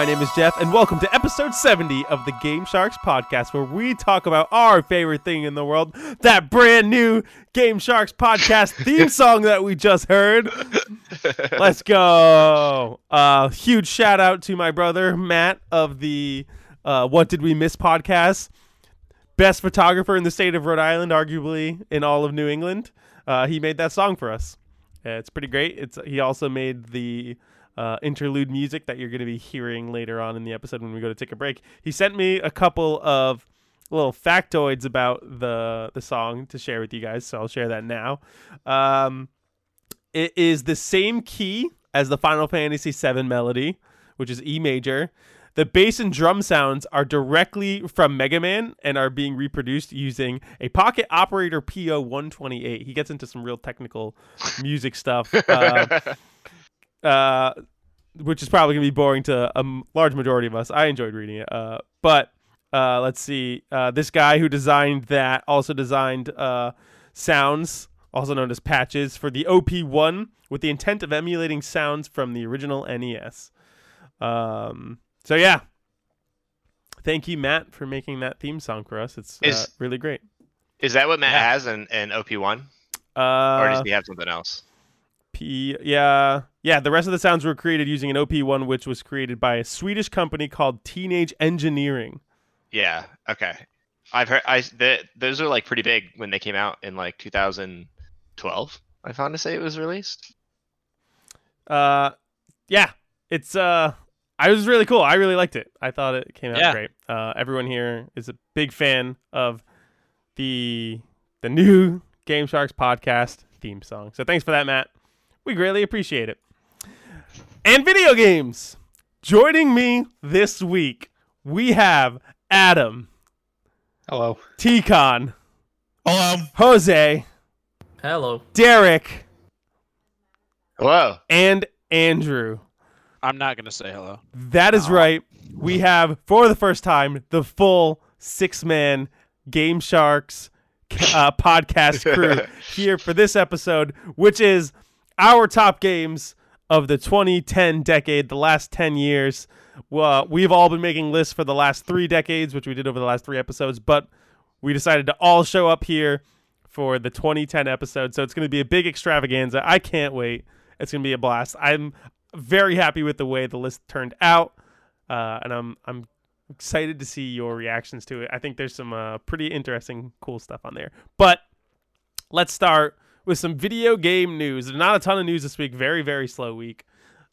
My name is Jeff, and welcome to episode 70 of the Game Sharks podcast, where we talk about our favorite thing in the world that brand new Game Sharks podcast theme song that we just heard. Let's go. Uh, huge shout out to my brother, Matt, of the uh, What Did We Miss podcast. Best photographer in the state of Rhode Island, arguably in all of New England. Uh, he made that song for us. It's pretty great. It's He also made the uh, interlude music that you're going to be hearing later on in the episode when we go to take a break. He sent me a couple of little factoids about the the song to share with you guys, so I'll share that now. Um, it is the same key as the Final Fantasy VII melody, which is E major. The bass and drum sounds are directly from Mega Man and are being reproduced using a Pocket Operator PO 128. He gets into some real technical music stuff. Uh, uh, which is probably going to be boring to a large majority of us. I enjoyed reading it. Uh, but uh, let's see. Uh, this guy who designed that also designed uh, sounds, also known as patches, for the OP1 with the intent of emulating sounds from the original NES. Um, so, yeah. Thank you, Matt, for making that theme song for us. It's uh, Is- really great. Is that what Matt Yeah. has in, in OP1? Uh, or does he have something else? Yeah yeah the rest of the sounds were created using an OP1 which was created by a Swedish company called Teenage Engineering. Yeah. Okay. I've heard. I the, those are like pretty big when they came out in like 2012. I found to say it was released. Uh yeah, it's uh I was really cool. I really liked it. I thought it came out Yeah. great. Uh everyone here is a big fan of the the new Game Sharks podcast theme song. So thanks for that, Matt. We greatly appreciate it. And video games. Joining me this week, we have Adam, Hello. T-Con, Hello. Jose, Hello. Derek, Hello. and Andrew. I'm not gonna say hello. That is right. We have, for the first time, the full six man Game Sharks uh, podcast crew here for this episode, which is our top games of the 2010 decade, the last 10 years. Well, we've all been making lists for the last three decades, which we did over the last three episodes, but we decided to all show up here for the 2010 episode. So it's going to be a big extravaganza. I can't wait. It's going to be a blast. I'm very happy with the way the list turned out, uh, and I'm I'm excited to see your reactions to it. I think there's some uh, pretty interesting, cool stuff on there. But let's start with some video game news. Not a ton of news this week. Very very slow week.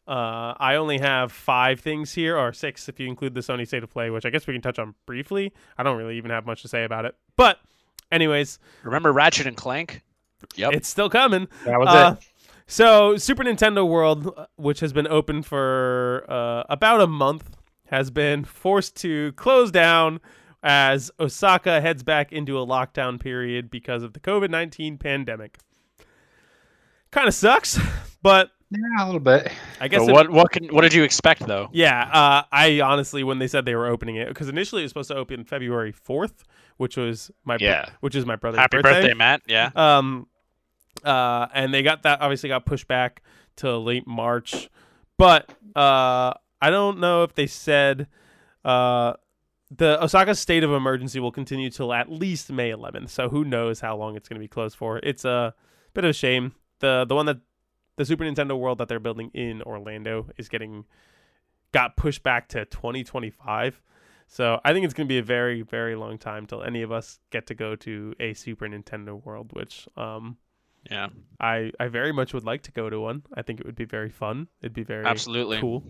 Uh, I only have five things here, or six if you include the Sony State of Play, which I guess we can touch on briefly. I don't really even have much to say about it, but anyways, Remember Ratchet and Clank? Yep. it's still coming. That was Uh, it. So, Super Nintendo World, uh, which has been open for uh, about a month, has been forced to close down as Osaka heads back into a lockdown period because of the COVID 19 pandemic. Kind of sucks, but Yeah, a little bit. I guess But it- what what can what did you expect though? yeah, uh, I honestly, when they said they were opening it, because initially it was supposed to open February 4th, which was my br- Yeah. which is my brother's Happy birthday, Matt. Yeah. Um, uh, and they got that obviously got pushed back to late March, but uh, I don't know if they said uh the Osaka state of emergency will continue till at least May 11th. So who knows how long it's going to be closed for? It's a bit of a shame. The The one that the Super Nintendo World that they're building in Orlando is getting got pushed back to 2025. So I think it's going to be a very, very long time till any of us get to go to a Super Nintendo World, which um, Yeah. I I very much would like to go to one. I think it would be very fun. It'd be very Absolutely. cool.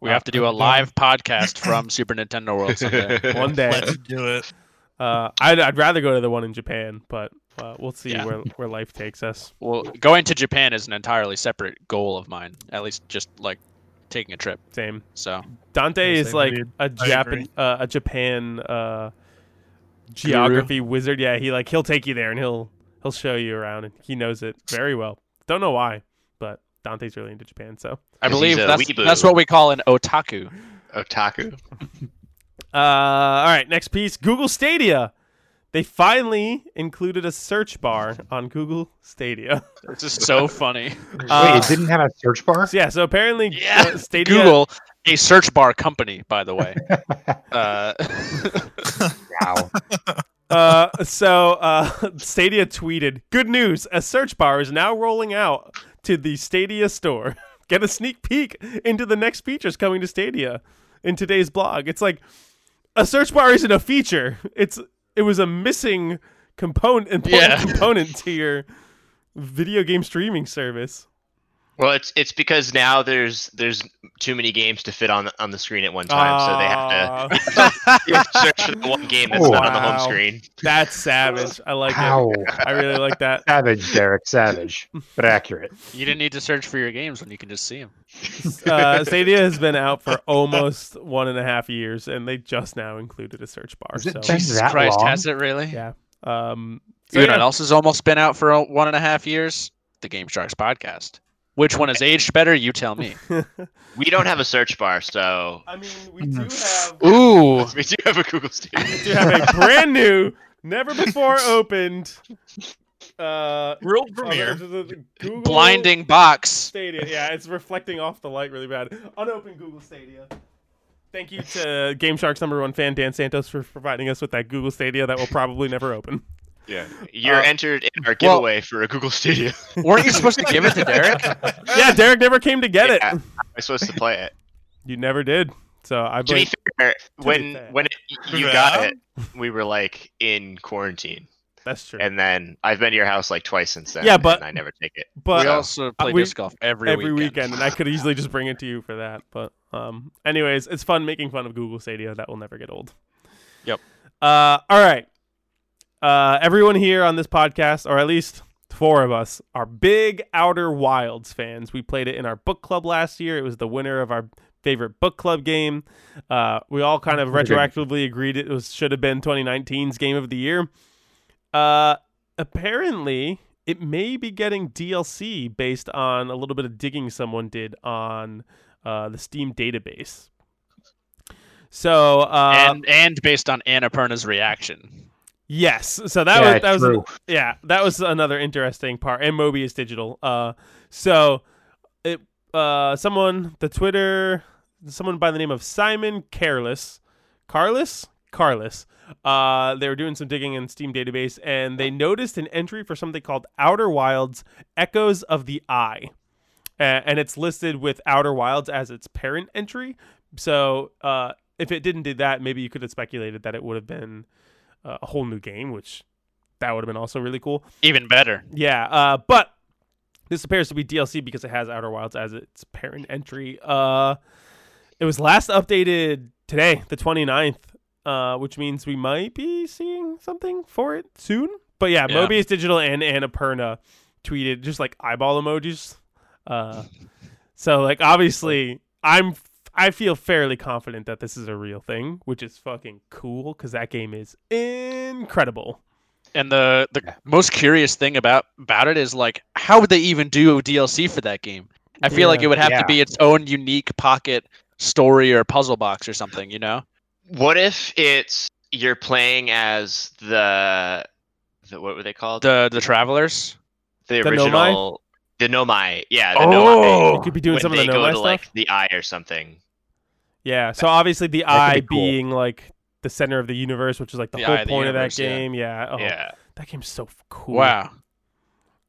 We Uh, have to do a live podcast from Super Nintendo World someday. One day, Let's do it. uh, I'd I'd rather go to the one in Japan, but uh, we'll see Yeah. where where life takes us. well, going to Japan is an entirely separate goal of mine. At least just like taking a trip. Same. So Dante Yeah, is like indeed. a I Japan uh, a Japan uh, geography wizard. Yeah, he like he'll take you there and he'll he'll show you around, and he knows it very well. Don't know why, but Dante's really into Japan, so. I believe that's, weeboo. that's what we call an otaku. Otaku. Uh, all right, next piece. Google Stadia. They finally included a search bar on Google Stadia. This is so funny. Uh, Wait, it didn't have a search bar? So yeah, so apparently Yeah, uh, Stadia Google a search bar company, by the way. Uh, Wow. Uh, so uh, Stadia tweeted, "Good news! A search bar is now rolling out to the Stadia store. Get a sneak peek into the next features coming to Stadia." In today's blog, it's like a search bar isn't a feature. It's it was a missing component, important Yeah. component to your video game streaming service. Well, it's it's because now there's there's too many games to fit on on the screen at one time, so they have to you have to search for the one game that's not on the home screen. That's savage. I like How it. I really like that. savage, Derek? Savage, but accurate. you didn't need to search for your games when you can just see them. uh, Stadia has been out for almost one and a half years, and they just now included a search bar. Is it so Jesus that Christ, long? has it really? yeah, um, so You know what yeah. else has almost been out for one and a half years? The Game Sharks podcast. Which one has aged better? You tell me. We don't have a search bar, so I mean, we do have Ooh. we do have a Google Stadia. we do have a brand new, never before opened, uh, World uh, premiere. the- the- the Google Blinding box. Stadia. Yeah, it's reflecting off the light really bad. Unopened Google Stadia. Thank you to Game Sharks number one fan Dan Santos for providing us with that Google Stadia that will probably never open. Yeah, you're Uh, entered in our giveaway for a Google Studio. Weren't you supposed to give it to Derek? Yeah, Derek never came to get Yeah. it. I'm supposed to play it. You never did. So I To be blame. fair, be when fair. when it, you Yeah. got it, we were like in quarantine, That's true. and then I've been to your house like twice since then. Yeah, but- and I never take it. but we also play we- disc golf every, every weekend. weekend, and I could easily just bring it to you for that. But um, anyways, it's fun making fun of Google Stadia. That will never get old. Yep. Uh, all right. Uh, everyone here on this podcast, or at least four of us, are big Outer Wilds fans. We played it in our book club last year. It was the winner of our favorite book club game. Uh, we all kind of retroactively agreed it was should have been 2019's game of the year. Uh, apparently, it may be getting DLC based on a little bit of digging someone did on uh, the Steam database. So, uh, and and based on Annapurna's reaction. Yes, so that yeah, was that was yeah, that was another interesting part. And Mobius Digital. Uh, so it uh, someone the Twitter, someone by the name of Simon Careless, Carless, Carless. Uh, they were doing some digging in Steam database, and they noticed an entry for something called Outer Wilds: Echoes of the Eye, A- and it's listed with Outer Wilds as its parent entry. So uh, if it didn't do that, maybe you could have speculated that it would have been uh, a whole new game, which that would have been also really cool. Even better. Yeah, uh, but this appears to be DLC because it has Outer Wilds as its parent entry. Uh, it was last updated today, the 29th, uh, which means we might be seeing something for it soon. But yeah, Yeah. Mobius Digital and Annapurna tweeted just like eyeball emojis. Uh, so like obviously, I'm I feel fairly confident that this is a real thing, which is fucking cool because that game is incredible. And the the Yeah. most curious thing about about it is like how would they even do a DLC for that game? I feel like it would have Yeah. to be its own unique pocket story or puzzle box or something, you know? What if it's you're playing as the, the what were they called? The the travelers. the The original the Nomai. Yeah, the Oh! Nomai. You could be doing when some of they the go Nomai to stuff. like the eye or something. Yeah, so obviously the could eye be cool. being like the center of the universe, which is like the, The whole eye of the point universe, of that game. Yeah, oh, Yeah, that game's so cool. Wow.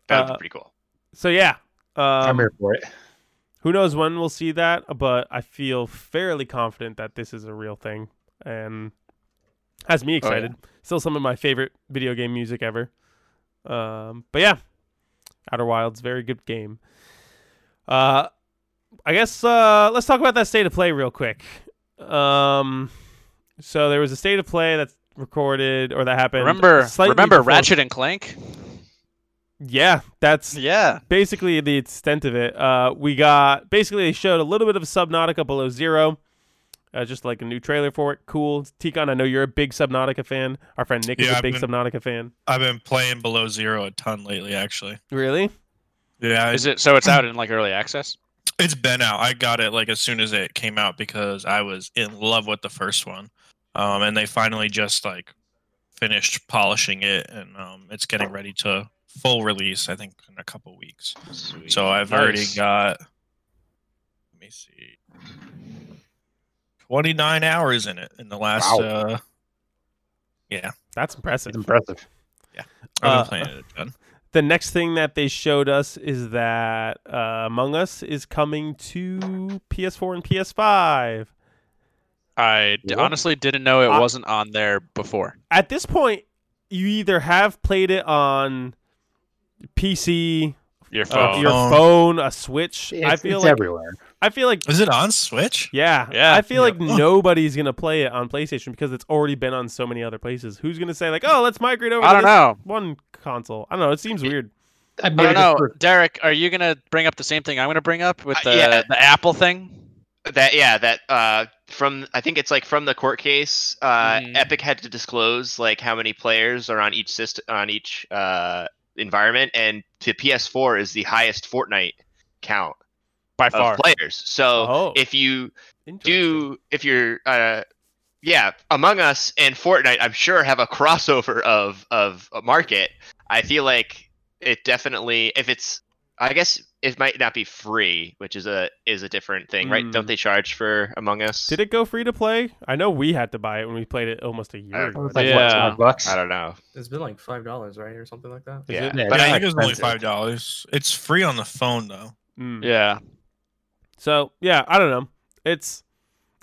that would Uh, be pretty cool. So yeah, I'm um, here for it. who knows when we'll see that, but I feel fairly confident that this is a real thing and has me Oh, yeah. excited. Still some of my favorite video game music ever. Um, but yeah, Outer Wilds, very good game. Uh, I guess uh, let's talk about that state of play real quick. Um, so there was a state of play that's recorded or that happened. Remember remember before- Ratchet and Clank? Yeah, that's Yeah. basically the extent of it. Uh, we got basically they showed a little bit of Subnautica Below Zero, uh, just like a new trailer for it. Cool, Tikon. I know you're a big Subnautica fan. Our friend Nick is Yeah, a I've big been- Subnautica fan. I've been playing Below Zero a ton lately, actually. Really? Yeah, Is it so it's out in like early access? It's been out. I got it like as soon as it came out because I was in love with the first one, um, and they finally just like finished polishing it, and um, it's getting ready to full release. I think in a couple weeks. Sweet. So I've already got. Let me see. 29 hours in it in the last. Wow. uh Yeah, That's impressive. It's impressive. Yeah. I've been Uh, playing it. a ton. The next thing that they showed us is that uh, Among Us is coming to PS4 and PS5. I d- honestly didn't know it I- wasn't on there before. At this point, you either have played it on PC, Your uh, phone. your Phone. phone, a Switch. It's, I feel it's like everywhere. I feel like Is it on Switch? yeah, Yeah. I feel Yep. like nobody's gonna play it on PlayStation because it's already been on so many other places. Who's gonna say like, oh, let's migrate over? I to don't this know. One console. I don't know. It seems weird. I I don't just know, for- Derek. Are you gonna bring up the same thing I'm gonna bring up with Uh, the yeah. the Apple thing? That yeah, that uh from I think it's like from the court case, uh Mhm. Epic had to disclose like how many players are on each system on each uh environment and to PS4 is the highest Fortnite count By of far. players. So Oh. if you do if you're uh yeah, Among Us and Fortnite I'm sure have a crossover of of a market. I feel like it definitely if it's I guess it might not be free, which is a is a different thing, right? Mm. Don't they charge for Among Us? Did it go free to play? I know we had to buy it when we played it almost a year I don't ago. like Yeah. what, 200 bucks? I don't know. It's been like five dollars, right, or something like that. yeah. Yeah, but I I, think it was only five dollars. It's free on the phone though. Mm. Yeah. So yeah, I don't know. It's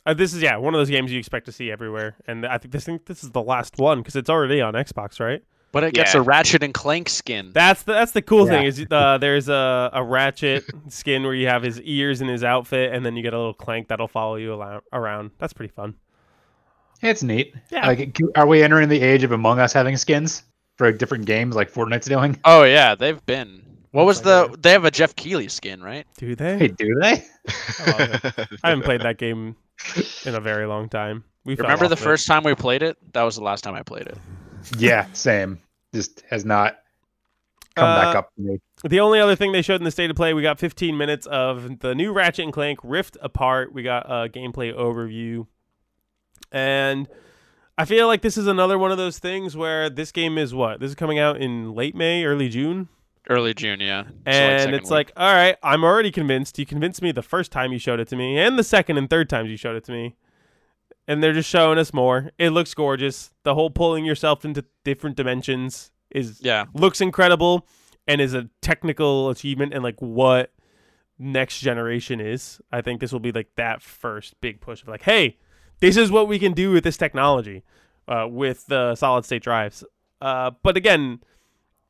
uh, this is yeah one of those games you expect to see everywhere, and I think this think this is the last one because it's already on Xbox, right? But it gets Yeah. a Ratchet and Clank skin. That's the that's the cool thing is uh, there's a a Ratchet skin where you have his ears and his outfit, and then you get a little clank that'll follow you alou- around. That's pretty fun. It's neat. Yeah. Like, are we entering the age of Among Us having skins for different games like Fortnite's doing? Oh yeah, they've been. What was Okay. the? They have a Geoff Keighley skin, right? Do they? Hey, do they? I haven't played that game in a very long time. We Remember the off it. first time we played it? That was the last time I played it. Yeah, same. Just has not come back Uh, up to me. The only other thing they showed in the state of play, we got 15 minutes of the new Ratchet and Clank Rift Apart. We got a gameplay overview, and I feel like this is another one of those things where this game is what this is coming out in late May, early June, Early June, yeah. So, and second it's week. like, all right, I'm already convinced. You convinced me the first time you showed it to me, and the second and third times you showed it to me. And they're just showing us more. It looks gorgeous. The whole pulling yourself into different dimensions is yeah, looks incredible and is a technical achievement and like what next generation is. I think this will be like that first big push of like, hey, this is what we can do with this technology, uh, with the solid state drives. Uh, but again,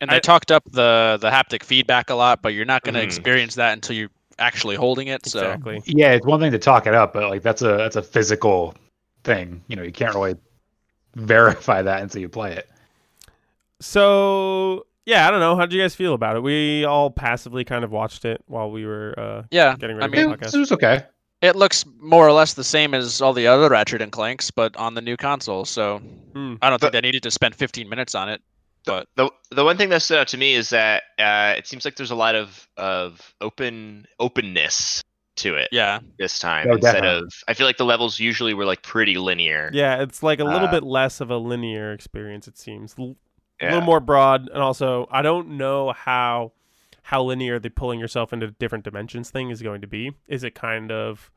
and they I- talked up the the haptic feedback a lot, but you're not going to Mhm. experience that until you're actually holding it. So exactly. Yeah, it's one thing to talk it up, but like that's a that's a physical thing. You know, you can't really verify that until you play it. So yeah, I don't know. How did you guys feel about it? We all passively kind of watched it while we were uh, yeah, getting I ready mean, for It, the it was okay. it looks more or less the same as all the other Ratchet and Clanks, but on the new console. So Hmm. I don't think But- they needed to spend 15 minutes on it. But the the one thing that stood out to me is that uh, it seems like there's a lot of of open openness to it yeah, this time Oh, instead definitely. of I feel like the levels usually were like pretty linear. Yeah, it's like a little Uh, bit less of a linear experience. It seems L- a Yeah. little more broad, and also I don't know how how linear the pulling yourself into different dimensions thing is going to be. Is it kind of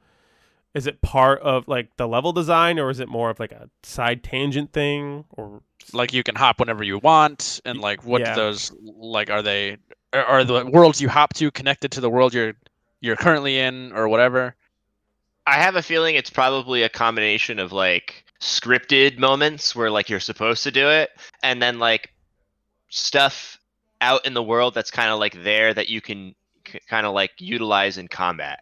is it part of like the level design, or is it more of like a side tangent thing, or like you can hop whenever you want, and like what yeah. those like are they are, are the worlds you hop to connected to the world you're you're currently in or whatever? I have a feeling it's probably a combination of like scripted moments where like you're supposed to do it, and then like stuff out in the world that's kind of like there that you can k- kind of like utilize in combat.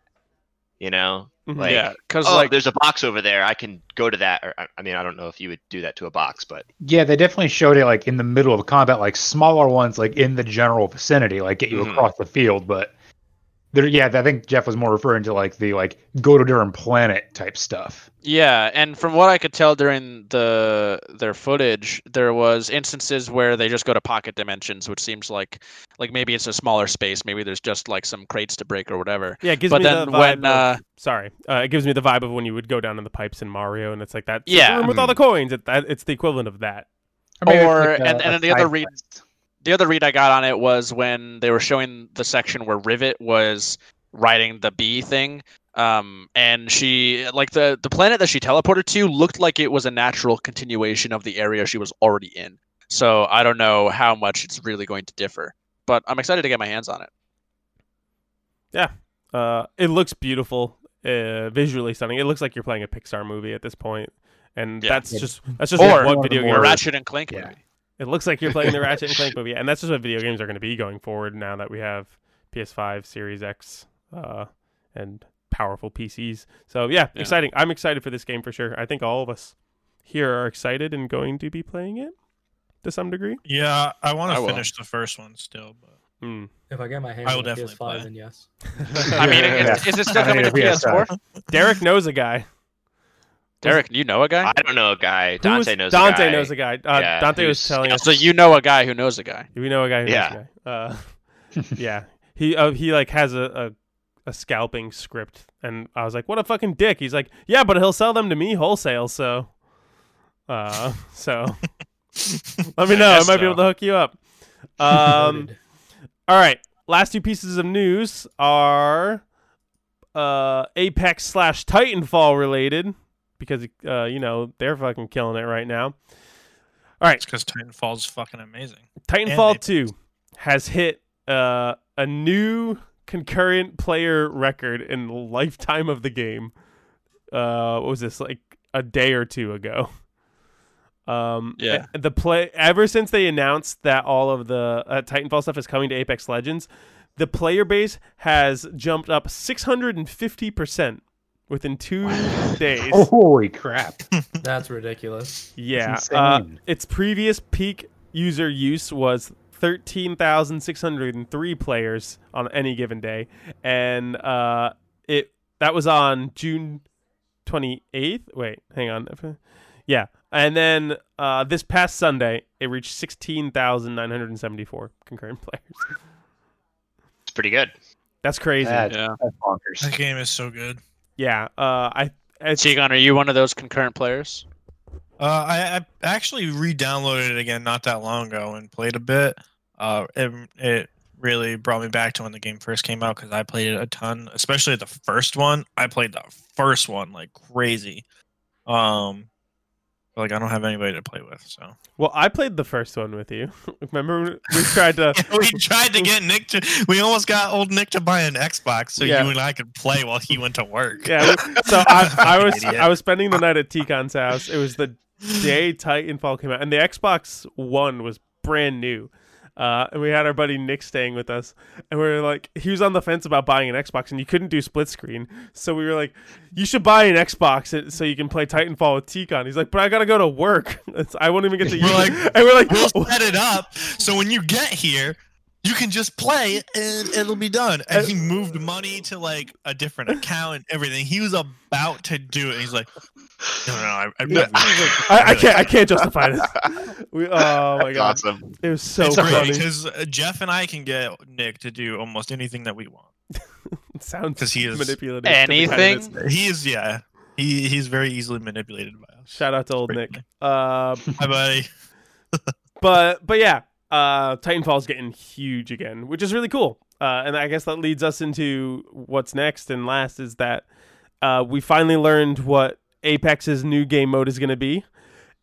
You know. Like yeah, because oh, like there's a box over there. I can go to that. Or I- I mean, I don't know if you would do that to a box, but Yeah, they definitely showed it like in the middle of combat, like smaller ones, like in the general vicinity, like get you Mhm. across the field. But there, yeah, I think Jeff was more referring to like the like go to a different planet type stuff. Yeah, and from what I could tell during the their footage, there was instances where they just go to pocket dimensions, which seems like like maybe it's a smaller space, maybe there's just like some crates to break or whatever. yeah, it gives But me then the vibe. when of, uh, sorry, uh, it gives me the vibe of when you would go down in the pipes in Mario, and it's like that Yeah. room with all the coins. It, that, it's the equivalent of that. maybe it's Or- like a- and- a and then the other side read- quest. The other read I got on it was when they were showing the section where Rivet was riding the bee thing. Um, and she like the the planet that she teleported to looked like it was a natural continuation of the area she was already in. So I don't know how much it's really going to differ, but I'm excited to get my hands on it. Yeah, uh, it looks beautiful, uh, visually stunning. It looks like you're playing a Pixar movie at this point, and Yeah. that's Yeah. just that's just Or what one video game. Ratchet and Clank Yeah. movie. It looks like you're playing the Ratchet and Clank movie, and that's just what video games are going to be going forward. Now that we have PS5, Series X, uh, and powerful PCs, so yeah, Yeah. exciting. I'm excited for this game for sure. I think all of us here are excited and going to be playing it to some degree. Yeah, I want I to will. finish the first one still, but Mm. If I get my hands I will on a definitely PS5, play. then yes. I mean, is, is it still coming to if he has PS4? Derek knows a guy. Derek, you know a guy? I don't know a guy. Dante was- knows Dante a guy. knows a guy. Uh, Yeah, Dante was telling us. So you know a guy who knows a guy. We know a guy who knows Yeah. a guy. Uh, yeah. He uh, he like has a, a a scalping script, and I was like, "What a fucking dick!" He's like, "Yeah, but he'll sell them to me wholesale." So, uh, so let me know. I guess might be able to hook you up. Um, all right. Last two pieces of news are uh Apex slash Titanfall related because uh you know they're fucking killing it right now. All right. it's because is fucking amazing. Titanfall. 2 has hit uh, a new concurrent player record in the lifetime of the game. Uh, what was this like a day or two ago? Um, Yeah. The play ever since they announced that all of the uh, Titanfall stuff is coming to Apex Legends, the player base has jumped up 650 percent within two days. Holy crap! That's ridiculous. Yeah, It's uh, its previous peak user use was 13,603 players on any given day, and uh, it that was on June 28th. Wait, hang on. Yeah, and then uh, this past Sunday, it reached 16,974 concurrent players. It's pretty good. That's crazy. That- Yeah. That's bonkers. That game is so good. Yeah, uh, I. It's, Tegon, are you one of those concurrent players? Uh, I, I actually re-downloaded it again not that long ago and played a bit. Uh, it, it really brought me back to when the game first came out because I played it a ton, especially the first one. I played the first one like crazy. Um, but, like I don't have anybody to play with, so well, I played the first one with you. Remember, we tried to. we tried to get Nick to. We almost got old Nick to buy an Xbox so Yeah. you and I could play while he went to work. Yeah, so I, I was Idiot. I was spending the night at Ticon's house. It was the day Titanfall came out, and the Xbox One was brand new. Uh, and we had our buddy Nick staying with us, and we were like, he was on the fence about buying an Xbox, and you couldn't do split screen. So we were like, you should buy an Xbox so you can play Titanfall with Ticon. He's like, but I gotta go to work. It's- I won't even get to We're use like, it. And we're like, we'll set it up so when you get here you can just play and it'll be done and he moved money to like a different account and everything he was about to do it he's like no no no i, I, No. I, I can't I can't justify this. We, oh my That's god, awesome. it was so it's funny. great because uh, jeff and i can get nick to do almost anything that we want It sounds 'Cause he is- manipulative. to the Anything? candidates. he is yeah he he's very easily manipulated by us Shout out to old Great. Nick. Uh, hi buddy but but yeah, uh, Titanfall's getting huge again, which is really cool. Uh, and I guess that leads us into what's next and last is that uh, we finally learned what Apex's new game mode is going to be.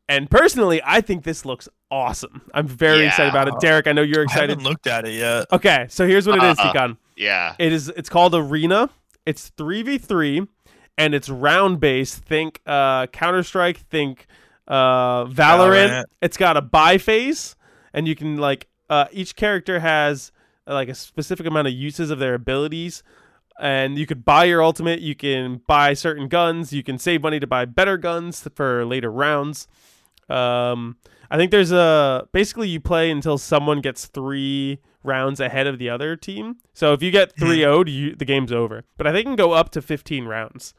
And personally, I think this looks awesome. I'm very Yeah. excited about it. Derek, I know you're i excited. haven't looked at it yet Okay, so here's what it is, Uh-uh. Tikon. Yeah. It is it's called Arena. It's 3v3 and it's round based. Think uh Counter-Strike, think uh Valorant. Valorant. It's got a buy phase and you can like uh each character has uh, like a specific amount of uses of their abilities and you could buy your ultimate, you can buy certain guns, you can save money to buy better guns for later rounds. Um I think there's a basically you play until someone gets 3 rounds ahead of the other team. So if you get 3 0'd, you the game's over. But I think it can go up to 15 rounds.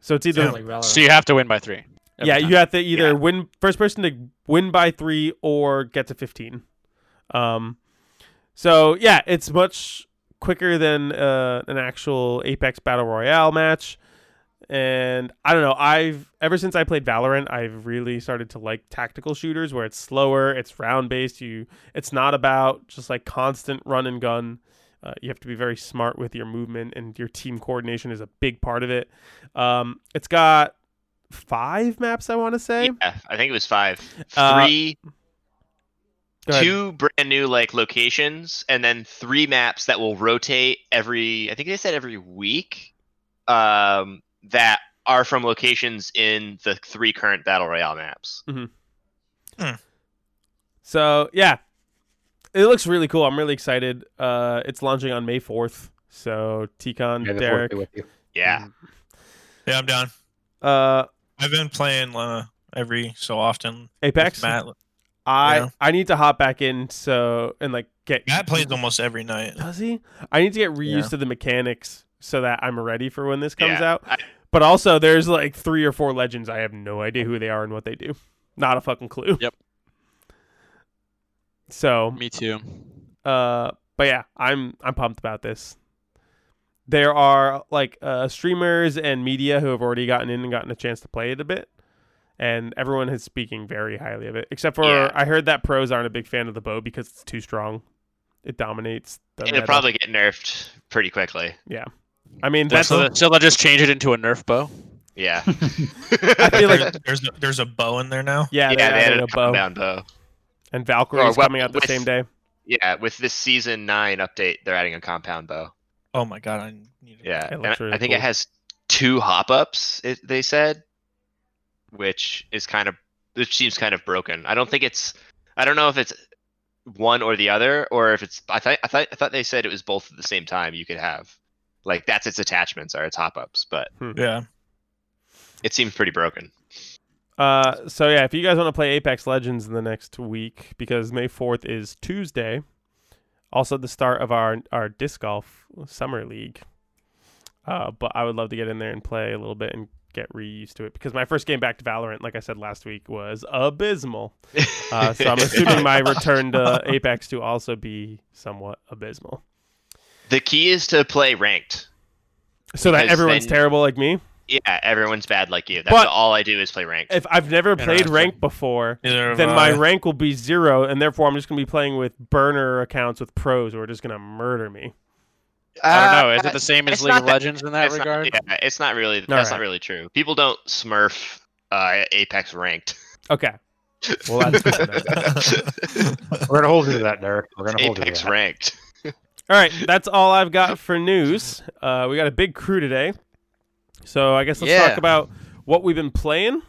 So it's either Sounds like So you have to win by three. Yeah, time. you have to either Yeah. win first person to win by 3 or get to 15. Um so yeah, it's much quicker than uh, an actual Apex Battle Royale match. And I don't know, I've ever since I played Valorant, I've really started to like tactical shooters where it's slower, it's round based, you it's not about just like constant run and gun. Uh, you have to be very smart with your movement, and your team coordination is a big part of it. Um, it's got five maps, I want to say. Yeah, I think it was five. Uh, Three, Go ahead. two brand new like locations, and then three maps that will rotate every. I think they said every week. Um, that are from locations in the three current battle royale maps. So yeah, it looks really cool. I'm really excited. Uh, it's launching on May 4th. So Ticon, Yeah, Derek, with you. Yeah, Yeah, I'm down. uh, I've been playing uh, every so often. Apex. Matt. I yeah. I need to hop back in so and like get Matt plays almost every night. Does he? I need to get reused Yeah. to the mechanics so that I'm ready for when this comes Yeah, out. I- But also, there's like three or four legends. I have no idea who they are and what they do. Not a fucking clue. Yep. So, Me too. uh, but yeah, I'm I'm pumped about this. There are like uh, streamers and media who have already gotten in and gotten a chance to play it a bit, and everyone is speaking very highly of it. Except for Yeah. I heard that pros aren't a big fan of the bow because it's too strong. It dominates. The it'll meta. probably get nerfed pretty quickly. Yeah, I mean, that's so, so they'll just change it into a Nerf bow. Yeah, I feel like There's, there's a, there's a bow in there now. yeah, yeah, they they added added a bow, compound bow. and Valkyrie's Or, well, coming out the with- same day. Yeah, with this season nine update, they're adding a compound bow. Oh my god, I need. To... Yeah, It and looks I- really I think cool. it has two hop ups. It, they said, which is kind of which seems kind of broken. I don't think it's. I don't know if it's one or the other, or if it's. I thought I thought I thought they said it was both at the same time. You could have, like that's its attachments are its hop ups, but Yeah. it seems pretty broken. Uh, so yeah, if you guys want to play Apex Legends in the next week, because May fourth is Tuesday, also the start of our our disc golf summer league. Uh, but I would love to get in there and play a little bit and get reused to it because my first game back to Valorant, like I said last week, was abysmal. Uh, so I'm assuming my return to Apex to also be somewhat abysmal. the key is to play ranked. So that everyone's then- terrible like me. Yeah, everyone's bad like you. That's But- all I do is play ranked. If I've never played Interesting. ranked before, then my rank will be zero, and therefore I'm just going to be playing with burner accounts with pros who are just going to murder me. I don't know. Uh, Is it the same as League of that- Legends in that it's not- regard? yeah, it's not really. That's Alright. not really true. People don't Smurf uh, Apex ranked. Okay. Well, that's good. We're gonna hold you to that, Derek. We're gonna hold you Apex to that. ranked. All right, that's all I've got for news. Uh, we got a big crew today, so I guess let's Yeah. talk about what we've been playing.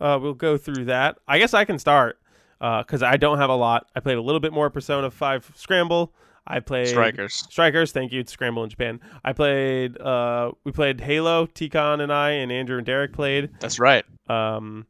Uh, we'll go through that. I guess I can start because I don't have a lot. I played a little bit more Persona Five Scramble. I played Strikers. Strikers, thank you. It's Scramble in Japan. I played. Uh, we played Halo. Ticon and I and Andrew and Derek played. That's right. Um,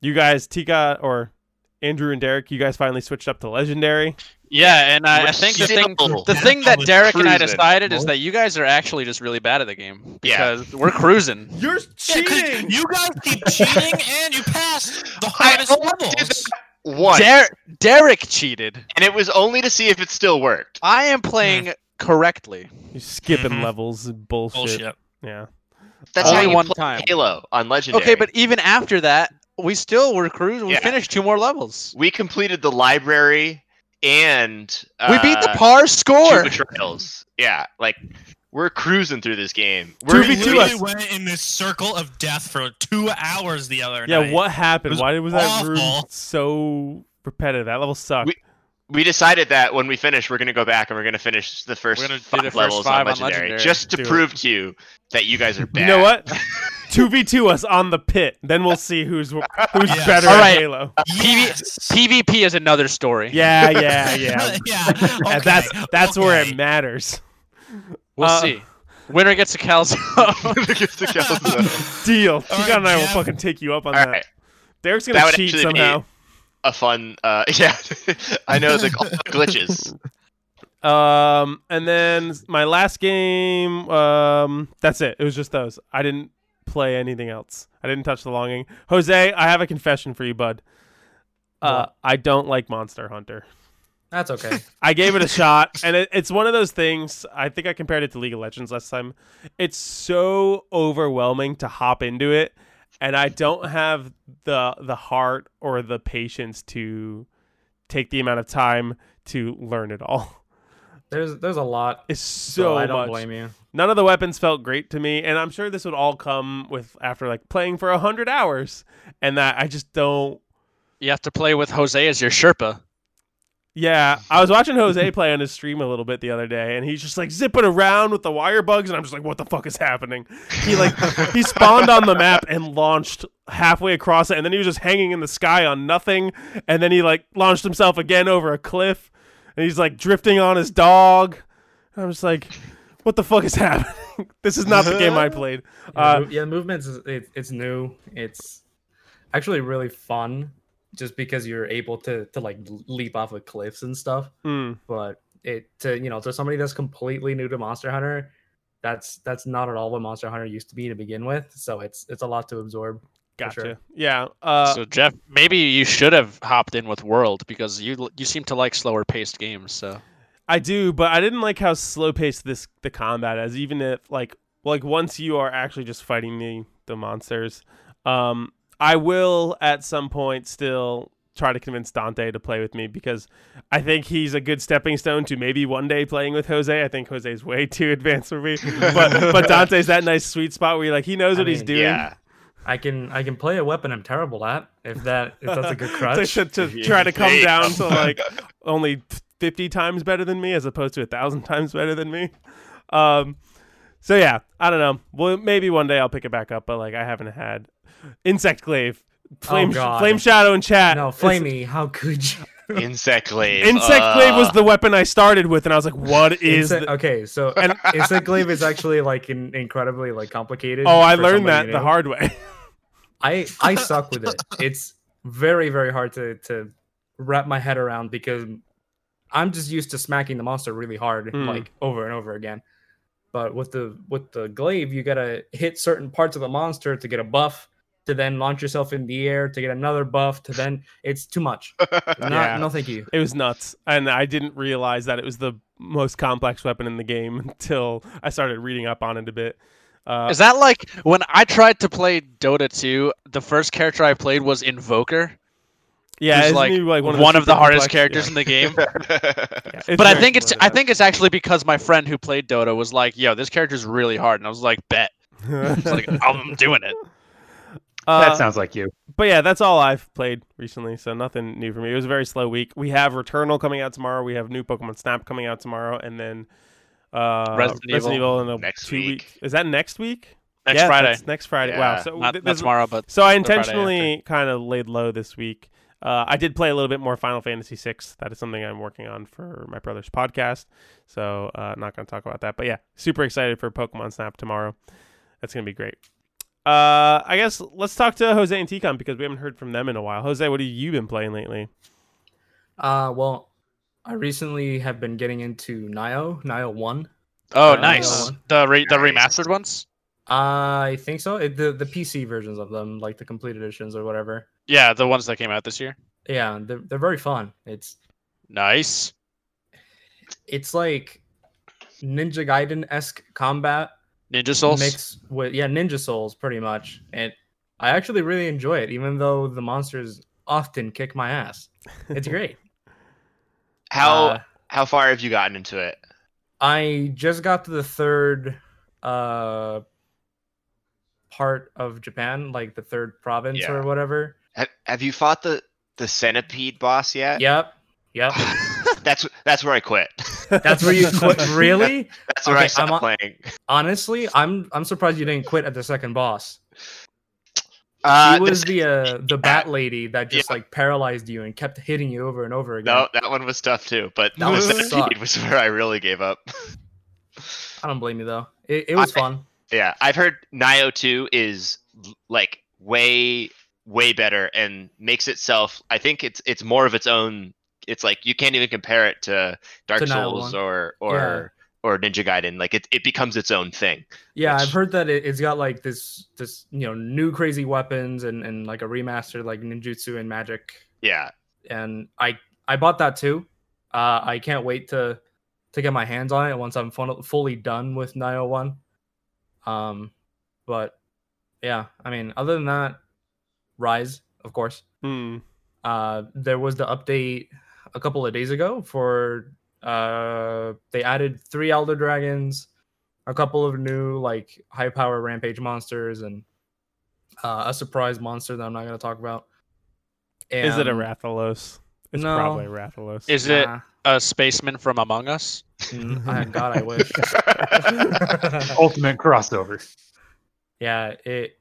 you guys, Tika or Andrew and Derek, you guys finally switched up to Legendary. Yeah, and I, I think the thing the thing that We're Derek and I cruising. decided is that you guys are actually just really bad at the game Yeah. because we're cruising. You're Yeah, 'cause cheating. you guys keep cheating and you passed the I hardest only levels. Once, Der- Derek cheated. and it was only to see if it still worked. I am playing correctly. You're skipping Mhm. levels. Bullshit. Bullshit. Yeah. That's Only how you one play time. Halo on Legendary. Okay, but even after that, we still were cruising. We Yeah. finished two more levels. we completed the library and uh, we beat the par score. betrayals. Yeah, like we're cruising through this game. We're v We two literally us. went in this circle of death for two hours the other Yeah. night. Yeah, what happened? Why was that room so repetitive? That level sucked. We- we decided that when we finish, we're gonna go back and we're gonna finish the 1st We're gonna do five the first levels five on on Legendary, Legendary. just to Do it. prove to you that you guys are bad. you know what? Two v two us on the pit. Then we'll see who's who's Yes. better All at right. Halo. Yes. PvP is another story. Yeah, yeah, yeah. yeah. And okay, that's that's where it matters. We'll Uh, see. Winner gets a calzone. Against the Calzone. Deal. All Tika right, and I will Jeff. fucking take you up on All that. right, Derek's gonna would cheat actually be- somehow. A fun. Uh, yeah, I know the glitches. Um, and then my last game, um, that's it. It was just those. I didn't play anything else. I didn't touch the longing. Jose, I have a confession for you, bud. Uh, What? I don't like Monster Hunter. That's okay. I gave it a shot, and it, it's one of those things. I think I compared it to League of Legends last time. It's so overwhelming to hop into it, and I don't have the the heart or the patience to take the amount of time to learn it all. There's there's a lot. It's So, so I don't much. blame you. None of the weapons felt great to me, and I'm sure this would all come with after like playing for a hundred hours, and that I just don't. You have to play with Jose as your Sherpa. Yeah, I was watching Jose play on his stream a little bit the other day, and he's just like zipping around with the wire bugs, and I'm just like, what the fuck is happening? He like he spawned on the map and launched halfway across it, and then he was just hanging in the sky on nothing, and then he like launched himself again over a cliff, and he's like drifting on his dog. I'm just like, what the fuck is happening? this is not the game I played. Yeah, Uh, mov- yeah, movements it, it's new. It's actually really fun, just because you're able to to like leap off of cliffs and stuff. hmm. But it to you know to somebody that's completely new to Monster Hunter, that's that's not at all what Monster Hunter used to be to begin with. So it's it's a lot to absorb. Gotcha. sure. Yeah. Uh, so Jeff, maybe you should have hopped in with World because you you seem to like slower paced games. So I do, but I didn't like how slow paced this the combat is. Even if like like once you are actually just fighting the the monsters, um, I will at some point still try to convince Dante to play with me because I think he's a good stepping stone to maybe one day playing with Jose. I think Jose's way too advanced for me, but but Dante's that nice sweet spot where you're like he knows I what he's doing. Yeah. I can I can play a weapon I'm terrible at if that if that's a good to, crutch. to, to try to come down go. to like only 50 times better than me as opposed to a thousand times better than me um so yeah i don't know well maybe one day i'll pick it back up but like i haven't had insect glaive flame Oh, God. flame shadow and chat no, Flamey, how could you? Insect glaive. insect glaive was uh, the weapon i started with and i was like what is Insect- the- okay, so And- insect glaive is actually like in, incredibly like complicated. oh i learned that new. the hard way I I suck with it. It's very very hard to to wrap my head around because I'm just used to smacking the monster really hard Hmm. like over and over again. But with the with the glaive, you gotta hit certain parts of the monster to get a buff, to then launch yourself in the air to get another buff, to then it's too much. Not, Yeah. No, thank you. it was nuts and i didn't realize that it was the most complex weapon in the game until i started reading up on it a bit uh, is that like when I tried to play Dota 2, the first character I played was Invoker, yeah who's isn't like he, like one, one of the hardest complex- characters yeah. in the game. It's but I think it's I think it's actually because my friend who played Dota was like, "Yo, this character's really hard," and I was like, "Bet." that. It's like I'm doing it. Uh, that sounds like you. but yeah, that's all I've played recently, so nothing new for me. It was a very slow week. We have Returnal coming out tomorrow. We have new Pokemon Snap coming out tomorrow, and then uh, Resident Resident Evil Evil in a next two week. week. Is that next week? Next Yeah, Friday, next Friday. Wow. So not, th- not tomorrow, but So I intentionally kind of laid low this week. Uh, I did play a little bit more Final Fantasy VI. That is something I'm working on for my brother's podcast. So uh, not going to talk about that. But yeah, super excited for Pokemon Snap tomorrow. That's going to be great. Uh, I guess let's talk to Jose and Tcon because we haven't heard from them in a while. Jose, what have you been playing lately? Uh, well, I recently have been getting into Nioh, Nioh One. oh, Uh, nice. one. The re- the remastered ones. I think so. It, the the PC versions of them, like the complete editions or whatever. Yeah, the ones that came out this year. Yeah, they're they're very fun. It's Nice. it's like Ninja Gaiden esque combat Ninja Souls. mixed with yeah Ninja Souls pretty much, and I actually really enjoy it, even though the monsters often kick my ass. It's great. how Uh, how far have you gotten into it? I just got to the third uh part of Japan, like the third province Yeah. or whatever. Have, have you fought the the centipede boss yet? Yep. Yep. That's that's where I quit. That's where you quit. Really? That's where I stopped I'm, playing. Honestly, I'm I'm surprised you didn't quit at the second boss. Uh, She was the uh, the bat lady that just Yeah. like paralyzed you and kept hitting you over and over again. No, that one was tough too, but That one was where I really gave up. I don't blame you though. It, it was I- fun. yeah, I've heard Nioh 2 is like way way better and makes itself I think it's it's more of its own it's like you can't even compare it to Dark To Souls 1. or or or Ninja Gaiden. Like it, it becomes its own thing. Yeah, which- I've heard that it, it's got like this this you know new crazy weapons and and like a remastered like ninjutsu and magic Yeah. and I I bought that too. Uh, I can't wait to to get my hands on it once I'm fun- fully done with Nioh One. Um, but yeah, I mean, other than that, Rise, of course. Hmm. Uh, there was the update a couple of days ago for Uh, they added three Elder Dragons, a couple of new like high power Rampage monsters, and uh, a surprise monster that I'm not gonna talk about. Is it a Rathalos? It's No. probably a Rathalos. Is it a spaceman from Among Us? Mm, I- God, I wish. Ultimate crossover. yeah, it.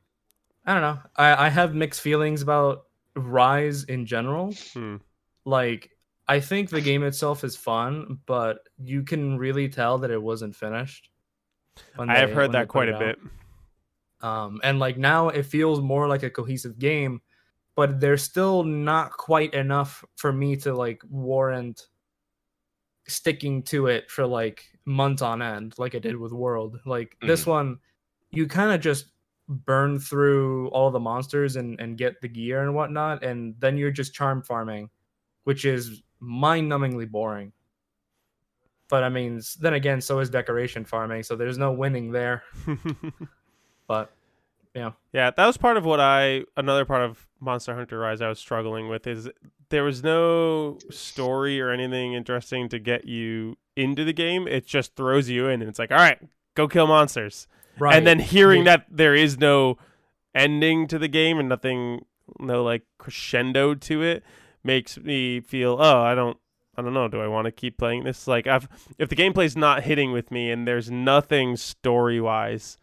I don't know. I I have mixed feelings about Rise in general. Hmm. Like, I think the game itself is fun, but you can really tell that it wasn't finished. when I have heard that quite a out. bit. Um, and like now it feels more like a cohesive game, but there's still not quite enough for me to like warrant sticking to it for like months on end, like I did with World. Like this one, you kind of just burn through all the monsters and, and get the gear and whatnot, and then you're just charm farming, which is mind numbingly boring. But I mean, then again, so is decoration farming, so there's no winning there. But yeah, Yeah, that was part of what I another part of Monster Hunter Rise I was struggling with is there was no story or anything interesting to get you into the game. It just throws you in and it's like, "All right, go kill monsters." right, And then hearing Yeah. that there is no ending to the game and nothing no like crescendo to it makes me feel, "Oh, I don't I don't know, do I want to keep playing this?" Like I've if the gameplay's not hitting with me and there's nothing story-wise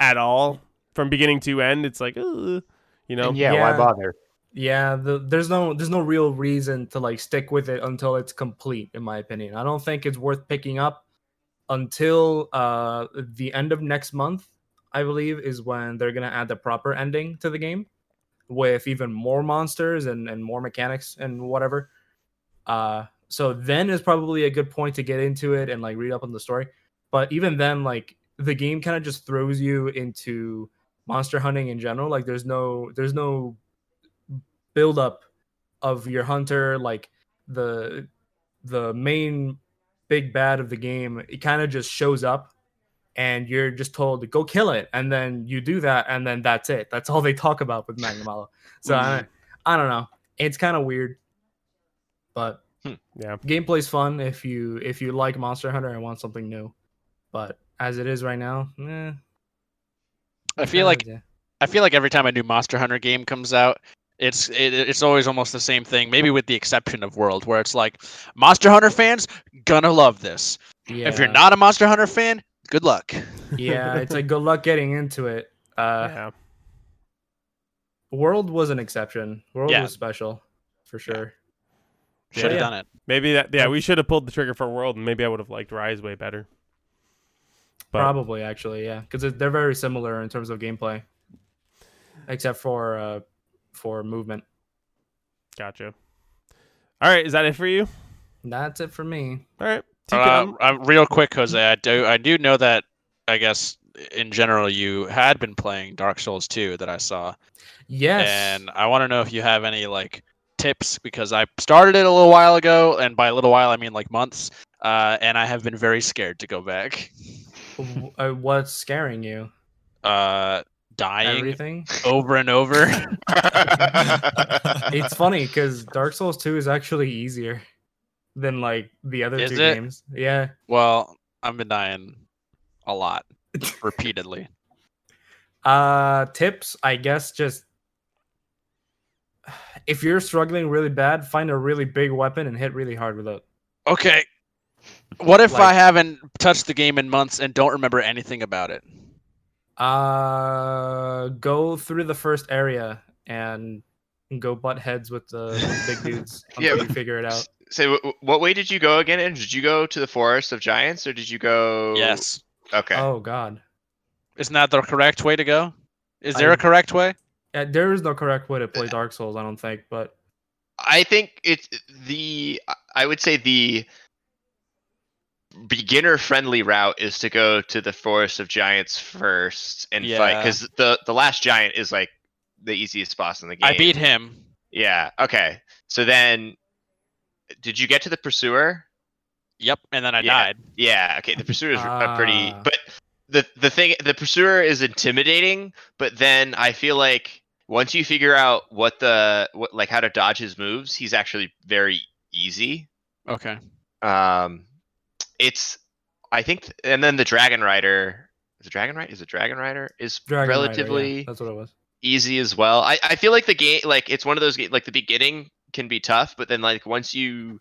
at all from beginning to end, it's like, "Ugh," you know. And yeah, why bother? Yeah, the, there's no there's no real reason to like stick with it until it's complete, in my opinion. I don't think it's worth picking up until uh the end of next month. I believe is when they're gonna add the proper ending to the game with even more monsters and and more mechanics and whatever. Uh, so then is probably a good point to get into it and like read up on the story. But even then, like the game kind of just throws you into monster hunting in general. Like there's no there's no buildup of your hunter like the the main big bad of the game it kind of just shows up and you're just told to go kill it and then you do that and then that's it that's all they talk about with magnum so I, I don't know it's kind of weird but Yeah. gameplay's fun if you if you like monster hunter and want something new but as it is right now eh, I feel kinda- like yeah. I feel like every time a new Monster Hunter game comes out, it's it, it's always almost the same thing. Maybe with the exception of World, where it's like Monster Hunter fans gonna love this. If you're not a Monster Hunter fan, good luck. yeah it's like good luck getting into it uh yeah. World was an exception. World Yeah. was special, for sure. Should have Yeah. done it. Maybe that yeah, we should have pulled the trigger for World and maybe I would have liked Rise way better. But Probably, actually, yeah, because they're very similar in terms of gameplay, except for uh, for movement. gotcha. All right, is that it for you? That's it for me. All right. Uh, TK, uh, real quick, Jose, I do I do know that I guess in general you had been playing Dark Souls 2 that I saw, Yes. and I want to know if you have any like tips because I started it a little while ago, and by a little while I mean like months, uh, and I have been very scared to go back. Uh, what's scaring you? Uh, dying Everything. over and over. it's funny because Dark Souls Two is actually easier than like the other Is two it? games. Yeah. well, I've been dying a lot, repeatedly. Uh, tips, I guess, just if you're struggling really bad, find a really big weapon and hit really hard with it. Okay. What if I haven't touched the game in months and don't remember anything about it? Uh, go through the first area and go butt heads with the, with the big dudes until Yeah. you figure it out. Say, what way did you go again? And Did you go to the forest of giants, or did you go? Yes. Okay. Oh God, Isn't that the correct way to go? Is there I- a correct way? Uh, there is no correct way to play Dark Souls, I don't think. But I think it's the. I would say the beginner-friendly route is to go to the forest of giants first and fight because the the last giant is like the easiest boss in the game. I beat him. Yeah. Okay. So then, did you get to the pursuer? Yep, and then I Yeah. died. Yeah. Okay. The pursuer is a pretty, Ah. but the the thing, the pursuer is intimidating. But then I feel like once you figure out what the what like how to dodge his moves, he's actually very easy. Okay. Um, it's I think, and then the Dragon Rider. Is it Dragon Rider? Is a Dragon Rider? Is Dragon Rider, yeah, relatively that's what it was. easy as well. I, I feel like the game like it's one of those like the beginning can be tough, but then like once you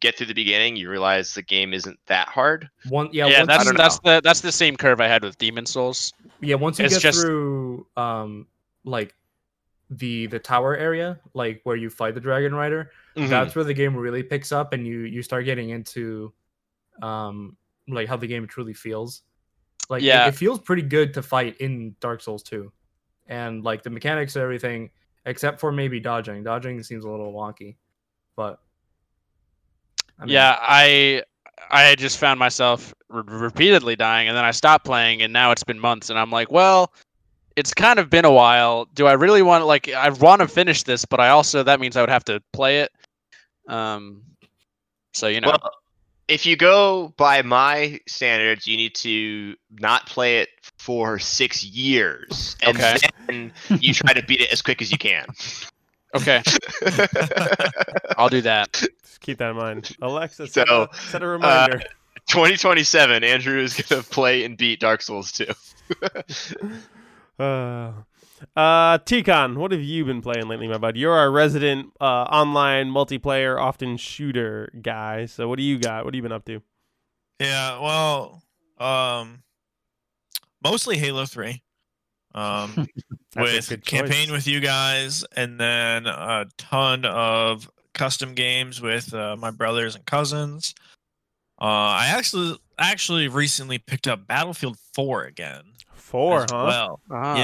get through the beginning, you realize the game isn't that hard. One, yeah, Yeah, once that's you, that's the that's the same curve I had with Demon Souls. yeah. Once you it's get just- through, um, like the the tower area, like where you fight the Dragon Rider, Mm-hmm. that's where the game really picks up, and you you start getting into, um, like how the game truly feels. Like, it- Yeah. it, feels pretty good to fight in Dark Souls 2, and like the mechanics and everything, except for maybe dodging. Dodging seems a little wonky, but I mean, yeah, I I just found myself re- repeatedly dying, and then I stopped playing, and now it's been months, and I'm like, well, it's kind of been a while. Do I really want to like? I want to finish this, but I also that means I would have to play it. Um, so you know, Well, if you go by my standards, you need to not play it for six years, and Okay. then you try to beat it as quick as you can. okay, I'll do that. Just keep that in mind. Alexa, set, So, a, set a reminder. 2027, Andrew is gonna play and beat Dark Souls 2. Uh, uh, Ticon, what have you been playing lately, my bud? You're our resident uh, online multiplayer, often shooter guy. So what do you got? What have you been up to? Yeah, well, um, mostly Halo Three, um, with campaign with you guys, and then a ton of custom games with uh, my brothers and cousins. Uh, I actually actually recently picked up Battlefield Four again. Four, huh? Well, Ah,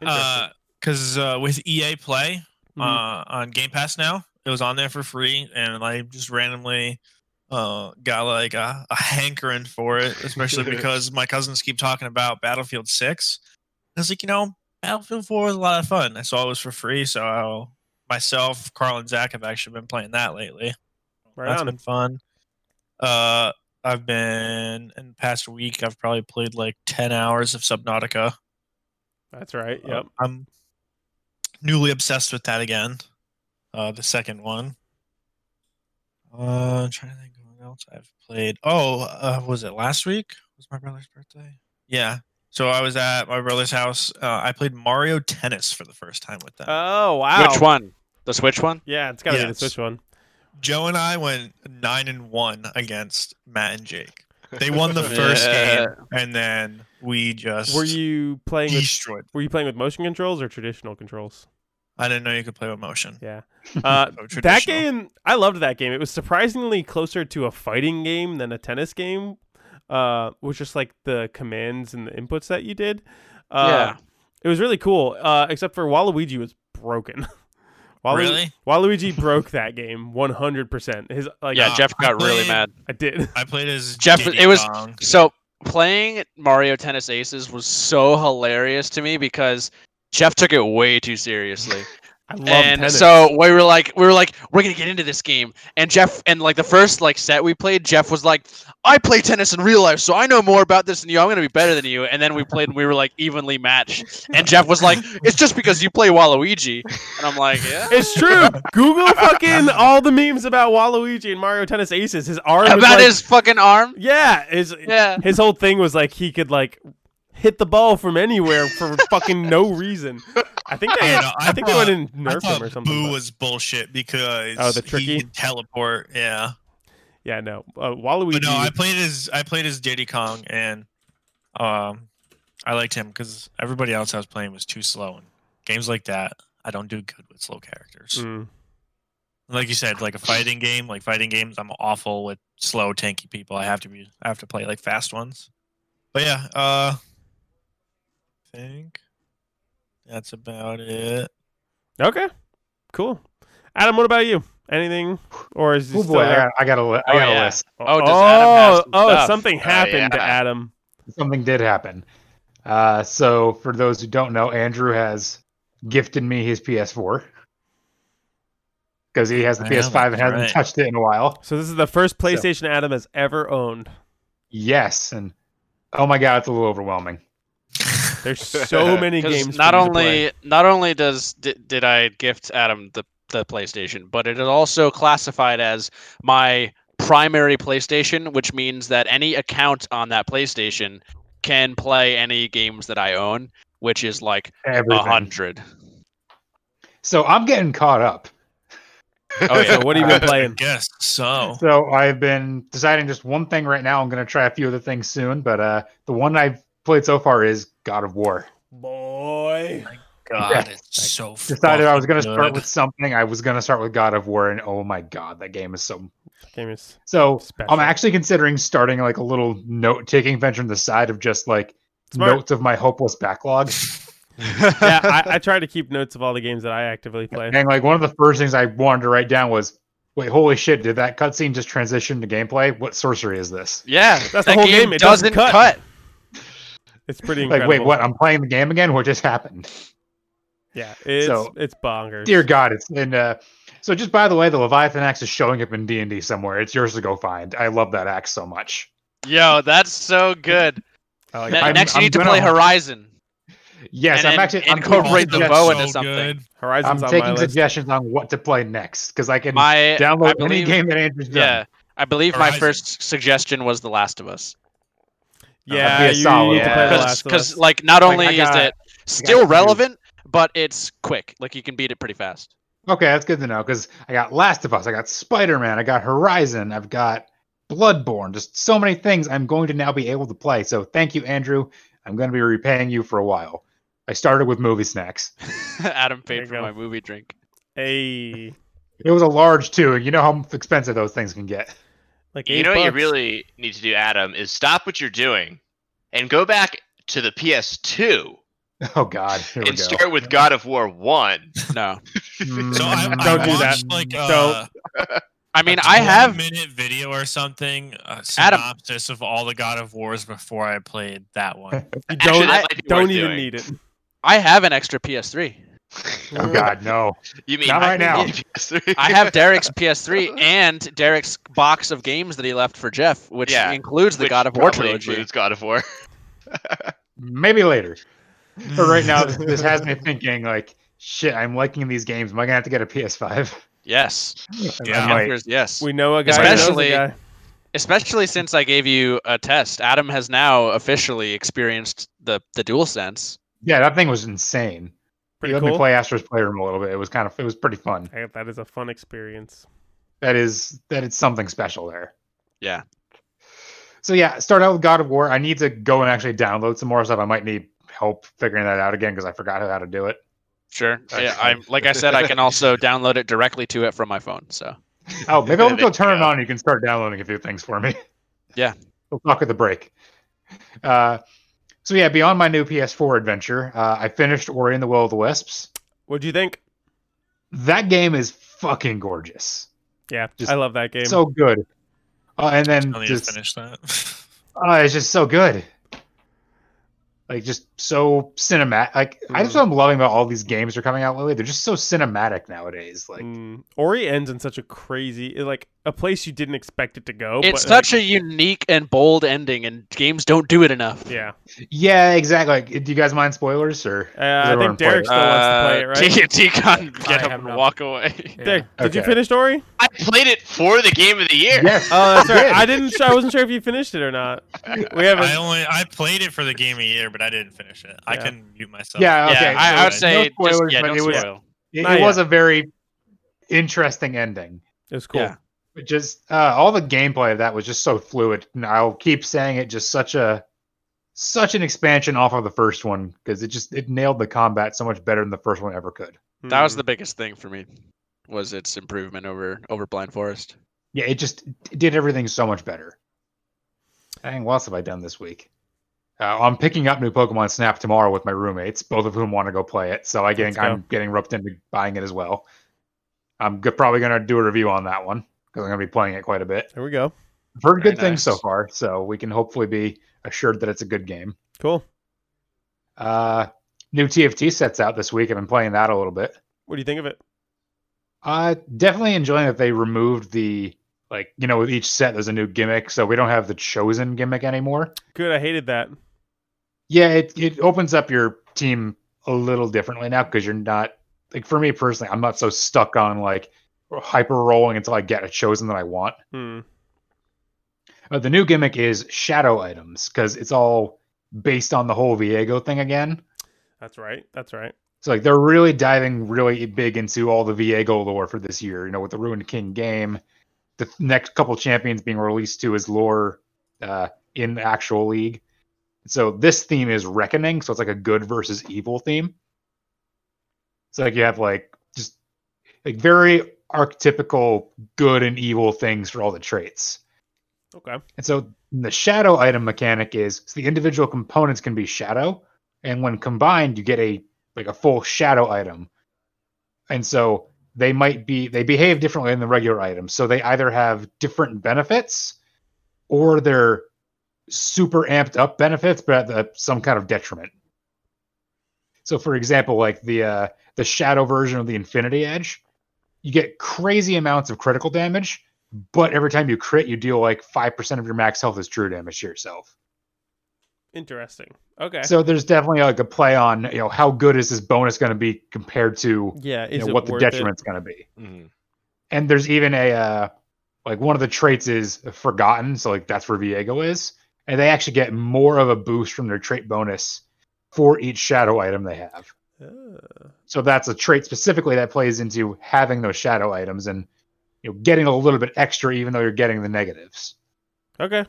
yeah, because uh, with EA Play Mhm. uh, on Game Pass now, it was on there for free, and I just randomly uh, got like a, a hankering for it, especially because my cousins keep talking about Battlefield Six. I was like, you know, Battlefield Four was a lot of fun. I saw it was for free, so I'll, myself, Carl, and Zach have actually been playing that lately. Right That's on. been fun. Uh, I've been in the past week. I've probably played like ten hours of Subnautica. That's right. Uh, Yep. I'm newly obsessed with that again. Uh, the second one. Uh, I'm trying to think else I've played. Oh, uh, was it last week? Was my brother's birthday? Yeah. So I was at my brother's house. Uh, I played Mario Tennis for the first time with them. Oh wow. which one? The Switch one? Yeah, it's gotta be the Switch one. Joe and I went nine and one against Matt and Jake. They won the first Yeah. game, and then we just Were you playing with destroyed. Were you playing with motion controls or traditional controls? I didn't know you could play with motion. Yeah. Uh, So that game, I loved that game. It was surprisingly closer to a fighting game than a tennis game. Uh, was just like the commands and the inputs that you did. Uh, Yeah. It was really cool. Uh, except for Waluigi was broken. Walu- Really? Waluigi broke that game 100%. His like yeah, Nah, Jeff I got really mad. I did. I played as Jeff, Diddy it was- Kong. So playing Mario Tennis Aces was so hilarious to me because Jeff took it way too seriously. I love and tennis. so we were like, we were like, we're gonna get into this game. And Jeff, and like the first like set we played, Jeff was like, I play tennis in real life, so I know more about this than you. I'm gonna be better than you. And then we played, and we were like evenly matched. And Jeff was like, it's just because you play Waluigi. And I'm like, yeah. It's true. Google fucking all the memes about Waluigi and Mario Tennis Aces. His arm was About like, his fucking arm. yeah, his Yeah. his whole thing was like he could like hit the ball from anywhere for fucking no reason. I think they, I know, I, I think they went thought- and I nerfed him or something. Boo but- was bullshit because Oh, the he tricky? could teleport. Yeah, yeah, no, uh, Waluigi. but no, I played as I played as Diddy Kong, and um, I liked him because everybody else I was playing was too slow. And games like that, I don't do good with slow characters. Mm. Like you said, like a fighting game, like fighting games, I'm awful with slow, tanky people. I have to be, I have to play like fast ones. But yeah, uh, I think that's about it. Okay, cool. Adam, what about you? Anything, or is he Oh boy, I there? got, I got a, li- I Oh, got yeah. a list. Oh, does Adam have some oh, stuff? something Oh, happened to yeah. Adam. Something did happen. Uh, so for those who don't know, Andrew has gifted me his PS4 because he has the I PS5 and hasn't right. touched it in a while. So this is the first PlayStation Adam has ever owned. Yes, and oh my god, it's a little overwhelming. There's so many games. for not to play. only not only does did, did I gift Adam the the PlayStation, but it is also classified as my primary PlayStation, which means that any account on that PlayStation can play any games that I own, which is like a hundred. So I'm getting caught up. Oh yeah. So what have you been playing? Guess so. So I've been deciding just one thing right now. I'm going to try a few other things soon, but uh, the one I've played so far is God of War. Boy. Oh my god, Yeah. it's so. Decided I was going to fucking start with something. I was going to start with God of War, and oh my god, that game is so. Game is So special. I'm actually considering starting like a little note-taking venture on the side of just like Smart. notes of my hopeless backlog. yeah, I, I try to keep notes of all the games that I actively play. And like one of the first things I wanted to write down was, "Wait, holy shit! Did that cutscene just transition to gameplay? What sorcery is this?" Yeah, That's the whole game, it doesn't cut. It's pretty Like, wait, what? I'm playing the game again. What just happened? Yeah, it's So- it's bonkers. Dear God, it's and uh, so just by the way, the Leviathan axe is showing up in D and D somewhere. It's yours to go find. I love that axe so much. Yo, that's so good. I like Ne- it. I'm- Next, you I'm need to play Horizon. Yes, And I'm then actually I'm incorporate taking the suggestions- bow so into something. good. Horizon's I'm on taking my list. suggestions on what to play next because I can My I download any game that Andrew's done. yeah, I believe my first suggestion was The Last of Us. Yeah, be a solid need to one. play The Because Last of because Us. like not only I got- is it still confused. relevant, but it's quick. Like you can beat it pretty fast. Okay, that's good to know because I got Last of Us, I got Spider Man, I got Horizon, I've got Bloodborne, just so many things I'm going to now be able to play. So thank you, Andrew. I'm going to be repaying you for a while. I started with movie snacks. Adam paid for go. my movie drink. Hey, It was a large too. and You know how expensive those things can get. Like You eight know what you really need to do, Adam, is stop what you're doing and go back to the PS2 Oh God, here we and go. start with God of War One. No, Mm, So I, I Don't do that. watched, Like, Don't. uh, I mean a I have. minute video or something, a Adam. synopsis of all the God of Wars before I played that one. You don't that might don't even doing. need it. I have an extra PS3. Oh God, no. You mean Not right now. I have Derek's PS3 and Derek's box of games that he left for Jeff, which Yeah, includes the Which God of War trilogy. includes God of War. Maybe later. But right now, this, this has me thinking like, shit. I'm liking these games. Am I gonna have to get a PS5? Yes, Yeah. The I might. answer is yes. We know a guy. who knows a Especially- guy. Especially since I gave you a test, Adam has now officially experienced the the dual sense. Yeah, that thing was insane. Pretty let cool. me play Astro's Playroom a little bit. It was kind of it was pretty fun. Hey, that is a fun experience. That is that is something special there. Yeah. So yeah, start out with God of War. I need to go and actually download some more stuff. I might need help figuring that out again because I forgot how to do it. Sure. That's Yeah, I'm like I said, I can also download it directly to it from my phone. So Oh, maybe I'll go turn it on. and You can start downloading a few things for me. Yeah. We'll talk at the break. Uh, so yeah, beyond my new PS4 adventure, uh, I finished Ori and the Will of the Wisps. What'd you think? That game is fucking gorgeous. Yeah, Just I love that game. So good. Uh, and then I just finish that. Oh, it's just so good. Like just so cinematic. Like I just what I'm loving about all these games that are coming out lately. They're just so cinematic nowadays. Like Mm, Ori ends in such a crazy, like a place you didn't expect it to go. it's but, such a unique and bold ending, and games don't do it enough. yeah. yeah, exactly. Like, do you guys mind spoilers or? Uh, I think Derek play still wants to play it, Uh, right? T- T-Con, get up and not. walk away. Yeah. Derek, did you finish Ori? I played it for the game of the year. Yes. Oh, that's right. I didn't. I wasn't sure if you finished it or not. We haven't. I only I played it for the game of the year, but I didn't finish it. I Yeah. couldn't mute myself. Yeah. Yeah, Okay. I, I would say no spoilers, yeah, but it was it, it was a very interesting ending. It was cool. Yeah. But just uh, all the gameplay of that was just so fluid. And I'll keep saying it. Just such a such an expansion off of the first one because it just it nailed the combat so much better than the first one ever could. That was Mm. the biggest thing for me. Was its improvement over over Blind Forest. Yeah, it just it did everything so much better. Dang, what else have I done this week? Uh, I'm picking up new Pokemon Snap tomorrow with my roommates, both of whom want to go play it. So I getting I'm getting roped into buying it as well. I'm g- probably gonna do a review on that one because I'm gonna be playing it quite a bit. There we go. I've heard Very good things so far, so we can hopefully be assured that it's a good game. Cool. Uh, new TFT sets out this week. I've been playing that a little bit. What do you think of it? Uh, definitely enjoying that they removed the like you know with each set there's a new gimmick, so we don't have the chosen gimmick anymore. Good. I hated that. Yeah, it it opens up your team a little differently now because you're not like for me personally, I'm not so stuck on like hyper rolling until I get a chosen that I want. Hmm. Uh, the new gimmick is shadow items because it's all based on the whole Viego thing again. That's right. That's right. So like they're really diving really big into all the Viego lore for this year. You know, with the Ruined King game, the next couple champions being released to his lore uh, in the actual league. So this theme is Reckoning, so it's like a good versus evil theme. So like you have like just like very archetypical good and evil things for all the traits. Okay. And so the shadow item mechanic is so the individual components can be shadow, and when combined, you get a like a full shadow item. And so they might be they behave differently than the regular items. So they either have different benefits or they're super amped up benefits, but at the, some kind of detriment. So for example, like the uh, the shadow version of the Infinity Edge, you get crazy amounts of critical damage, but every time you crit, you deal like five percent of your max health as true damage to yourself. Interesting. Okay. So there's definitely like a play on you know how good is this bonus going to be compared to yeah, you know, what the detriment's going to be. Mhm. And there's even a uh, like one of the traits is forgotten, so like that's where Viego is, and they actually get more of a boost from their trait bonus for each shadow item they have. Uh, So that's a trait specifically that plays into having those shadow items and you know getting a little bit extra even though you're getting the negatives. okay.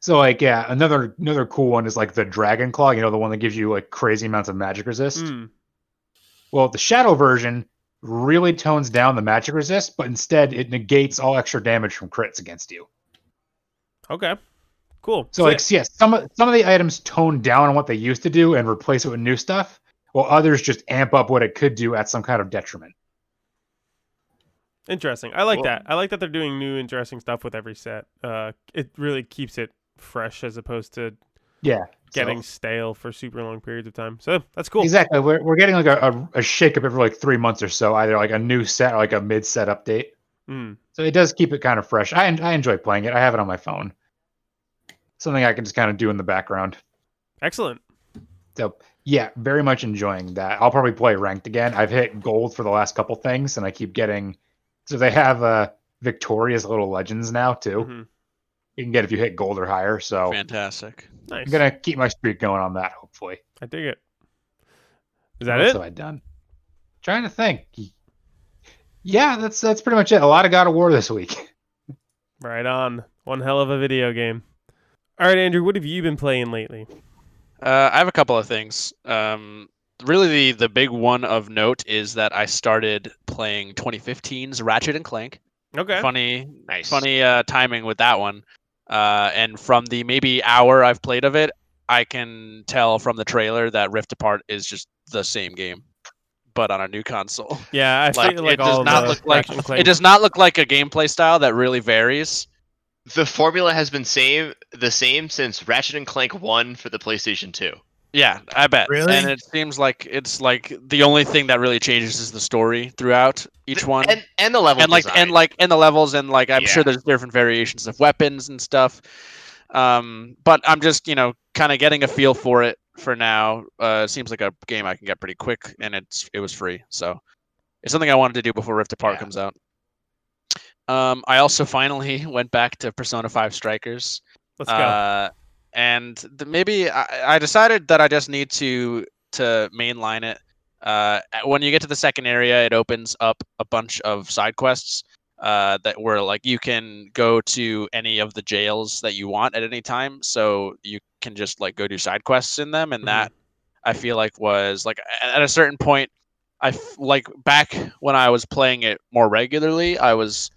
So like yeah, another another cool one is like the dragon claw, you know, the one that gives you like crazy amounts of magic resist. Hmm. Well, the shadow version really tones down the magic resist, but instead it negates all extra damage from crits against you. Okay. Cool. So like yes, some of some of the items tone down on what they used to do and replace it with new stuff, while others just amp up what it could do at some kind of detriment. Interesting. I like Cool. that. I like that they're doing new interesting stuff with every set. Uh, it really keeps it fresh as opposed to Yeah. getting so- stale for super long periods of time. So that's cool. Exactly. We're, we're getting like a, a, a shakeup every like three months or so, either like a new set or like a mid set update. Hmm. So it does keep it kind of fresh. I I enjoy playing it. I have it on my phone. Something I can just kind of do in the background. Excellent. So yeah, very much enjoying that. I'll probably play ranked again. I've hit gold for the last couple things, and I keep getting. So they have uh Victorious little legends now too. Mhm. You can get if you hit gold or higher. So Fantastic. Nice. I'm gonna keep my streak going on that. Hopefully. I dig it. Is that What else it? have I done? Trying to think. Yeah, that's that's pretty much it. A lot of God of War this week. Right on. One hell of a video game. All right, Andrew, what have you been playing lately? Uh, I have a couple of things. Um, really, the the big one of note is that I started playing 2015's Ratchet and Clank. Okay. Funny, Nice. funny uh, timing with that one. Uh, and from the maybe hour I've played of it, I can tell from the trailer that Rift Apart is just the same game, but on a new console. Yeah, I Like, feel like it does all not look like Ratchet and Clank- it does not look like a gameplay style that really varies. The formula has been same the same since Ratchet and Clank One for the PlayStation Two. Yeah, I bet. Really? And it seems like it's like the only thing that really changes is the story throughout each one. and and the level and like design. and like and the levels and like I'm sure there's different variations of weapons and stuff. Um, but I'm just you know kind of getting a feel for it for now. Uh, it seems like a game I can get pretty quick, and it's it was free, so it's something I wanted to do before Rift Apart Yeah. comes out. Um, I also finally went back to Persona Five Strikers. Let's go. Uh, and the, maybe I, I decided that I just need to to mainline it. Uh, when you get to the second area, it opens up a bunch of side quests uh, that were like you can go to any of the jails that you want at any time. So you can just like go do side quests in them, and Mhm. that I feel like was like at a certain point. I f- like back when I was playing it more regularly. I was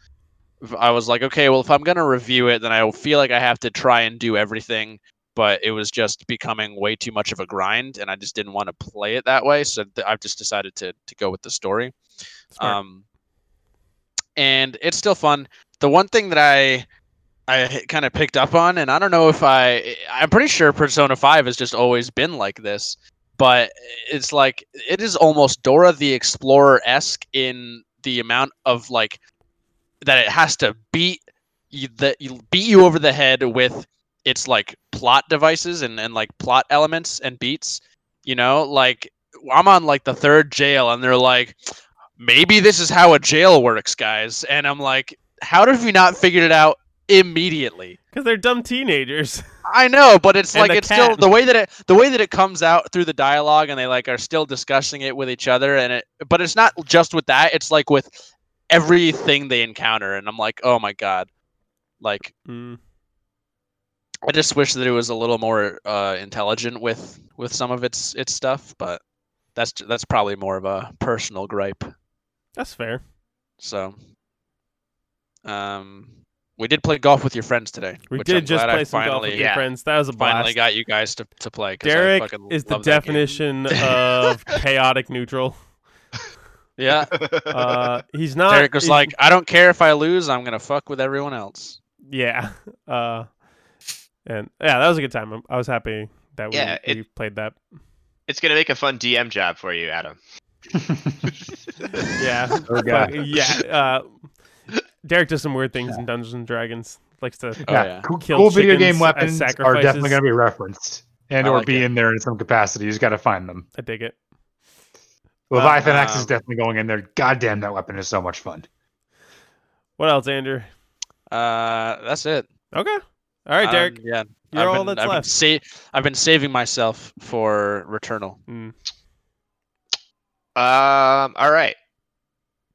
I was like, okay, well, if I'm gonna review it, then I feel like I have to try and do everything. But it was just becoming way too much of a grind, and I just didn't want to play it that way. So th- I've just decided to to go with the story. Smart. Um, and it's still fun. The one thing that I I kind of picked up on, and I don't know if I I'm pretty sure Persona Five has just always been like this, but it's like it is almost Dora the Explorer esque in the amount of like that it has to beat you that beat you over the head with its like plot devices and, and like plot elements and beats you know like i'm on like the third jail and they're like maybe this is how a jail works guys and i'm like how have you not figured it out immediately. Because they're dumb teenagers. I know, but it's like it's still the way that it the way that it comes out through the dialogue, and they like are still discussing it with each other, and it. But it's not just with that; it's like with everything they encounter, and I'm like, oh my god, like Mm. I just wish that it was a little more uh, intelligent with with some of its its stuff, but that's that's probably more of a personal gripe. That's fair. So, um, we did play golf with your friends today. We did I'm just play I some golf with finally your Yeah. friends. That was a blast. finally got you guys to, to play. Derek is the love that game. definition of chaotic neutral. Yeah, Uh, he's not. Derek was like, I don't care if I lose. I'm gonna fuck with everyone else. yeah. Uh, and yeah, that was a good time. I'm- was happy that we, Yeah, it- we played that. It's gonna make a fun DM job for you, Adam. Yeah. Oh, God. Yeah. Uh, Derek does some weird things in Dungeons and Dragons. Likes to. Oh, yeah. cool, Kill cool video game chickens as weapons are definitely going to be referenced and I or like be it. in there in some capacity. You just got to find them. I dig it. Leviathan Axe is um, definitely going in there. Goddamn, that weapon is so much fun. What else, Andrew? Uh, that's it. Okay. All right, Derek. Um, yeah, you're I've all been, that's I've been left. sa- I've been saving myself for Returnal. Mm. Um. All right.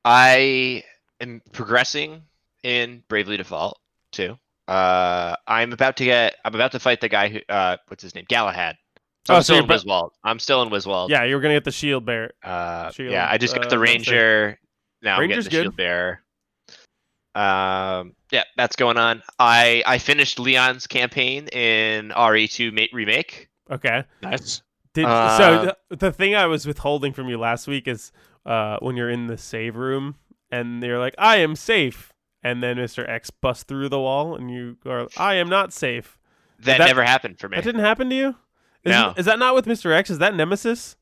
I am progressing in Bravely Default too. Uh, I'm about to get. I'm about to fight the guy who. Uh, what's his name? Galahad. So Oh, I'm so still you're in about- Wiswald. I'm still in Wiswald. Yeah, you were gonna get the shield bear. Uh, Shield, yeah. I just got uh, the that's it. ranger. Now I'm Ranger's getting the good. shield bearer. Um. Yeah, that's going on. I I finished Leon's campaign in RE2 ma- remake. Okay. Nice. Did Uh, so the, the thing I was withholding from you last week is uh when you're in the save room and you're like, I am safe and then Mr. X busts through the wall and you are I am not safe. That, That- never happened for me. That didn't happen to you? Is, No. is that not with Mr. X? Is that Nemesis?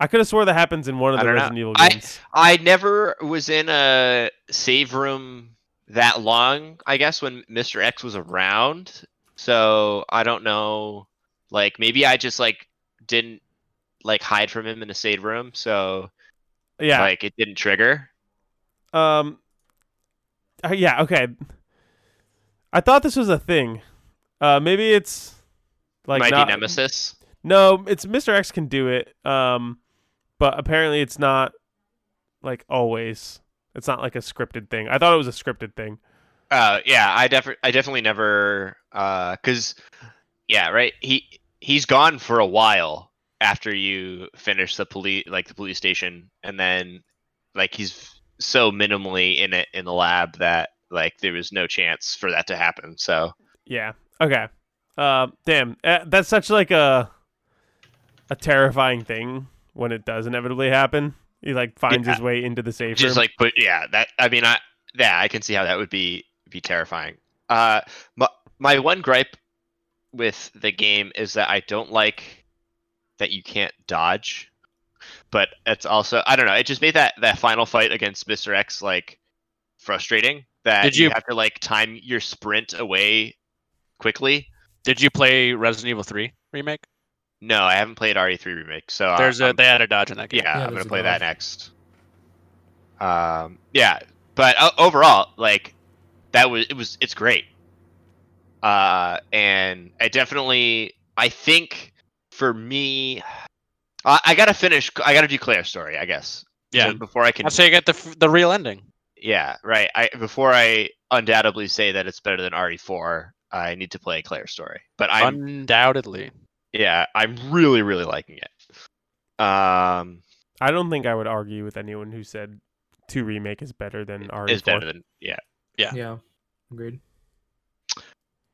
I could have swore that happens in one of the don't know. Resident Evil games. I never was in a save room that long, I guess, when Mr. X was around. So I don't know. Like maybe I just like didn't like hide from him in a save room, so yeah. like it didn't trigger. Um. uh, yeah. Okay. I thought this was a thing. Uh, maybe it's like Might not, be Nemesis. No, it's Mr. X can do it. Um, but apparently it's not like always. It's not like a scripted thing. I thought it was a scripted thing. Uh, yeah, I definitely, I definitely never, uh, cause, yeah, right. He he's gone for a while after you finish the police, like the police station, and then, like, he's so minimally in it in the lab that like there was no chance for that to happen. So Yeah. Okay. Uh, damn. Uh, that's such like a a terrifying thing when it does inevitably happen. He like finds his way into the safe just room. like, but yeah, that I mean, I yeah, I can see how that would be be terrifying. Uh, my my one gripe with the game is that I don't like that you can't dodge. But it's also I don't know. It just made that that final fight against Mr. X like frustrating. That Did you you- have to like time your sprint away quickly. Did you play Resident Evil 3 remake? No, I haven't played RE3 remake, so There's a I'm- they had a dodge in that game. yeah, Yeah, I'm gonna a play that next. Um, yeah, but o- overall, like that was it was it's great. Uh, and I definitely I think for me, I, I gotta finish. I gotta do Claire's story, I guess. Yeah. So before I can, That's how you get the the real ending. yeah, right. I before I undoubtedly say that it's better than RE4, I need to play Claire's story. But I'm Undoubtedly. yeah, I'm really really liking it. Um, I don't think I would argue with anyone who said two remake is better than RE4. is better than yeah. Yeah. yeah. Agreed.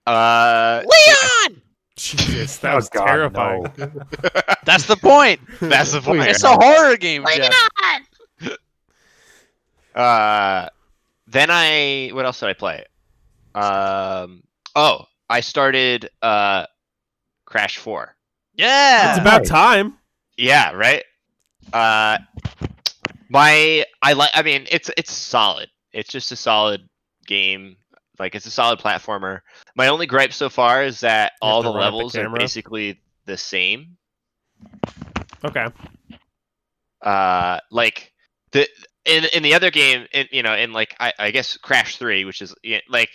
Uh, Leon! Jesus, that Oh, was God, terrifying. no. That's the point. That's the point. It's a horror game, Jeff. Uh, then I what else did I play? Um, oh, I started uh, Crash Four. Yeah. It's about time. Yeah, right. Uh, my I like. I mean, it's it's solid. It's just a solid game. Like it's a solid platformer. My only gripe so far is that You all the run up the levels are basically the same. Okay. uh like the in in the other game, in, you know, in like I, I guess Crash Three, which is like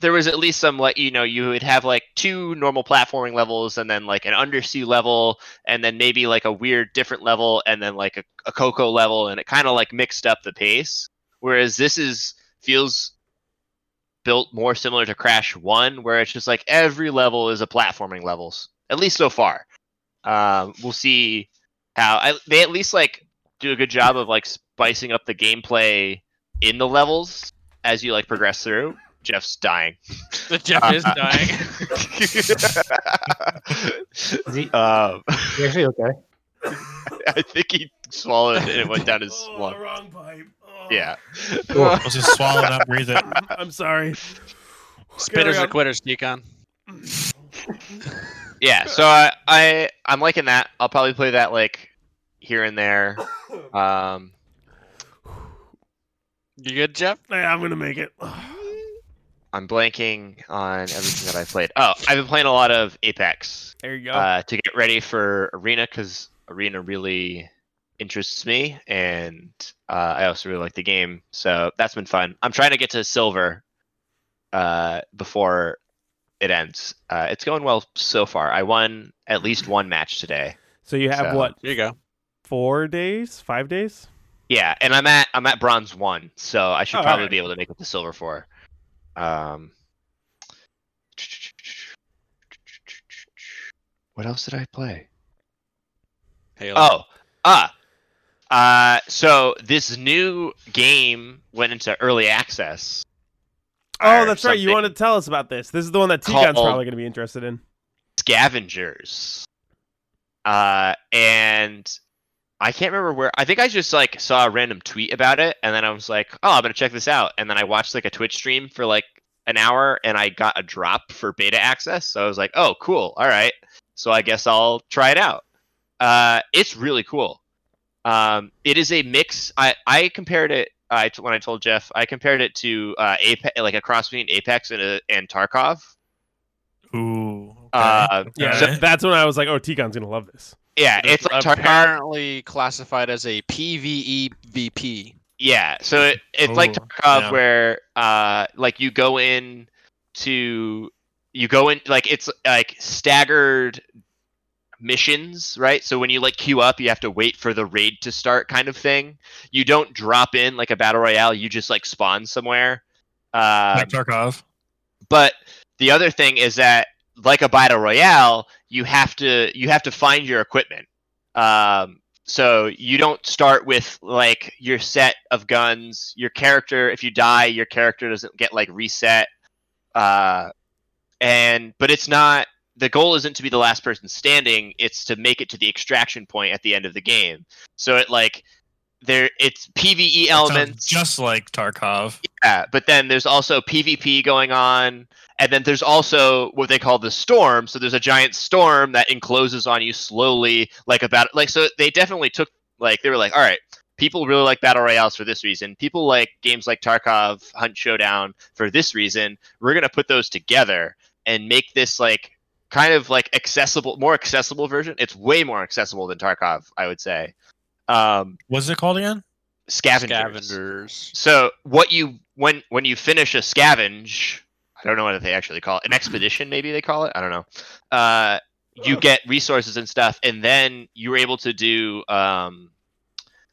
there was at least some like you know you would have like two normal platforming levels and then like an undersea level and then maybe like a weird different level and then like a, a coco level and it kind of like mixed up the pace. Whereas this is feels built more similar to crash 1 where it's just like every level is a platforming levels at least so far. Um, we'll see how I, they at least like do a good job of like spicing up the gameplay in the levels as you like progress through jeff's dying The Jeff is dying. Is he, um, is he actually okay? I think he swallowed it and it went down his Oh, lung. wrong pipe. Oh. Yeah. Let's just swallow it up, breathe it. I'm sorry. Spitters Carry or quitters, Deacon. Yeah. So I, I I'm liking that. I'll probably play that like here and there. Um, You good, Jeff? Yeah, I'm gonna make it. I'm blanking on everything that I played. Oh, I've been playing a lot of Apex There you go. uh, to get ready for Arena because Arena really interests me, and uh, I also really like the game. So that's been fun. I'm trying to get to silver uh, before it ends. Uh, it's going well so far. I won at least one match today. so you have so- what? Here you go. Four days? Five days? Yeah, and I'm at I'm at bronze one, so I should Oh, probably alright. be able to make it to silver four. Um, what else did I play? Halo. Oh, ah, uh, so this new game went into early access. Oh, that's right. You want to tell us about this? This is the one that Tigon's Called- probably gonna be interested in. scavengers. Uh, and I can't remember where. I think I just like saw a random tweet about it, and then I was like, "Oh, I'm gonna check this out." And then I watched like a Twitch stream for like an hour, and I got a drop for beta access. So I was like, "Oh, cool. All right. So I guess I'll try it out." Uh, it's really cool. Um, it is a mix. I I compared it. I when I told Jeff, I compared it to uh, Apex, like a cross between Apex and uh, and Tarkov. Ooh. Okay. Uh, Yeah, Okay. so that's when I was like, "Oh, Tigon's gonna love this." Yeah, it's like Tarkov. apparently classified as a PVE VP. Yeah, so it, it's like Ooh, Tarkov yeah. where uh like you go in to you go in like it's like staggered missions, right? So when you like queue up, you have to wait for the raid to start kind of thing. You don't drop in like a battle royale, you just like spawn somewhere. Um, like Tarkov. but the other thing is that like a battle royale you have to you have to find your equipment. Um, so you don't start with like your set of guns. Your character if you die your character doesn't get like reset. Uh, and but it's not the goal isn't to be the last person standing. It's to make it to the extraction point at the end of the game. So it like there it's pve elements. just like Tarkov. yeah, but then there's also PvP going on, and then there's also what they call the storm. So there's a giant storm that encloses on you slowly, like about like. So they definitely took like they were like, all right, people really like battle royales for this reason. People like games like Tarkov, Hunt Showdown for this reason. We're gonna put those together and make this like kind of like accessible, more accessible version. It's way more accessible than Tarkov, I would say. Um, What's it called again? scavengers. Scavengers. So what you when when you finish a scavenge, I don't know what they actually call it, an expedition maybe they call it. I don't know. Uh, you get resources and stuff, and then you're able to do um,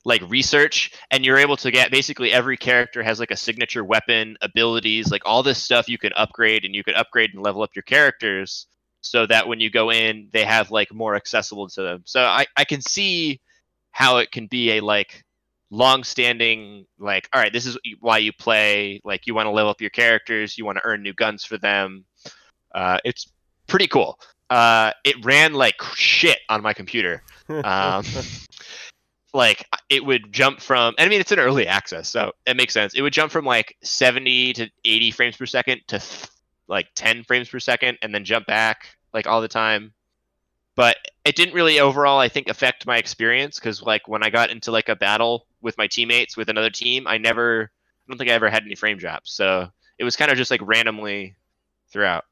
like research, and you're able to get basically every character has like a signature weapon, abilities, like all this stuff you can upgrade, and you can upgrade and level up your characters so that when you go in, they have like more accessible to them. So I I can see how it can be a like long-standing like all right this is why you play. Like you want to level up your characters. You want to earn new guns for them. Uh, it's pretty cool. Uh, it ran like shit on my computer. Um, like it would jump from i mean it's an early access so it makes sense. It would jump from like 70 to 80 frames per second to like 10 frames per second and then jump back like all the time. But it didn't really overall i think affect my experience because like when i got into like a battle with my teammates with another team i never i don't think i ever had any frame drops so it was kind of just like randomly throughout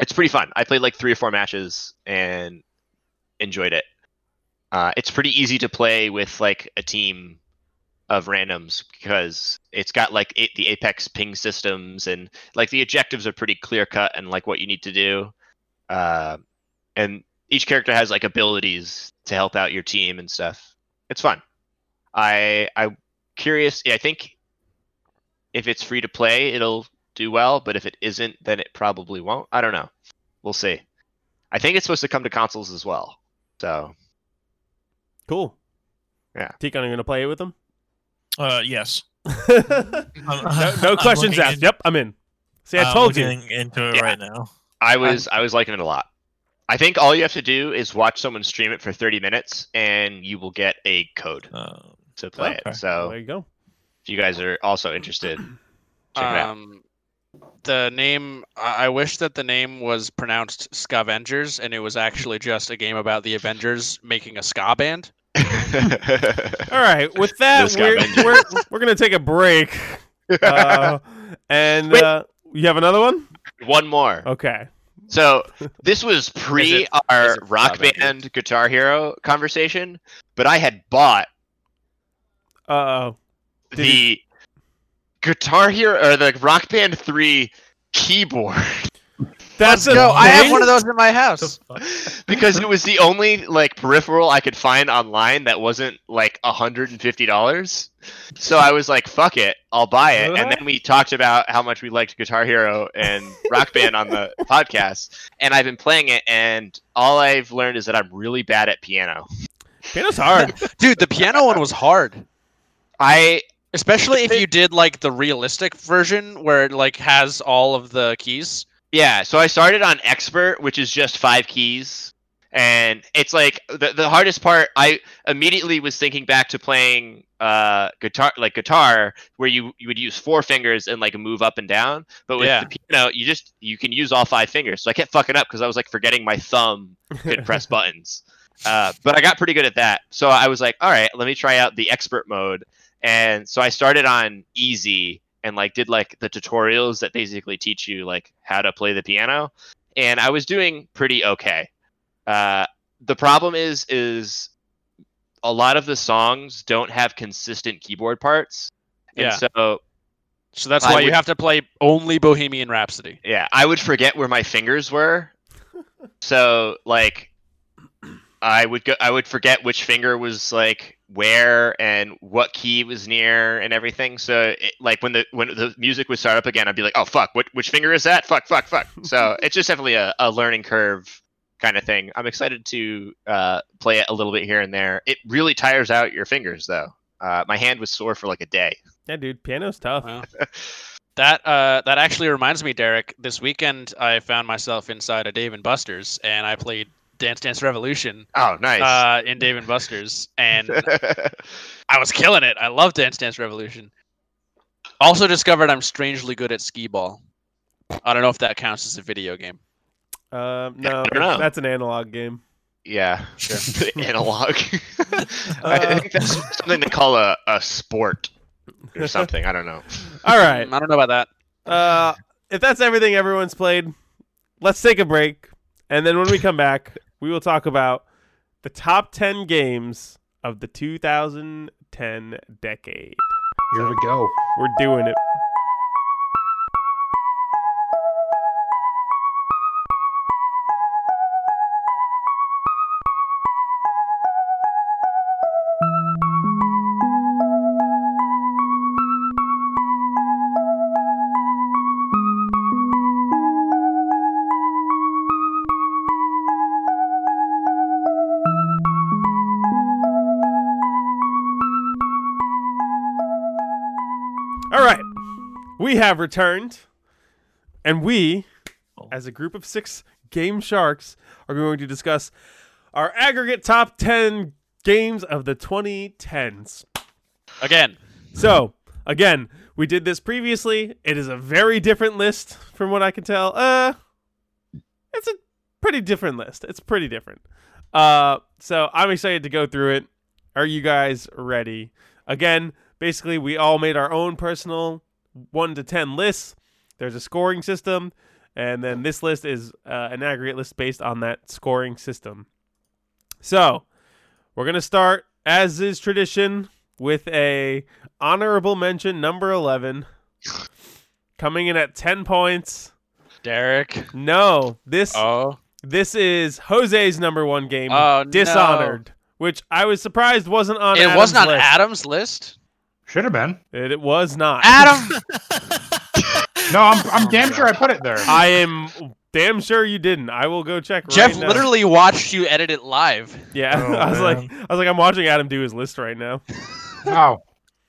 it's pretty fun i played like three or four matches and enjoyed it uh, it's pretty easy to play with like a team of randoms because it's got like the Apex ping systems and like the objectives are pretty clear cut and like what you need to do. Uh, and each character has like abilities to help out your team and stuff. It's fun. I I'm curious. I think if it's free to play, it'll do well, but if it isn't, then it probably won't. I don't know. We'll see. I think it's supposed to come to consoles as well. So Cool. Yeah. Tikon, are you gonna play it with them? Uh, yes. no, no questions asked. in- Yep, I'm in. See, I I'm told you. into it Yeah. right now. I was I was liking it a lot. I think all you have to do is watch someone stream it for 30 minutes, and you will get a code Uh, to play Okay. it. So There you go. if you guys are also interested, check it out. Um, the name. I I wish that the name was pronounced Scavengers, and it was actually just a game about the Avengers making a ska band. All right. With that, we're, we're, we're gonna take a break. Uh, and uh, you have another one? One more. Okay. So this was pre it- our Rock Band Guitar Hero conversation, but I had bought Uh oh. Did the Guitar Hero or the Rock Band 3 keyboard That's Let's a go. I have one of those in my house. because it was the only like peripheral I could find online that wasn't like $150. So I was like, fuck it, I'll buy it. And then we talked about how much we liked Guitar Hero and Rock Band on the podcast. And I've been playing it, and all I've learned is that I'm really bad at piano. Piano's hard. Dude, the piano one was hard. I Especially if you did like the realistic version where it like has all of the keys. Yeah, so I started on expert, which is just five keys, and it's like the the hardest part. I immediately was thinking back to playing uh guitar, like guitar, where you you would use four fingers and like move up and down. But with Yeah. the piano, you just you can use all five fingers. So I kept fucking up because I was like forgetting my thumb could press buttons. Uh, but I got pretty good at that. So I was like, all right, let me try out the expert mode. And so I started on easy and like did like the tutorials that basically teach you like how to play the piano. And I was doing pretty okay. Uh, the problem is is a lot of the songs don't have consistent keyboard parts. And Yeah. so So that's I why you have to play only Bohemian Rhapsody. Yeah, I would forget where my fingers were. so like I would go I would forget which finger was like where and what key was near and everything. So it, like when the when the music would start up again, I'd be like, "Oh fuck, what which finger is that? Fuck, fuck, fuck." So it's just definitely a, a learning curve kind of thing. I'm excited to uh, play it a little bit here and there. It really tires out your fingers though. Uh, my hand was sore for like a day. yeah, dude. Piano's tough. Wow. That uh, that actually reminds me, Derek. This weekend, I found myself inside a Dave and Buster's, and I played Dance Dance Revolution Oh, nice. uh, in Dave and Buster's, and I was killing it. I love Dance Dance Revolution. Also discovered I'm strangely good at skee ball. I don't know if that counts as a video game. Um, no, I that's, that's an analog game. Yeah, Sure. analog. Uh, I think that's something they call a, a sport or something. I don't know. All right. I don't know about that. Uh, if that's everything everyone's played, let's take a break, and then when we come back, we will talk about the top ten games of the 2010 decade. Here we go. We're doing it. We have returned, and we, as a group of six game sharks, are going to discuss our aggregate top 10 games of the 2010s. Again, So, again, we did this previously. It is a very different list from what I can tell. Uh it's a pretty different list. It's pretty different. Uh so I'm excited to go through it. Are you guys ready? Again, basically we all made our own personal 1 to 10 lists. There's a scoring system and then this list is uh, an aggregate list based on that scoring system. So, we're going to start as is tradition with a honorable mention number 11 coming in at 10 points. Derek. No, this Oh. this is Jose's number 1 game, Oh, no. Dishonored, which I was surprised wasn't on It Adam's wasn't on list. Adam's list. Should have been. It, it was not. Adam. No, I'm, I'm damn sure I put it there. I am damn sure you didn't. I will go check Jeff right now. literally watched you edit it live. Yeah, Oh, I was man. like I was like I'm watching Adam do his list right now. Oh,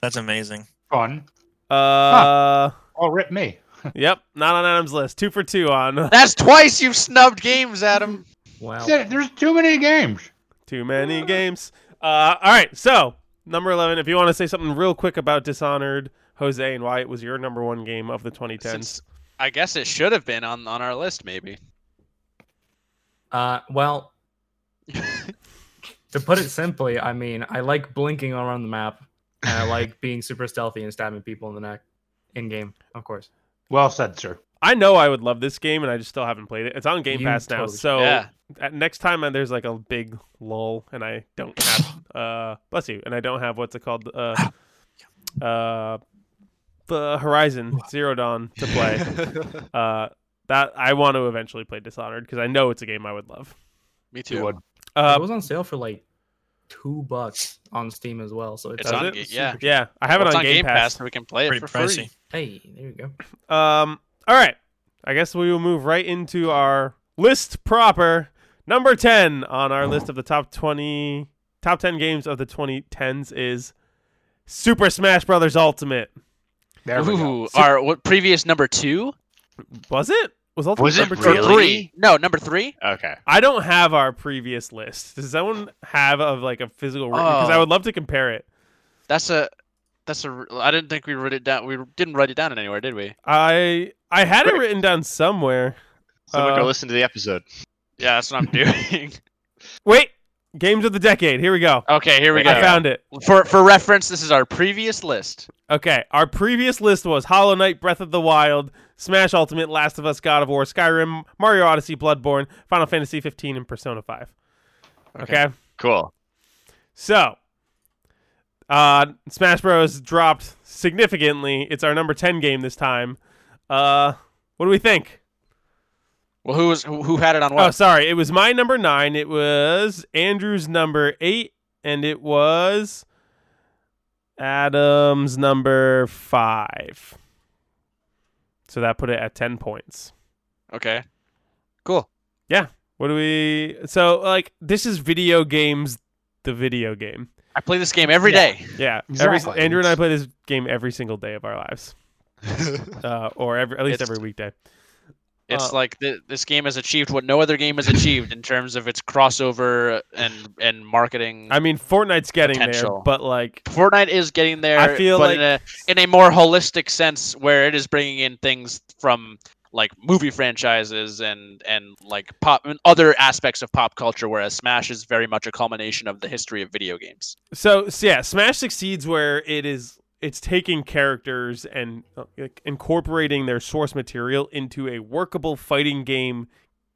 That's amazing. fun. Uh Oh, rip me. Yep, not on Adam's list. Two for two on That's twice you've snubbed games, Adam. Wow. There's too many games. too many games. Uh, all right, so number eleven. If you want to say something real quick about Dishonored, Jose, and why it was your number one game of the 2010s. Since I guess it should have been on, on our list, maybe. Uh, well, to put it simply, I mean, I like blinking around the map, and I like being super stealthy and stabbing people in the neck, in game, of course. Well said, sir. I know I would love this game, and I just still haven't played it. It's on Game You Pass now, totally should. so Yeah. next time uh, there's like a big lull, and I don't have uh, bless you, and I don't have what's it called uh, uh, the Horizon Zero Dawn to play. uh, that I want to eventually play Dishonored because I know it's a game I would love. Me too. would. Uh, it was on sale for like two bucks on Steam as well. So it's, It's Does on, it? Yeah. yeah, I have Well, it it's on Game, Pass. so we can play it Pretty for free. hey, there you go. Um, all right. I guess we will move right into our list proper. Number 10 on our list of the top 20 top 10 games of the 2010s is Super Smash Brothers Ultimate. There we go. Our what previous number two? Was it? Was Ultimate Was it number 2? Really? three? No, number three. Okay. I don't have our previous list. Does someone have of like a physical record? because I Oh. would love to compare it. That's a. That's a. I didn't think we wrote it down. We didn't write it down in anywhere, did we? I I had it written down somewhere. Someone Uh, go listen to the episode. Yeah, that's what I'm doing. Wait, games of the decade. Here we go. okay, here we go. I found it. For for reference, this is our previous list. Okay, our previous list was Hollow Knight, Breath of the Wild, Smash Ultimate, Last of Us, God of War, Skyrim, Mario Odyssey, Bloodborne, Final Fantasy 15, and Persona 5. Okay, Cool. so uh, Smash Bros. dropped significantly. It's our number 10 game this time. Uh, what do we think? Well, who was who, who had it on Oh, sorry, it was my number nine. It was Andrew's number eight, and it was Adam's number five. So that put it at 10 points. Okay, cool. Yeah. What do we. So, like, this is video games, the video game. I play this game every Yeah. day. Yeah. Exactly. Every, Andrew and I play this game every single day of our lives, uh, or every, at least It's- every weekday. It's Uh, like th- this game has achieved what no other game has achieved in terms of its crossover and and marketing. I mean, Fortnite's getting there, but, like, Fortnite is getting there. I feel but in a in a more holistic sense, where it is bringing in things from like movie franchises and and like pop and other aspects of pop culture, whereas Smash is very much a culmination of the history of video games. So, so yeah, Smash succeeds where it is it's taking characters and uh, incorporating their source material into a workable fighting game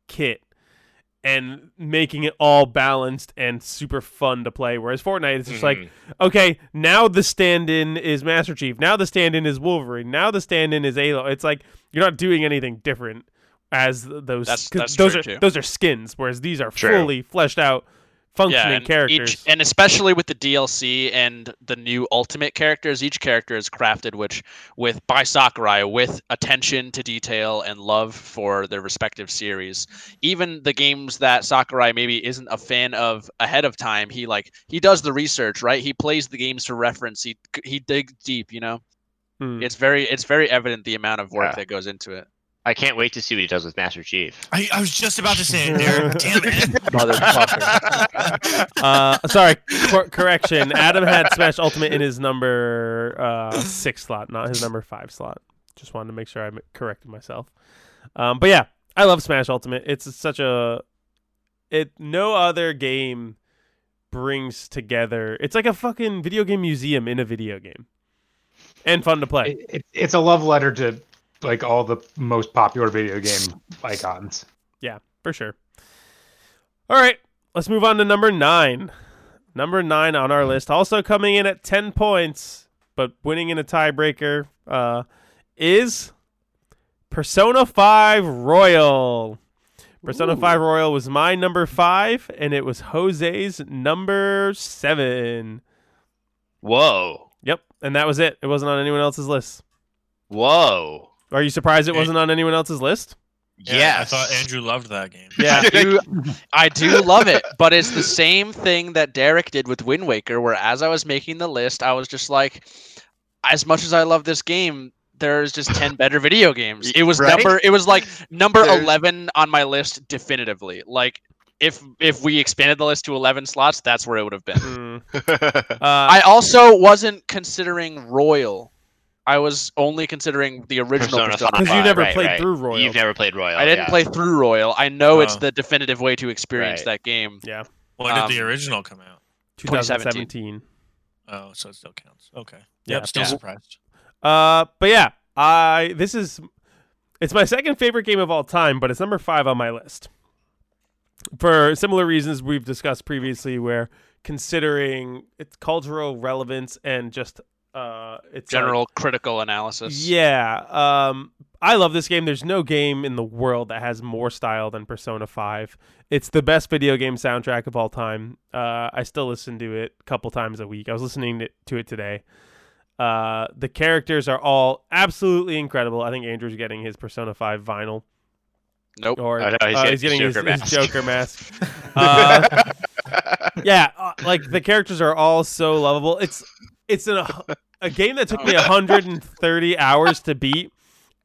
kit and making it all balanced and super fun to play. Whereas Fortnite is just like, Mhm. okay, now the stand-in is Master Chief, now the stand-in is Wolverine, now the stand-in is Halo. It's like you're not doing anything different as those. That's- that's those true, are too. those are skins, whereas these are True. fully fleshed out, functioning and characters. Each, and especially with the DLC and the new Ultimate characters, each character is crafted which with by Sakurai with attention to detail and love for their respective series. Even the games that Sakurai maybe isn't a fan of ahead of time, he like he does the research, right? He plays the games for reference. He he digs deep, you know. Hmm. It's very it's very evident the amount of work Yeah. that goes into it. I can't wait to see what he does with Master Chief. I, I was just about to say it, Derek. Damn it. Motherfucker. uh, sorry, cor- correction. Adam had Smash Ultimate in his number uh, six slot, not his number five slot. Just wanted to make sure I corrected myself. Um, but yeah, I love Smash Ultimate. It's such a it. No other game brings together. It's like a fucking video game museum in a video game, and fun to play. It, it, it's a love letter to like all the most popular video game icons. Yeah, for sure. All right, let's move on to number nine. number nine on our list, also coming in at 10 points, but winning in a tiebreaker, uh, is Persona 5 Royal. Persona 5 Royal was my number five, and it was Jose's number seven. Whoa. Yep, and that was it. It wasn't on anyone else's list. Whoa. Are you surprised it wasn't on anyone else's list? Yeah, yes. I thought Andrew loved that game. Yeah. I do, I do love it, but it's the same thing that Derek did with Wind Waker, where as I was making the list, I was just like, as much as I love this game, there's just ten better video games. It was Right? number, it was like number There's- eleven on my list definitively. Like if if we expanded the list to eleven slots, that's where it would have been. Hmm. Uh, I also wasn't considering Royal. I was only considering the original Persona Persona. 5. Because you never Right, played right. through Royal. You've never played Royal. I didn't yeah. play through Royal. I know it's Oh. the definitive way to experience Right. that game. Yeah. When did the Um, original come out? 2017. Oh, so it still counts. Okay. Yeah. Yep, still Yeah. surprised. Uh, but yeah, I this is it's my second favorite game of all time, but it's number five on my list for similar reasons we've discussed previously. Where considering its cultural relevance and just uh, it's like- General critical analysis. yeah, um, I love this game. There's no game in the world that has more style than Persona 5. It's the best video game soundtrack of all time. Uh, I still listen to it a couple times a week. I was listening to- to it today. Uh, the characters are all absolutely incredible. I think Andrew's getting his Persona 5 vinyl. Nope. Or he's uh, getting he's getting his his, Joker his mask. Joker mask. Uh, yeah, uh, like the characters are all so lovable. It's it's a a game that took me 130 hours to beat,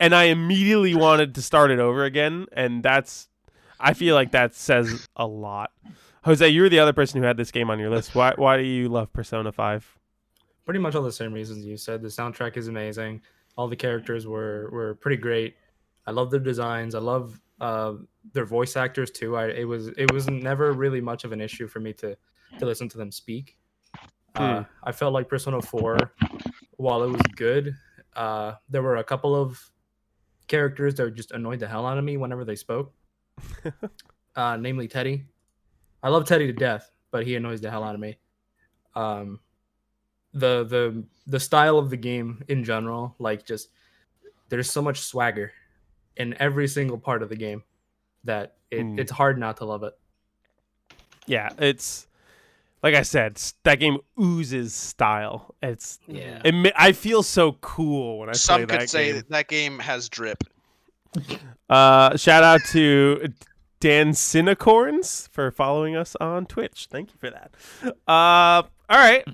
and I immediately wanted to start it over again. And that's I feel like that says a lot. Jose, you were the other person who had this game on your list. Why why do you love Persona 5? pretty much all the same reasons you said. The soundtrack is amazing. All the characters were were pretty great. I love their designs. I love uh, their voice actors too. I it was it was never really much of an issue for me to to listen to them speak. Uh, I felt like Persona 4, while it was good, uh, there were a couple of characters that just annoyed the hell out of me whenever they spoke. uh, namely Teddy. I love Teddy to death, but he annoys the hell out of me. Um, the the the style of the game in general, like just there's so much swagger in every single part of the game that it, Mm. it's hard not to love it. Yeah, it's like I said, that game oozes style. It's Yeah. it, I feel so cool when I Some play could say game. that game has drip. Uh, shout out to Dan Cinecorns for following us on Twitch. Thank you for that. Uh, all right.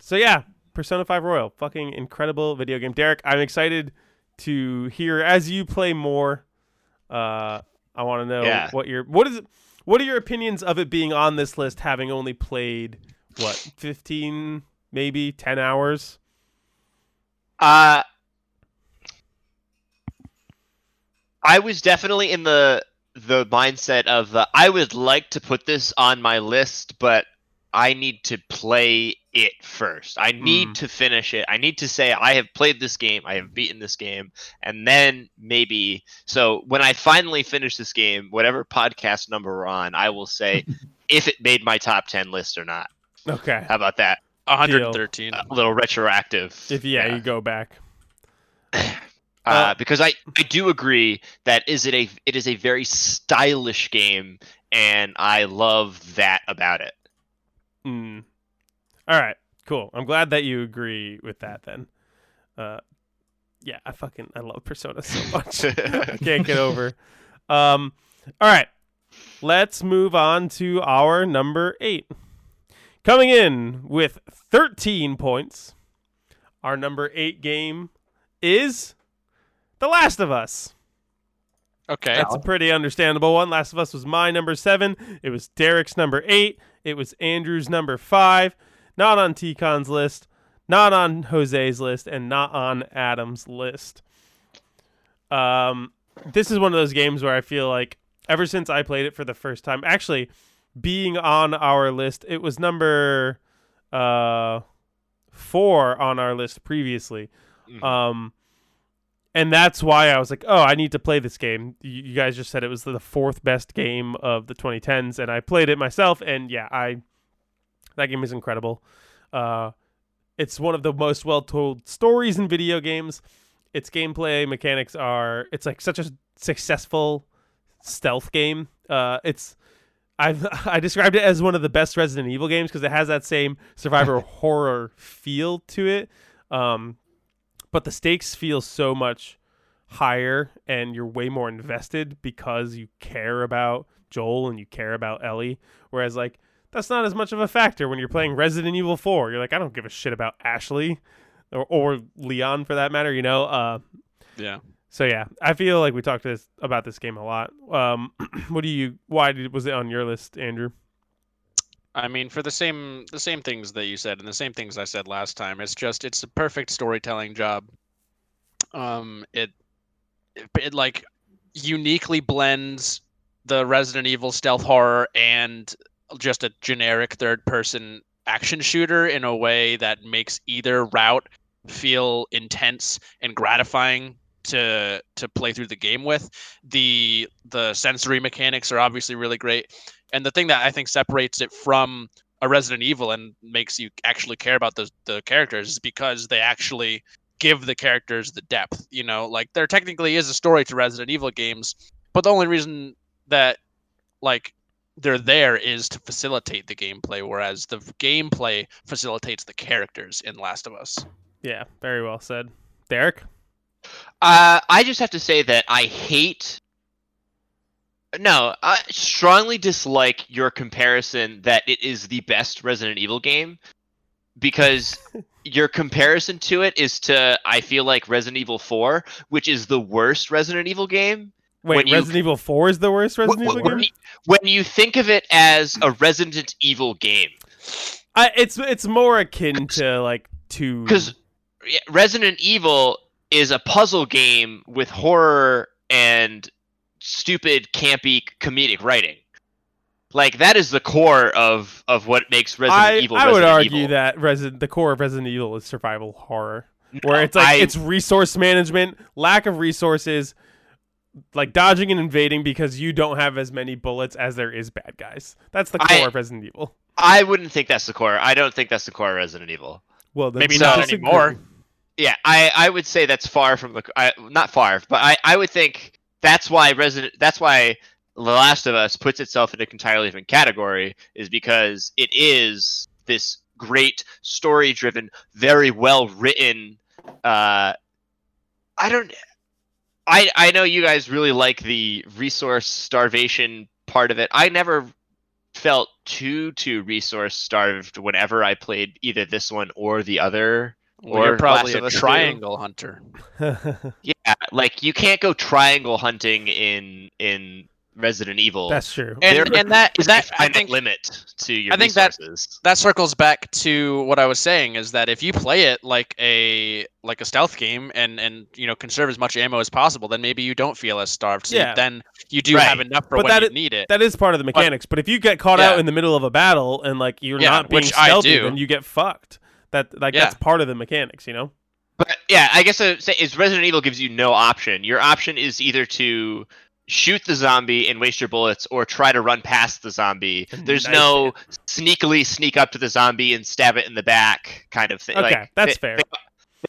So yeah, Persona 5 Royal, fucking incredible video game. Derek, I'm excited to hear as you play more. Uh, I want to know Yeah. what your what is what are your opinions of it being on this list, having only played what 15, maybe 10 hours. Uh I was definitely in the the mindset of uh, I would like to put this on my list, but I need to play it first. I need Mm. to finish it. I need to say I have played this game, I have beaten this game, and then maybe so when I finally finish this game, whatever podcast number we're on, I will say if it made my top 10 list or not. Okay. How about that? 113. A little retroactive. If yeah, you go back. uh, Uh, because I, I do agree that is it a it is a very stylish game and I love that about it. Mm. All right, cool. I'm glad that you agree with that. Then, uh, yeah, I fucking I love Persona so much. I can't get over. Um, all right, let's move on to our number eight. Coming in with 13 points, our number eight game is The Last of Us. Okay. That's a pretty understandable one. Last of Us was my number seven. It was Derek's number eight. It was Andrew's number five. Not on T-Con's list, not on Jose's list, and not on Adam's list. Um, this is one of those games where I feel like ever since I played it for the first time, actually being on our list, it was number uh four on our list previously. Um, and that's why I was like, oh, I need to play this game. You, you guys just said it was the fourth best game of the 2010s, and I played it myself, and yeah, I That game is incredible. Uh, it's one of the most well told stories in video games. Its gameplay mechanics are. It's like such a successful stealth game. Uh, it's. I've I described it as one of the best Resident Evil games because it has that same survivor horror feel to it. Um, but the stakes feel so much higher and you're way more invested because you care about Joel and you care about Ellie. Whereas like that's not as much of a factor when you're playing Resident Evil 4. You're like, I don't give a shit about Ashley or, or Leon for that matter, you know? Uh, Yeah. so yeah, I feel like we talked this, about this game a lot. Um, what do you? Why did, was it on your list, Andrew? I mean, for the same the same things that you said and the same things I said last time. It's just it's a perfect storytelling job. Um, it it, it like uniquely blends the Resident Evil stealth horror and just a generic third person action shooter in a way that makes either route feel intense and gratifying to to play through the game with. The the sensory mechanics are obviously really great. And the thing that I think separates it from a Resident Evil and makes you actually care about the the characters is because they actually give the characters the depth. You know, like there technically is a story to Resident Evil games, but the only reason that like they're there is to facilitate the gameplay, whereas the gameplay facilitates the characters in Last of Us. Yeah, very well said, Derek. Uh, I just have to say that I hate. No, I strongly dislike your comparison that it is the best Resident Evil game because your comparison to it is to I feel like Resident Evil 4, which is the worst Resident Evil game. Wait, When you- Resident Evil 4 is the worst Resident Wh- Evil game? when, you, think of it as a Resident Evil game, I, it's it's more akin to like two. because Resident Evil is a puzzle game with horror and stupid, campy, comedic writing. Like that is the core of of what makes Resident I, Evil. I would argue Evil. that Resident the core of Resident Evil is survival horror, where No, it's like I- it's resource management, lack of resources, like dodging and invading because you don't have as many bullets as there is bad guys. That's the I- core of Resident Evil. I wouldn't think that's the core. I don't think that's the core of Resident Evil. Well, then Maybe not disagree. anymore. Yeah, I, I would say that's far from the I, not far, but I, I would think that's why Resident that's why The Last of Us puts itself in a entirely different category is because it is this great story driven, very well written. Uh, I don't. I I know you guys really like the resource starvation part of it. I never felt too too resource starved whenever I played either this one or the other. Well, Or you're probably of a Us two. triangle hunter. Yeah, like you can't go triangle hunting in in Resident Evil. That's true. And, There and that that a I finite think limit to your I think that- resources. that circles back to what I was saying is that if you play it like a like a stealth game and and you know conserve as much ammo as possible, then maybe you don't feel as starved. So Yeah. then you do Right. have enough for But when that you i- need it. That is part of the mechanics. But if you get caught out in the middle of a battle and like you're Yeah, not being which I stealthy, do. then you get fucked. That like Yeah. that's part of the mechanics, you know. But yeah, I guess I say is Resident Evil gives you no option. Your option is either to shoot the zombie and waste your bullets, or try to run past the zombie. There's knife no sneakily sneak up to the zombie and stab it in the back kind of thing. Okay, Like, that's they- fair. They,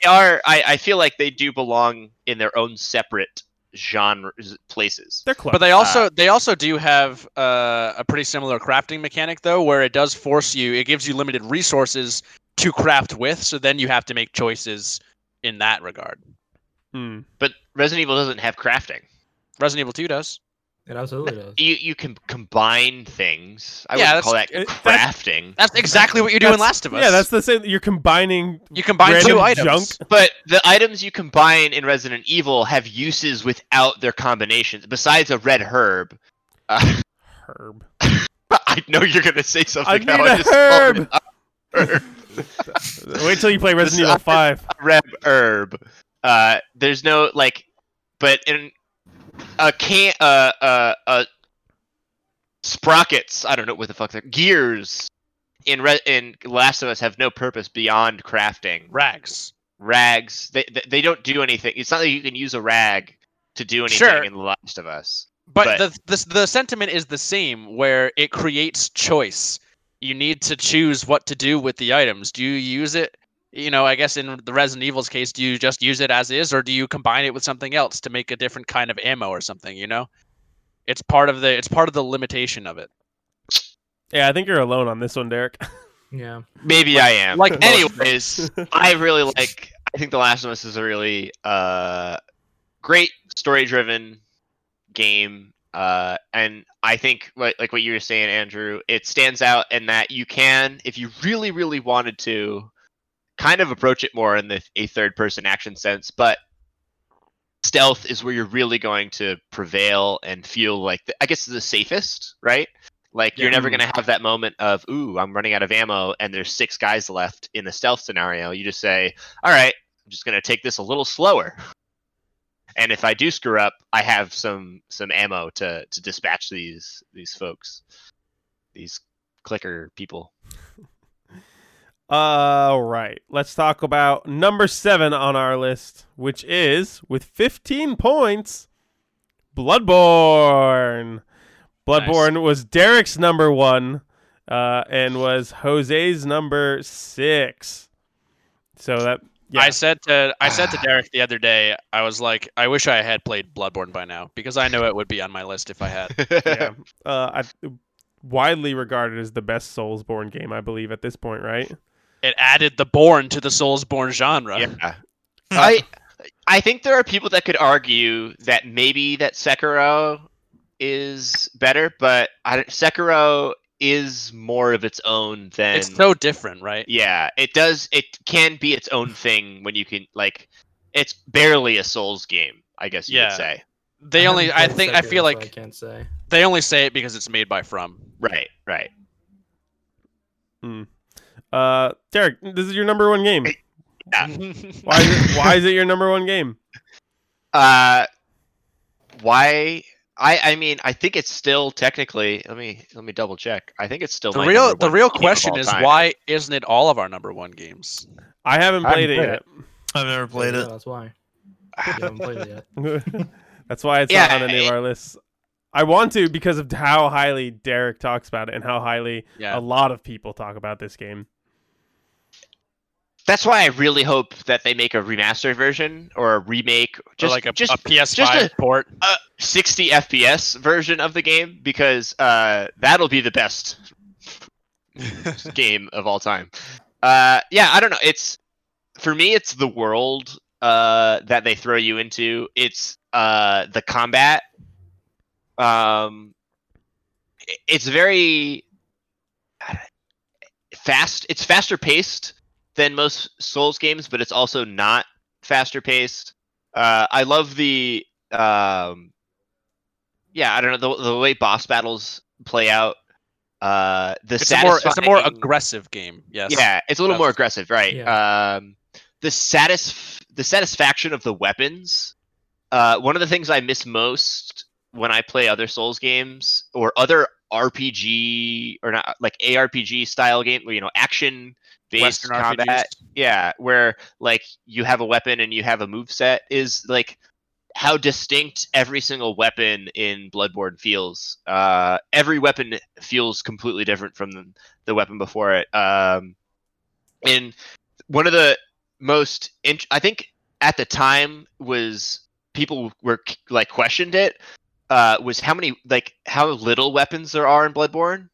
they are. I, I feel like they do belong in their own separate genre places. They're close. But they also they also do have uh, a pretty similar crafting mechanic though, where it does force you. It gives you limited resources to craft with, so then you have to make choices in that regard. Hmm. But Resident Evil doesn't have crafting. Resident Evil Two does. It absolutely does. You you can combine things. I Yeah, wouldn't call that that's- it- that's- crafting. That's exactly what you do in That's- Last of Us. Yeah, that's the same. You're combining you combine two items. junk. But the items you combine in Resident Evil have uses without their combinations. Besides a red herb, uh, herb. I know you're gonna say something. I need now, a just herb. it herb. Wait till you play Resident Evil Five. red herb. Uh, there's no like, but in a can, uh, uh, uh, sprockets. I don't know what the fuck they're gears. In Re- in Last of Us have no purpose beyond crafting. Rags. Rags. They, they they don't do anything. It's not like you can use a rag to do anything Sure. in The Last of Us. But, But- the, the the sentiment is the same, where it creates choice. you need to choose what to do with the items. Do you use it? You know, I guess in the Resident Evil's case, do you just use it as is, or do you combine it with something else to make a different kind of ammo or something? You know, it's part of the it's part of the limitation of it. Yeah, I think you're alone on this one, Derek. Yeah. Maybe I am. like anyways, I really like. I think The Last of Us is a really uh, great story-driven game, uh, and I think like, like what you were saying, Andrew, it stands out in that you can, if you really, really wanted to, kind of approach it more in the a third-person action sense, but stealth is where you're really going to prevail and feel like the, I guess the safest, right? Like you're never gonna have that moment of ooh, I'm running out of ammo and there's six guys left in the stealth scenario. You just say, all right, I'm just gonna take this a little slower. And if I do screw up, I have some some ammo to to dispatch these these folks, these clicker people. All right, let's talk about number seven on our list, which is with 15 points, Bloodborne. Bloodborne was Derek's number one, uh, and was Jose's number six. So that yeah, I said to I said to Derek the other day, I was like, I wish I had played Bloodborne by now because I know it would be on my list if I had. yeah. uh, I, widely regarded as the best Soulsborne game, I believe, at this point, right? It added the Born to the Soulsborne genre. Yeah. Uh, hmm. I I think there are people that could argue that maybe that Sekiro is better, but I, Sekiro is more of its own than It's so different, right? yeah. It does. It can be its own thing when you can like. It's barely a Souls game, I guess you Yeah. could say. They only I think played I feel Sekiro, so I like can't say. they only say it because it's made by From. Right. Right. Hmm. Uh, Derek, this is your number one game. Yeah. Why is it, why is it your number one game? Uh, why? I I mean I think it's still technically. Let me let me double check. I think it's still the my real the real question is time. why isn't it all of our number one games? I haven't I played haven't it played I've never played Yeah, it. That's why. You haven't played it yet. yet. That's why it's Yeah, not on any of our lists. I want to because of how highly Derek talks about it and how highly Yeah. a lot of people talk about this game. That's why I really hope that they make a remastered version or a remake, Or just like a, just a PS5 just a- port. a 60 FPS version of the game because uh, that'll be the best game of all time. Uh, yeah, I don't know. It's for me, it's the world uh, that they throw you into. It's uh, the combat. Um, it's very fast. It's faster paced than most Souls games, but it's also not faster paced. Uh, I love the um, yeah, I don't know the, the way boss battles play out. Uh, the It's a more it's a more aggressive game. Yes. yeah, it's a little That's- more aggressive, right? Um, the satis the satisfaction of the weapons. Uh, one of the things I miss most when I play other Souls games or other RPG or not like ARPG style game, where you know action based Western combat. RPGs. Yeah, where like you have a weapon and you have a move set is like how distinct every single weapon in Bloodborne feels. Uh, every weapon feels completely different from the, the weapon before it. Um, and one of the most, int- I think at the time was people were like questioned it uh, was how many like how little weapons there are in Bloodborne.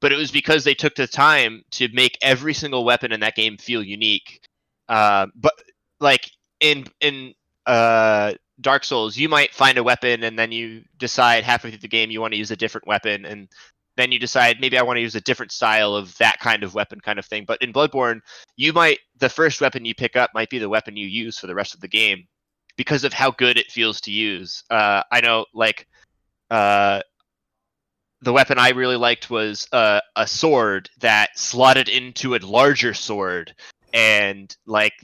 But it was because they took the time to make every single weapon in that game feel unique. Uh, but like in in uh, Dark Souls, you might find a weapon and then you decide halfway through the game you want to use a different weapon, and then you decide maybe I want to use a different style of that kind of weapon, kind of thing. But in Bloodborne, you might the first weapon you pick up might be the weapon you use for the rest of the game because of how good it feels to use. Uh, I know, like, uh, the weapon I really liked was uh, a sword that slotted into a larger sword, and like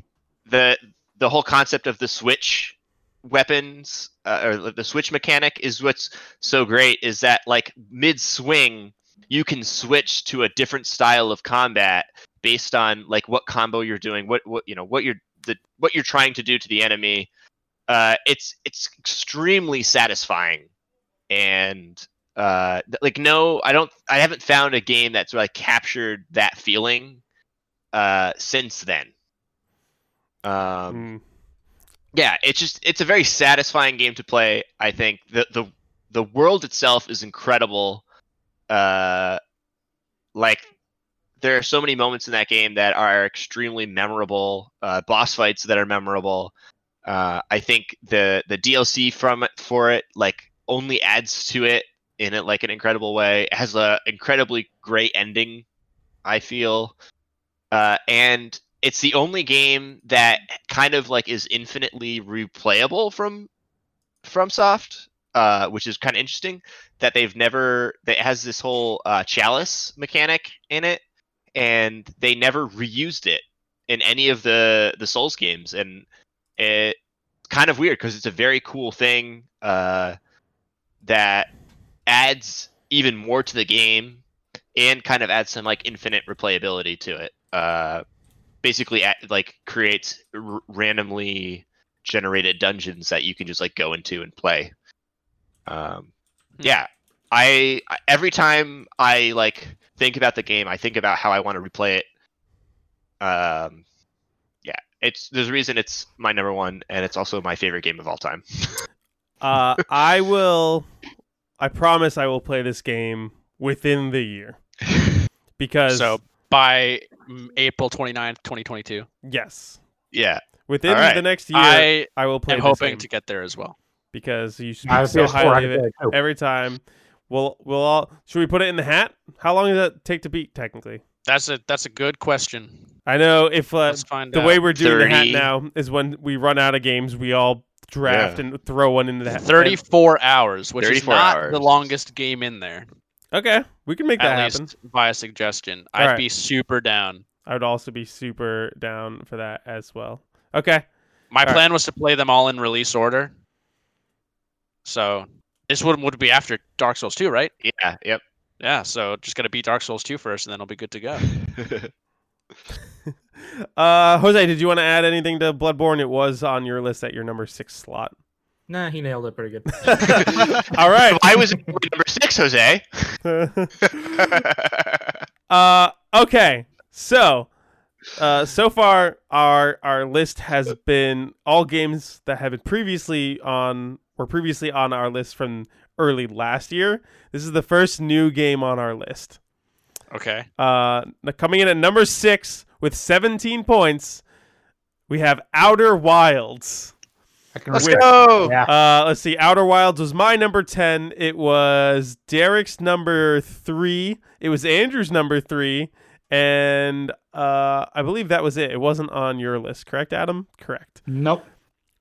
the the whole concept of the switch weapons uh, or the switch mechanic is what's so great is that like mid swing you can switch to a different style of combat based on like what combo you're doing what what you know what you're the what you're trying to do to the enemy. Uh it's it's extremely satisfying. And uh like no i don't i haven't found a game that's like captured that feeling uh since then. Um Mm. yeah it's just it's a very satisfying game to play. I think the the the world itself is incredible. Uh like there are so many moments in that game that are extremely memorable uh boss fights that are memorable. Uh i think the the dlc from it for it like only adds to it in it like an incredible way it has a incredibly great ending i feel uh and it's the only game that kind of like is infinitely replayable from FromSoft, uh, which is kind of interesting. That they've never that has this whole uh, chalice mechanic in it, and they never reused it in any of the the Souls games, and it's kind of weird because it's a very cool thing uh, that adds even more to the game and kind of adds some like infinite replayability to it. Uh, basically at, like creates r- randomly generated dungeons that you can just like go into and play. Um, Hmm. yeah, I every time I like think about the game, I think about how I want to replay it. Um, yeah, it's there's a reason it's my number one, and it's also my favorite game of all time. Uh, I will. I promise I will play this game within the year because So by April 29th, 2022, yes, yeah, within All right. the next year I, I will play I'm hoping game to get there as well. because you speak I have so PS4, highly of it it every time. We'll we'll all should we put it in the hat? How long does that take to beat technically? That's a that's a good question. I know if uh, Let's find the out. way we're doing the 30. hat now is when we run out of games, we all draft Yeah. and throw one into the hat. 34 hours, which is not hours. the longest game in there. Okay, we can make that At happen. by a suggestion. All I'd right. be super down. I would also be super down for that as well. Okay. My All right. plan was to play them all in release order. So this would would be after Dark Souls 2, right? yeah, yep. Yeah, so just gotta beat Dark Souls 2 first, and then I'll be good to go. Uh, Jose, did you want to add anything to Bloodborne? It was on your list at your number six slot. Nah, he nailed it pretty good. All right. I was number six, Jose. uh, okay. So, uh, so far our our list has been all games that have been previously on were previously on our list from early last year. This is the first new game on our list. okay. Uh, coming in at number six with 17 points, we have Outer Wilds. I can Let's respect- go. Yeah. Uh, let's see. Outer Wilds was my number 10. It was Derek's number three. It was Andrew's number three. And uh, I believe that was it. It wasn't on your list, correct, Adam? Correct. Nope.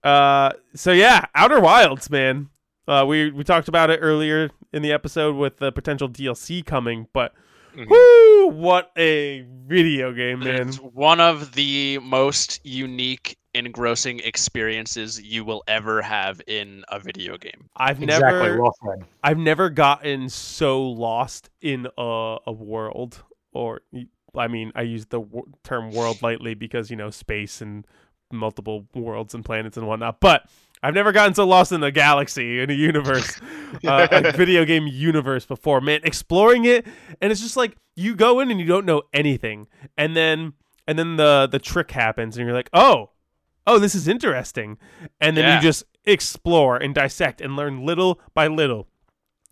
Uh, so yeah, Outer Wilds, man. Uh, we we talked about it earlier in the episode with the potential DLC coming, but Mhm. whoo, what a video game, man! It's one of the most unique, engrossing experiences you will ever have in a video game. I've Exactly. never Well. I've never gotten so lost in a, a world, or I mean, I use the w- term world lightly because you know space and multiple worlds and planets and whatnot. But I've never gotten so lost in a galaxy in a universe, uh, a video game universe before. Man, exploring it, and it's just like you go in and you don't know anything, and then and then the the trick happens, and you're like, oh, oh, this is interesting, and then Yeah. you just explore and dissect and learn little by little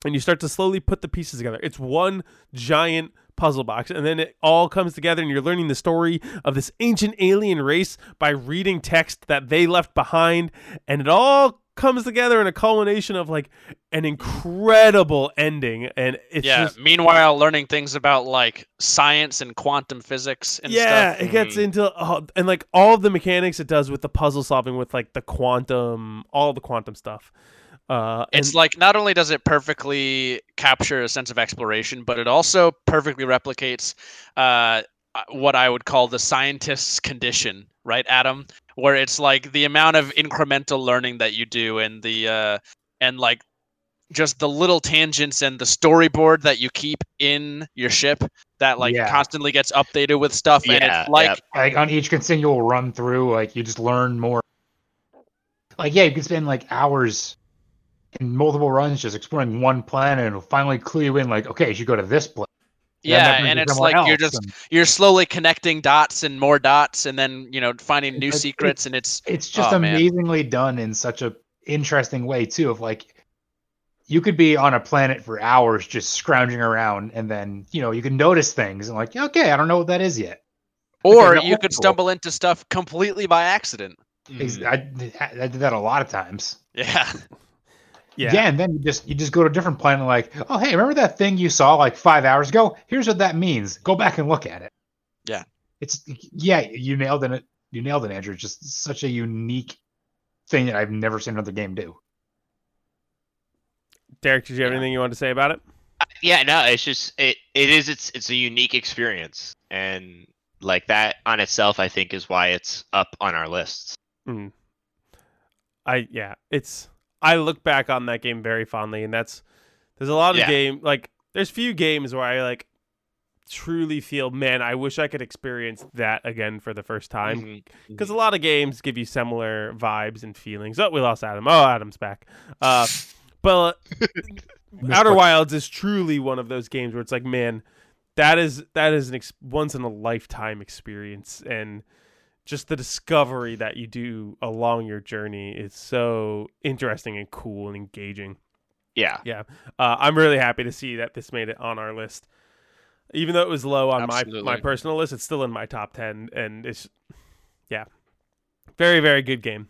and you start to slowly put the pieces together. It's one giant puzzle box, and then it all comes together, and you're learning the story of this ancient alien race by reading text that they left behind, and it all comes together in a culmination of like an incredible ending, and it's yeah. just Meanwhile, learning things about like science and quantum physics and yeah, stuff. it gets Mhm. into oh, and like all of the mechanics it does with the puzzle solving, with like the quantum, all the quantum stuff. Uh, It's and- like not only does it perfectly capture a sense of exploration, but it also perfectly replicates uh, uh, what I would call the scientist's condition, right, Adam? Where it's like the amount of incremental learning that you do, and the uh, and like just the little tangents and the storyboard that you keep in your ship that like Yeah. constantly gets updated with stuff, and it's like yep. Like on each continual run through, like you just learn more. Like yeah, you can spend like hours in multiple runs, just exploring one planet, and it'll finally clue you in, like, okay, you should go to this planet. Yeah, brings and it's somewhere like you're just and you're slowly connecting dots and more dots, and then you know finding new It's- secrets, and it's it's just Oh, man. amazingly done in such a interesting way too. Of like, you could be on a planet for hours just scrounging around, and then you know you can notice things and like, okay, I don't know what that is yet. or no, you that's could cool. stumble into stuff completely by accident. Ex- Mhm. I, I did that a lot of times. Yeah, Yeah. Yeah. and then you just you just go to a different planet like, oh hey, remember that thing you saw like five hours ago? Here's what that means. Go back and look at it. Yeah. It's yeah, you nailed it. You nailed it, Andrew. It's just such a unique thing that I've never seen another game do. Derek, did you have Yeah. anything you wanted to say about it? yeah no it's just it it is it's it's a unique experience and like that on itself i think is why it's up on our lists Mm. I yeah, it's I look back on that game very fondly, and that's there's a lot of Yeah. game like there's few games where I like truly feel man, I wish I could experience that again for the first time Mhm. because a lot of games give you similar vibes and feelings. Oh, we lost Adam. Oh, Adam's back. Uh, but Outer Wilds is truly one of those games where it's like, man, that is that is an ex- once in a lifetime experience, and just the discovery that you do along your journey is so interesting and cool and engaging. yeah Yeah. Uh, I'm really happy to see that this made it on our list, even though it was low on my my personal list. It's still in my top ten, and it's yeah, very very good game.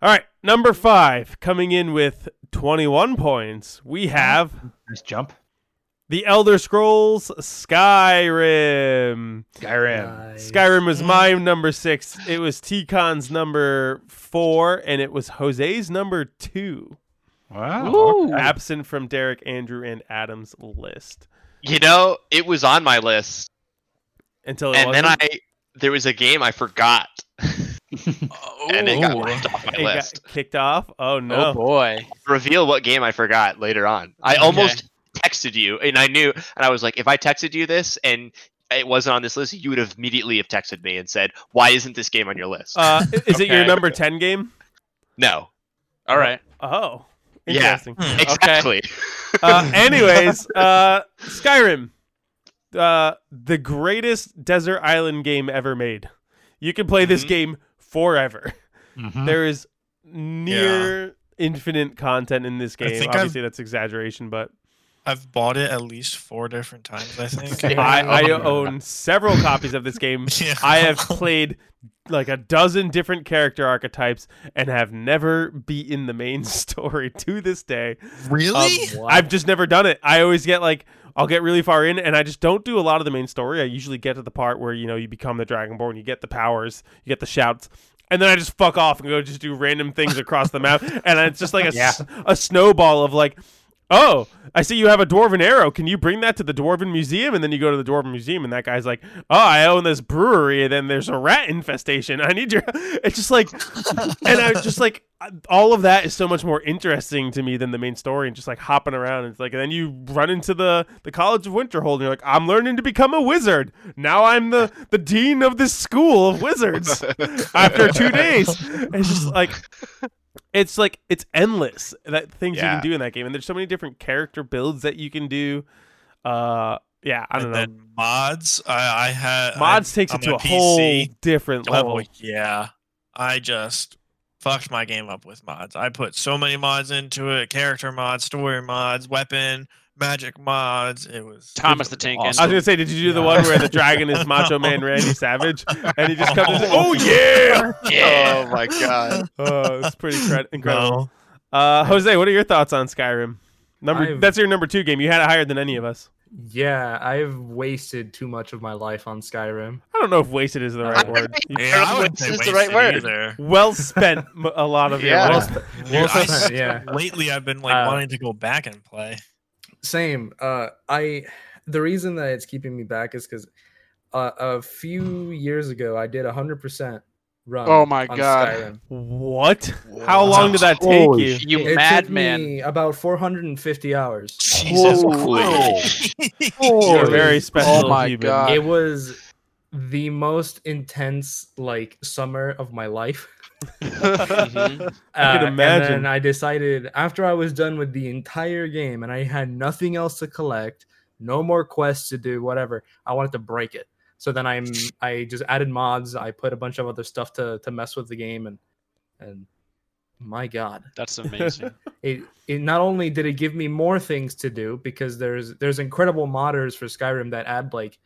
All right, number five coming in with 21 points. We have Nice jump. The Elder Scrolls Skyrim. Skyrim. Nice. Skyrim was mm. my number six. It was T-Con's number four, and it was Jose's number two. Wow. Ooh. okay. Absent from Derek, Andrew, and Adam's list you know it was on my list until it and then wasn't. i there was a game i forgot and it got Ooh. left off my It got list kicked off. Oh no. Oh boy. reveal what game i forgot later on i Okay. almost texted you and i knew and i was like if i texted you this and it wasn't on this list you would have immediately have texted me and said why isn't this game on your list Uh, is it your number ten game? no All right. Oh, Yeah. interesting. Hmm. exactly uh, anyways, uh, Skyrim, uh, the greatest desert island game ever made. You can play this Mhm. game forever. Mhm. There is near infinite content in this game. think I've- Obviously, that's exaggeration, but I've bought it at least four different times. I think. Yeah. I, I own several copies of this game. Yeah. I have played like a dozen different character archetypes and have never beaten the main story to this day. really. Um, I've just never done it. I always get like I'll get really far in and I just don't do a lot of the main story. I usually get to the part where you know you become the Dragonborn, you get the powers, you get the shouts, and then I just fuck off and go just do random things across the map, and it's just like a, s- a snowball of like. Oh, I see you have a dwarven arrow. Can you bring that to the dwarven museum? And then you go to the dwarven museum, and that guy's like, "Oh, I own this brewery, and then there's a rat infestation. I need your." It's just like, and I was just like, uh, all of that is so much more interesting to me than the main story and just like hopping around. It's like, and then you run into the the College of Winterhold, and you're like, I'm learning to become a wizard. Now I'm the the dean of this school of wizards. After two days, it's just like. It's like it's endless that things you can do in that game, and there's so many different character builds that you can do. Uh, yeah, I don't and know. then mods. I, I had Mods I, takes it to a whole different level. Oh yeah, I just fucked my game up with mods. I put so many mods into it: character mods, story mods, weapon, magic mods. It was Thomas it the was Tank I was gonna say, did you do the one where the dragon is Macho Man Randy Savage, and he just comes and says, "Oh yeah!" yeah oh my god Oh, it's pretty cre- incredible. No. Uh, Jose, what are your thoughts on Skyrim? Number I've- that's your number two game. You had it higher than any of us. Yeah, I've wasted too much of my life on Skyrim. I don't know if wasted is the right word. You- Yeah, I wouldn't say is the right word. either. well spent a lot of your Yeah. life. Well, Dude, well spent, yeah. Lately, I've been like Uh, wanting to go back and play. Same. Uh, I the reason that it's keeping me back is because uh, a few years ago I did a hundred percent run. Oh my on God. Skyrim. What? How long did that take Holy you? sh- You took madman. me about 450 hours. Jesus Holy. Christ. You're very special Oh my human. God. It was the most intense like summer of my life. Mhm. I could Uh, imagine. And then I decided after I was done with the entire game and I had nothing else to collect, no more quests to do, whatever. I wanted to break it. So then I'm I just added mods. I put a bunch of other stuff to to mess with the game and and my god, That's amazing. it it not only did it give me more things to do because there's there's incredible modders for Skyrim that add like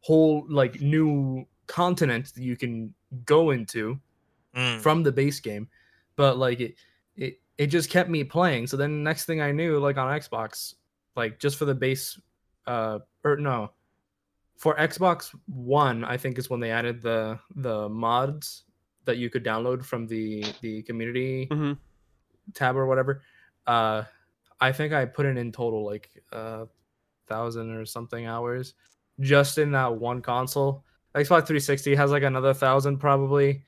whole like new continents that you can go into Mm. from the base game but like it it it just kept me playing. So then next thing i knew like on xbox like just for the base uh or no for xbox one i think is when they added the the mods that you could download from the the community hmm tab or whatever. Uh i think i put in in total like a thousand or something hours just in that one console xbox 360 has like another thousand probably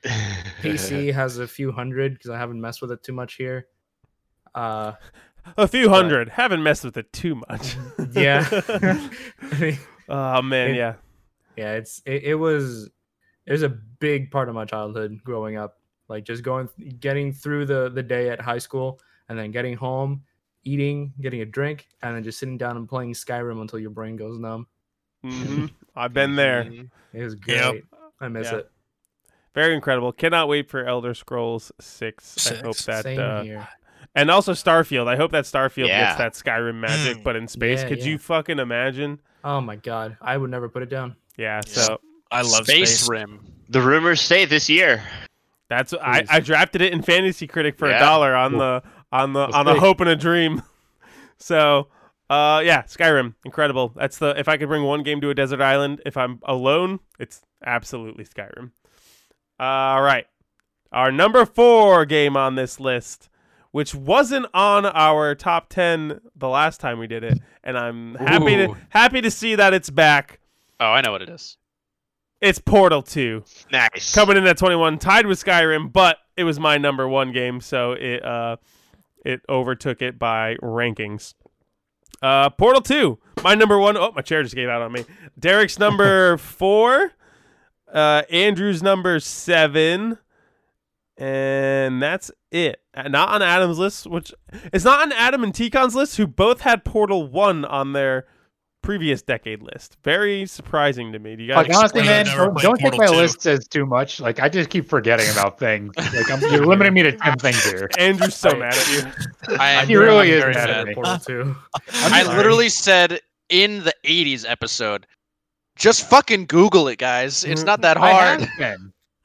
PC has a few hundred because I haven't messed with it too much here. Uh, A few hundred. Haven't messed with it too much. yeah, I mean, oh man, It- yeah. yeah. It's it, it was it was a big part of my childhood growing up. Like just going, getting through the the day at high school, and then getting home, eating, getting a drink, and then just sitting down and playing Skyrim until your brain goes numb. Hmm I've been there. It was great. Yep. I miss Yeah. it. Very incredible. Cannot wait for Elder Scrolls Six. I hope that, Same uh, here. and also Starfield. I hope that Starfield Yeah. gets that Skyrim magic, Mm. but in space. Yeah, Could yeah. you fucking imagine? Oh my god, I would never put it down. Yeah. Yeah. So I love Space, space. Rim. the rumors say this year. that's I, Please. I drafted it in Fantasy Critic for a Yeah. dollar on Cool. the on the That's on a hope and a dream. so. Uh yeah, Skyrim, incredible. That's the if I could bring one game to a desert island, if I'm alone, it's absolutely Skyrim. All right. Our number 4 game on this list, which wasn't on our top 10 the last time we did it, and I'm happy to happy to see that it's back. Oh, I know what it is. It's Portal 2 Nice. coming in at 21, tied with Skyrim, but it was my number 1 game, so it uh it overtook it by rankings. Uh Portal 2, my number 1. Oh, my chair just gave out on me. Derek's number 4, uh Andrew's number 7, and that's it. Uh, Not on Adam's list, which it's not on Adam and Ticon's list, who both had Portal 1 on their previous decade list. Very surprising to me. Do you guys Like honestly, man, don't, played don't think Portal my 2. list says too much. Like I just keep forgetting about things. Like I'm, you're limiting me to ten things here. Andrew's so mad at you. I He really I'm is very mad at me. Portal Two. I literally said in the 80s episode, just fucking Google it, guys. It's not that I hard.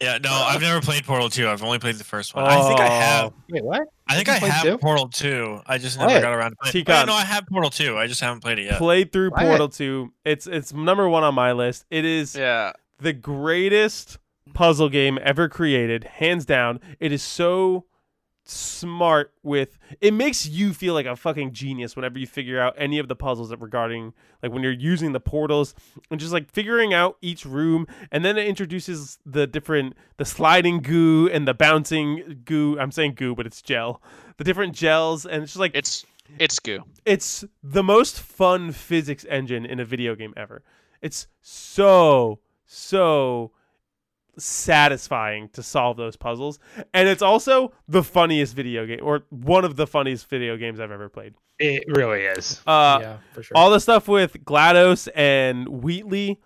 Have been. Yeah, no, I've never played Portal 2. I've only played the first one. I think I oh. have. Wait, what? I think I have two? Portal 2. I just never it. got around to playing it. T-Con. Oh, no, I have Portal 2. I just haven't played it yet. Played through Play. Portal 2. It's it's number 1 on my list. It is Yeah. the greatest puzzle game ever created, hands down. It is so smart with it makes you feel like a fucking genius whenever you figure out any of the puzzles that regarding like when you're using the portals and just like figuring out each room and then it introduces the different the sliding goo and the bouncing goo i'm saying goo but it's gel the different gels and it's just like It's it's goo. it's the most fun physics engine in a video game ever. It's so so satisfying to solve those puzzles and it's also the funniest video game or one of the funniest video games I've ever played. It really is. Uh yeah, for sure. all the stuff with GLaDOS and Wheatley,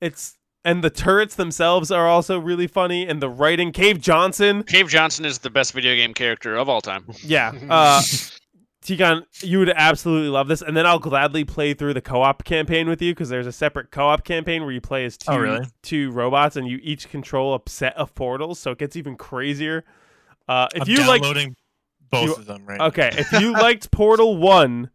it's and the turrets themselves are also really funny and the writing Cave Johnson Cave Johnson is the best video game character of all time. Yeah. Uh Tigon, you would absolutely love this, and then I'll gladly play through the co-op campaign with you because there's a separate co-op campaign where you play as two Oh, really? two robots, and you each control a set of portals, so it gets even crazier. Uh, if I'm you like, downloading both you- of them right okay, if you liked Portal One,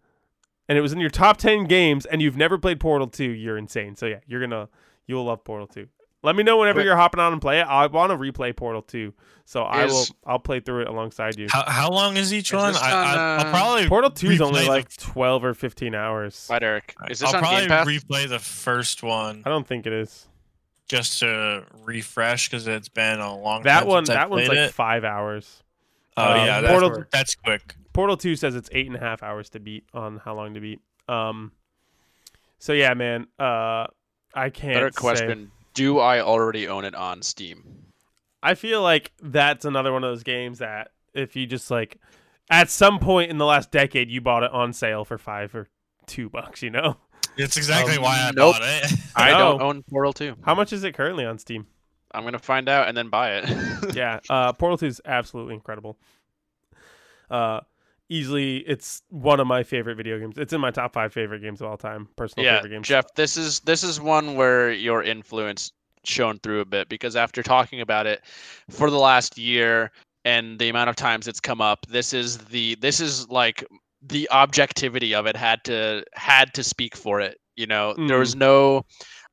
and it was in your top ten games, and you've never played Portal Two, you're insane. So yeah, you're gonna you'll love Portal Two. Let me know whenever Wait. you're hopping on and play it. I want to replay Portal Two, so I will. I'll play through it alongside you. How, how long is each Is one? this I, on, I, I'll uh, probably Portal Two is replay only the- like twelve or fifteen hours. Right, Eric. Is this I'll on probably Game Pass? replay the first one I don't think it is. just to refresh because it's been a long That time one. since I That one's like it. five hours. Oh uh, yeah, Portal- that's, that's quick. Portal Two says it's eight and a half hours to beat on how long to beat. Um. So yeah, man. Uh, I can't. Better say- question. Do I already own it on Steam? I feel like that's another one of those games that if you just like at some point in the last decade you bought it on sale for five or two bucks, you know? It's exactly Um, why I nope. bought it. I don't own Portal 2. How much is it currently on Steam? I'm gonna find out and then buy it. yeah, uh, Portal 2 is absolutely incredible. Uh, easily, it's one of my favorite video games. It's in my top five favorite games of all time. Personal yeah, favorite games. Jeff, this is this is one where your influence shown through a bit because after talking about it for the last year and the amount of times it's come up, this is the this is like the objectivity of it had to had to speak for it. You know, there was no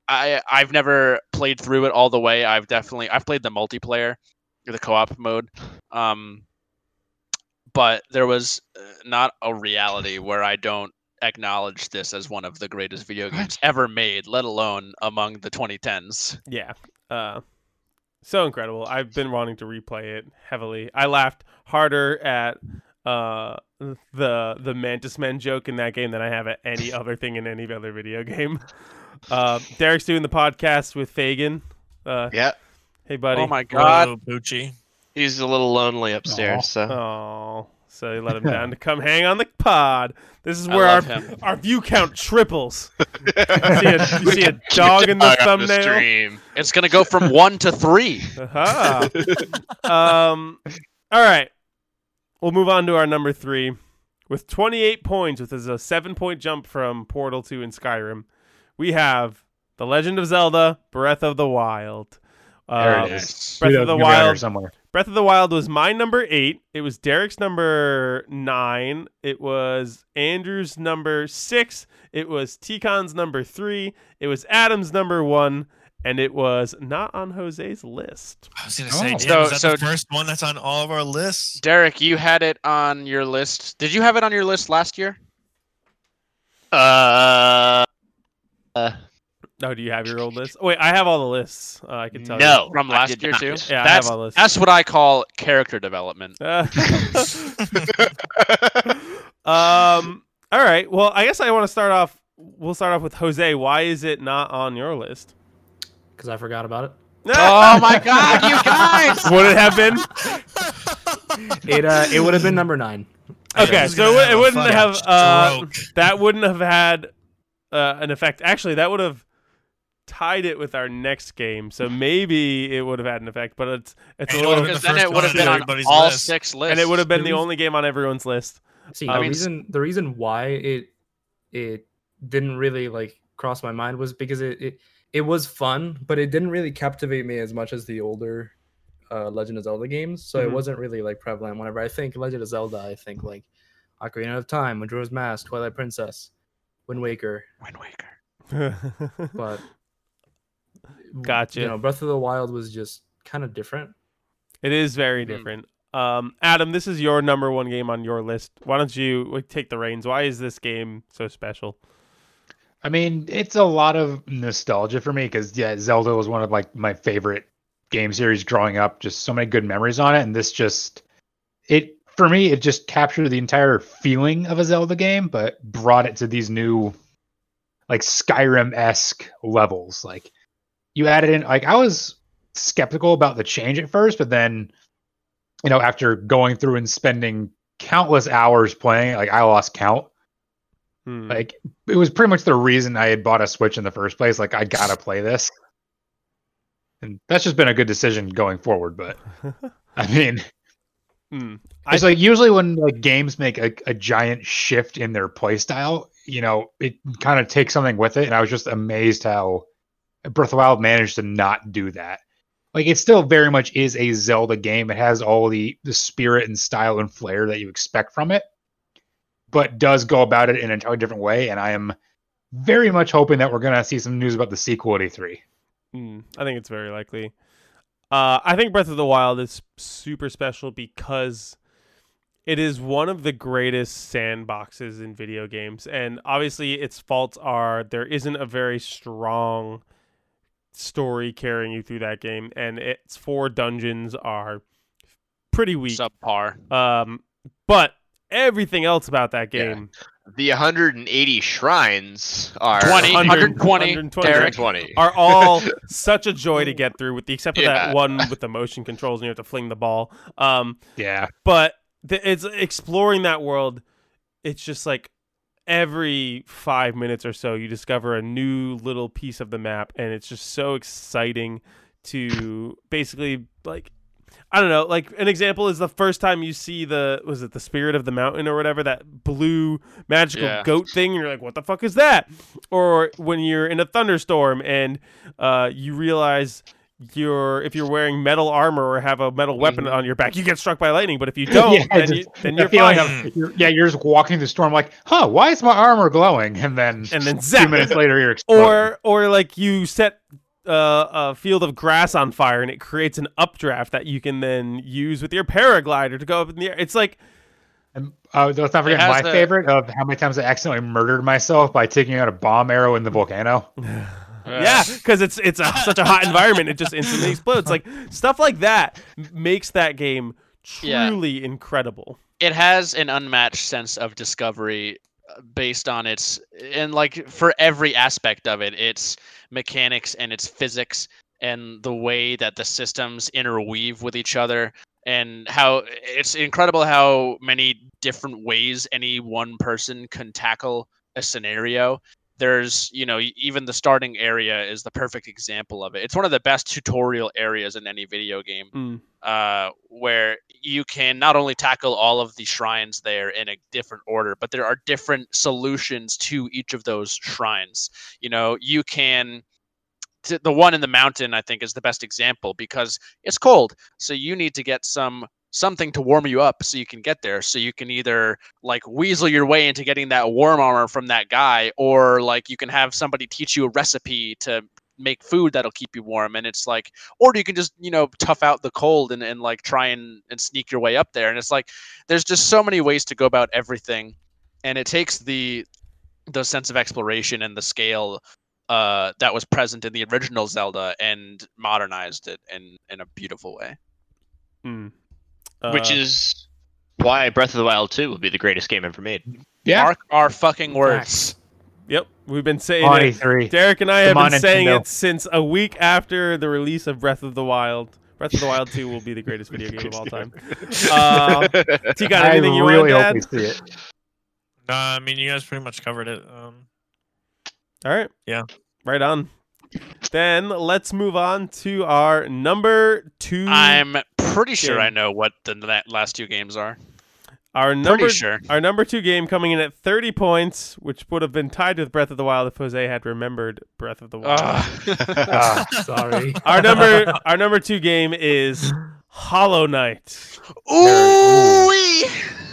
I I've never played through it all the way. I've definitely I've played the multiplayer, the co-op mode. Um but there was uh, not a reality where I don't acknowledge this as one of the greatest video games ever made, let alone among the 2010s. Yeah. Uh, so incredible. I've been wanting to replay it heavily. I laughed harder at uh the the Mantis Man joke in that game than I have at any other thing in any other video game. Uh, Derek's doing the podcast with Fagan. Uh, Yeah, hey, buddy. Oh my god. Whoa, Bucci. He's a little lonely upstairs. So Oh, so you let him down to come hang on the pod. This is where our him. our view count triples. see a, you see a dog in the thumbnail. stream. It's gonna go from one to three. Aha. um, all right. We'll move on to our number three. With 28 points, which is a seven point jump from Portal 2 and Skyrim, we have The Legend of Zelda Breath of the Wild. There Uh, it is. Breath You of the got it here Wild. somewhere. Breath of the Wild was my number eight. It was Derek's number nine. It was Andrew's number six. It was Ticon's number three. It was Adam's number one. And it was not on Jose's list. I was gonna Oh. say, damn, So- is that so- the first one that's on all of our lists? Derek, you had it on your list. Did you have it on your list last year? Uh, uh, Oh, do you have your old list? Oh, wait, I have all the lists. Uh, I can tell you. no, From last did year not. too? Yeah, I that's, have all this. That's what I call character development. Uh, um. All right. Well, I guess I want to start off. We'll start off with Jose. Why is it not on your list? because I forgot about it. oh my god, you guys! Would it have been? It uh, it would have been number nine. Okay, so it, it wouldn't have. Uh, that wouldn't have had uh, an effect. Actually, that would have tied it with our next game. So maybe it would have had an effect. But it's it's And it little, Because then it would have been on on all list. six lists. and it would have been the There was- only game on everyone's list. See, I the mean- reason the reason why it it didn't really like cross my mind was because it it, it was fun, but it didn't really captivate me as much as the older uh, Legend of Zelda games. So Mhm. it wasn't really like prevalent. Whenever I think Legend of Zelda, I think like Ocarina of Time, Majora's Mask, Twilight Princess, Wind Waker. Wind Waker. But Gotcha. You know, Breath of the Wild was just kind of different. It is very different. Um, Adam, this is your number one game on your list. Why don't you take the reins? Why is this game so special? I mean, it's a lot of nostalgia for me because yeah, Zelda was one of like my favorite game series growing up. Just so many good memories on it, and this just it for me it just captured the entire feeling of a Zelda game, but brought it to these new like Skyrim esque levels. Like you added in like I was skeptical about the change at first, but then you know after going through and spending countless hours playing, like I lost count. Hmm. Like it was pretty much the reason I had bought a Switch in the first place. Like I gotta play this, and that's just been a good decision going forward. But I mean, Hmm. it's like usually when like games make a, a giant shift in their playstyle, you know, it kind of takes something with it. And I was just amazed how Breath of the Wild managed to not do that. Like it still very much is a Zelda game. It has all the the spirit and style and flair that you expect from it, but does go about it in an entirely different way. And I am very much hoping that we're gonna see some news about the sequel at E3. Hmm, I think it's very likely. Uh, I think Breath of the Wild is super special because it is one of the greatest sandboxes in video games, and obviously its faults are there isn't a very strong story carrying you through that game, and its four dungeons are pretty weak. Subpar. Um, but everything else about that Yeah. game the 180 shrines are 20, 100 120, 120. 120. are all such a joy to get through, with the except of that one with the motion controls and you have to fling the ball. Um, Yeah. but the, it's exploring that world. It's just like every five minutes or so, you discover a new little piece of the map, and it's just so exciting to basically like. I don't know. Like an example is the first time you see the was it the spirit of the mountain or whatever that blue magical Yeah. goat thing. And you're like, what the fuck is that? Or when you're in a thunderstorm and uh, you realize you're if you're wearing metal armor or have a metal weapon on your back, you get struck by lightning. But if you don't, Yeah, then, just you, then you're fine. of you're, yeah, you're just walking the storm like, huh? Why is my armor glowing? And then and then two minutes later, you're exploding. or or like you set uh, a field of grass on fire and it creates an updraft that you can then use with your paraglider to go up in the air. It's like And, uh, let's not forget my the- favorite of how many times I accidentally murdered myself by taking out a bomb arrow in the volcano. yeah, because it's it's a, such a hot environment, it just instantly explodes. Like stuff like that makes that game Yeah. truly incredible. it has an unmatched sense of discovery uh, based on its and like for every aspect of it its mechanics and its physics and the way that the systems interweave with each other and how it's incredible how many different ways any one person can tackle a scenario there's you know even the starting area is the perfect example of it it's one of the best tutorial areas in any video game Mm. uh, where you can not only tackle all of the shrines there in a different order, but there are different solutions to each of those shrines. You know, you can. The one in the mountain, I think, is the best example because it's cold, so you need to get some something to warm you up so you can get there. So you can either like weasel your way into getting that warm armor from that guy, or like you can have somebody teach you a recipe to make food that'll keep you warm. And it's like or you can just you know tough out the cold and, and like try and, and sneak your way up there and it's like there's just so many ways to go about everything and it takes the the sense of exploration and the scale uh, that was present in the original zelda and modernized it in in a beautiful way Mm. Which Uh, is why Breath of the Wild 2 will be the greatest game ever made. Yeah, mark our fucking words yep. We've been saying it. twenty-three. Derek and I have been saying Nintendo. it since a week after the release of Breath of the Wild. Breath of the Wild 2 will be the greatest video game of all time. Uh, T got I anything you really want hope to we see it. No, I mean you guys pretty much covered it. Um, All right. Yeah. Right on. Then let's move on to our number two. i'm pretty sure i know what the last two games are our number sure our number two game coming in at 30 points, which would have been tied with Breath of the Wild if Jose had remembered Breath of the Wild. Ah, Sorry. our number our number two game is Hollow Knight. Ooh.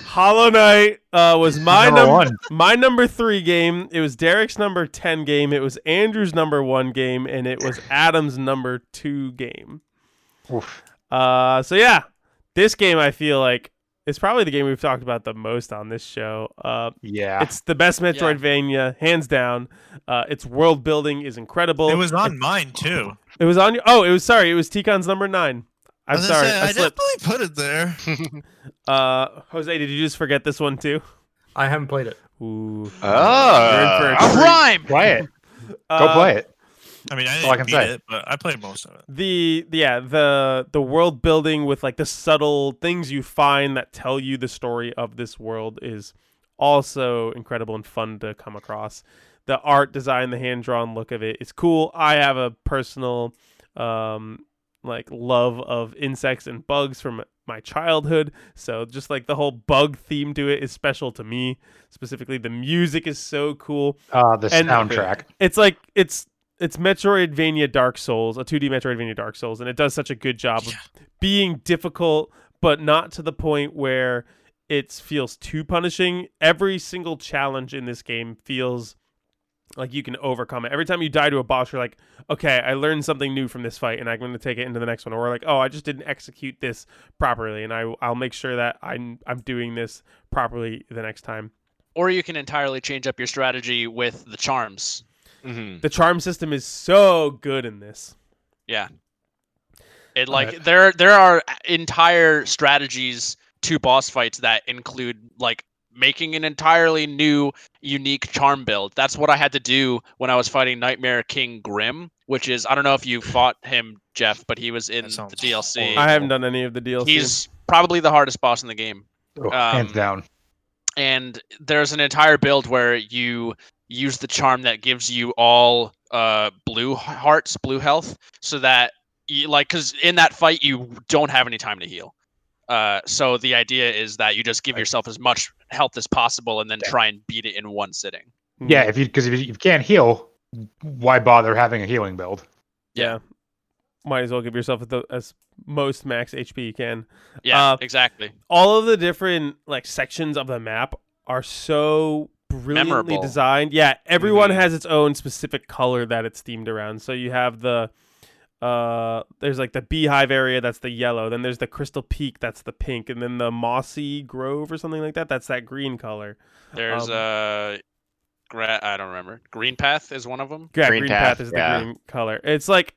Hollow Knight uh, was my Number number one. my number three game. It was Derek's number ten game. It was Andrew's number one game, and it was Adam's number two game. oof. Uh, so yeah, this game I feel like is probably the game we've talked about the most on this show. Uh, Yeah. it's the best Metroidvania, hands down. Uh, its world building is incredible. it was on mine too. It was on your. Oh, it was sorry. It was Ticon's number nine. I I'm was gonna sorry. say, I I slipped. definitely put it there. Uh, Jose, did you just forget this one too? I haven't played it. Ooh. Ah. You're in for a a rhyme play it. Go Uh, play it. I mean, I That's all I can beat say. it, but I played most of it. the yeah the the world building with like the subtle things you find that tell you the story of this world is also incredible and fun to come across the art design the hand drawn look of it is cool i have a personal um like love of insects and bugs from my childhood so just like the whole bug theme to it is special to me specifically the music is so cool Uh, the and- soundtrack. it's like it's it's Metroidvania Dark Souls, a 2D Metroidvania Dark Souls, and it does such a good job of being difficult, but not to the point where it feels too punishing. Every single challenge in this game feels like you can overcome it. Every time you die to a boss, you're like, okay, I learned something new from this fight, and I'm going to take it into the next one. Or like, oh, I just didn't execute this properly, and I I'll make sure that I'm I'm doing this properly the next time. or you can entirely change up your strategy with the charms Mhm. The charm system is so good in this. Yeah. It like Alright. there there are entire strategies to boss fights that include like making an entirely new, unique charm build. That's what I had to do when I was fighting Nightmare King Grimm, which is I don't know if you fought him, Jeff, but he was in the DLC. horrible. I haven't done any of the DLC. He's probably the hardest boss in the game. Oh, hands Um, down. and there's an entire build where you use the charm that gives you all uh blue hearts blue health so that you like because in that fight you don't have any time to heal. Uh so the idea is that you just give yourself as much health as possible and then try and beat it in one sitting. Yeah, if you because if you, if you can't heal, why bother having a healing build? yeah. Might as well give yourself the as most max HP you can. yeah Uh, exactly. all of the different like sections of the map are so brilliantly Memorable. designed. Yeah, everyone Mhm. has its own specific color that it's themed around. So you have the uh there's like the beehive area that's the yellow, then there's the crystal peak that's the pink, and then the mossy grove or something like that that's that green color. there's Um, uh gra- i don't remember green path is one of them Yeah, Green green, path, path, is the yeah. green color. It's like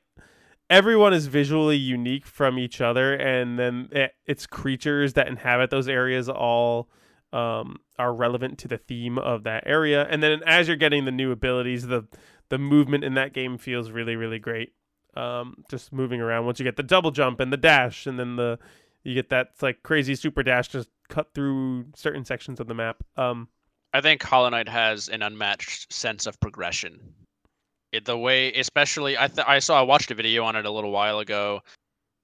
everyone is visually unique from each other, and then it, it's creatures that inhabit those areas all um, are relevant to the theme of that area. And then as you're getting the new abilities, the the movement in that game feels really really great. Um, just moving around. Once you get the double jump and the dash, and then the you get that like crazy super dash, just cut through certain sections of the map. Um, I think Hollow Knight has an unmatched sense of progression. It, the way, especially, I th- I saw I watched a video on it a little while ago,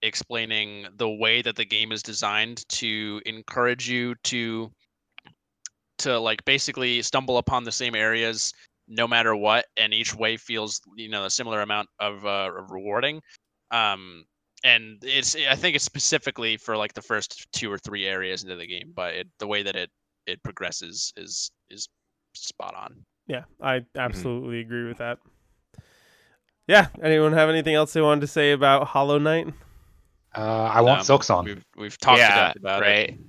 explaining the way that the game is designed to encourage you to to like basically stumble upon the same areas no matter what, and each way feels you know a similar amount of uh, rewarding. Um, and it's I think it's specifically for like the first two or three areas into the game, but it, the way that it it progresses is is spot on. Yeah, I absolutely agree with that. Yeah, anyone have anything else they wanted to say about Hollow Knight? Uh, I want Um, Silksong. We've we've talked to yeah, about right. it.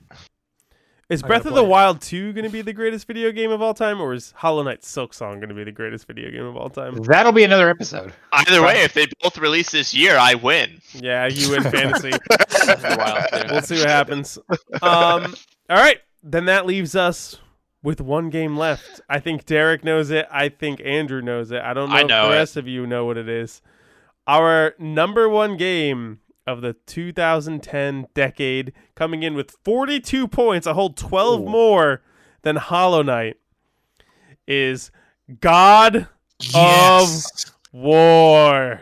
Is I Breath of the it. Wild 2 going to be the greatest video game of all time, or is Hollow Knight Silksong going to be the greatest video game of all time? That'll be another episode. Either way, if they both release this year, I win. Yeah, you win fantasy. Breath of Wild we'll see what happens. Um, all right, then that leaves us with one game left. I think Derek knows it. I think Andrew knows it. I don't know, I if the it. rest of you know what it is. Our number one game of the 2010 decade, coming in with 42 points, a whole 12 Ooh. more than Hollow Knight, is God Yes. War.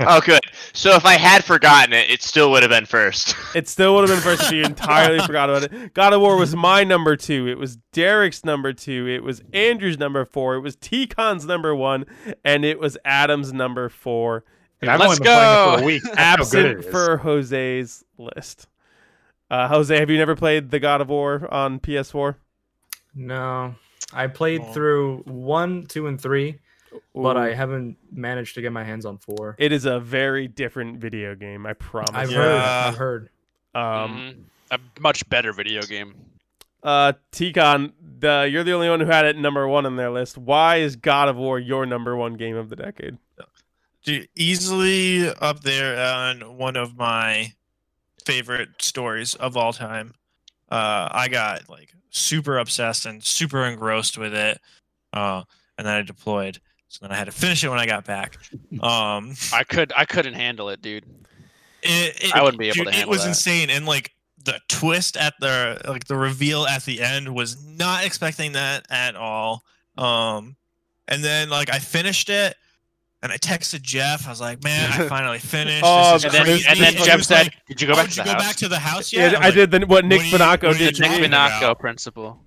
Oh, good. So if I had forgotten it, it still would have been first. It still would have been first if you entirely forgot about it. God of War was my number two. It was Derek's number two. It was Andrew's number four. It was T-Con's number one, and it was Adam's number four. And I've Let's only been playing it go. for a week. That's how good it Absent for Jose's list. Uh, Jose, have you never played the God of War on PS4? No, I played Oh. through one, two, and three, but I haven't managed to get my hands on four. It is a very different video game. I promise. I've you. heard. I've heard. Um, Mhm. a much better video game. Uh, T-Con, the, you're the only one who had it number one on their list. Why is God of War your number one game of the decade? Dude, easily up there on one of my favorite stories of all time. Uh, I got like super obsessed and super engrossed with it, uh, and then I deployed. So then I had to finish it when I got back. Um, I could I couldn't handle it, dude. it, it- I wouldn't be able dude, to handle It handle was that. insane, and like the twist at the like the reveal at the end was not expecting that at all. Um, and then like I finished it. And I texted Jeff. I was like, "Man, I finally finished." Oh, this is And then, and then Jeff was said, like, "Did you go "Oh, back did to you the go house?" back to the house Yeah. I'm I like, did the, what Nick "What Finacco what are you did. to talking me. Nick about?" Minacco principle.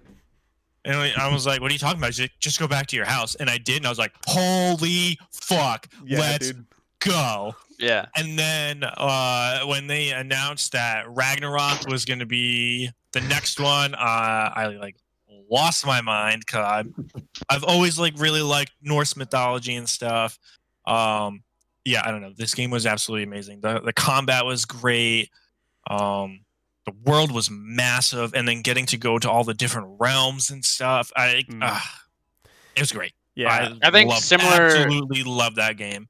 And I I was like, "What are you talking about?" He's like, "Just go back to your house." And I did, and I was like, "Holy fuck, Yeah, let's dude. go!" Yeah. And then uh, when they announced that Ragnarok was going to be the next one, uh, I like lost my mind because I've always like really liked Norse mythology and stuff. Um, yeah, I don't know. This game was absolutely amazing. The the combat was great. Um, the world was massive, and then getting to go to all the different realms and stuff. I Mm. ah, it was great. Yeah, I think loved- similar- Absolutely love that game.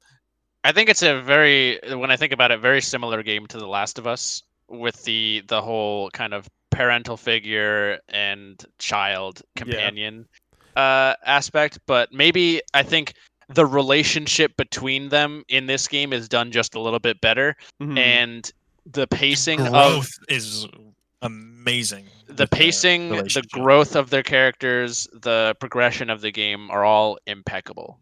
I think it's a very when I think about it, very similar game to The Last of Us with the the whole kind of parental figure and child companion uh, aspect, but maybe I think the relationship between them in this game is done just a little bit better, Mhm. and the pacing of is amazing. the pacing, the growth of their characters, the progression of the game are all impeccable.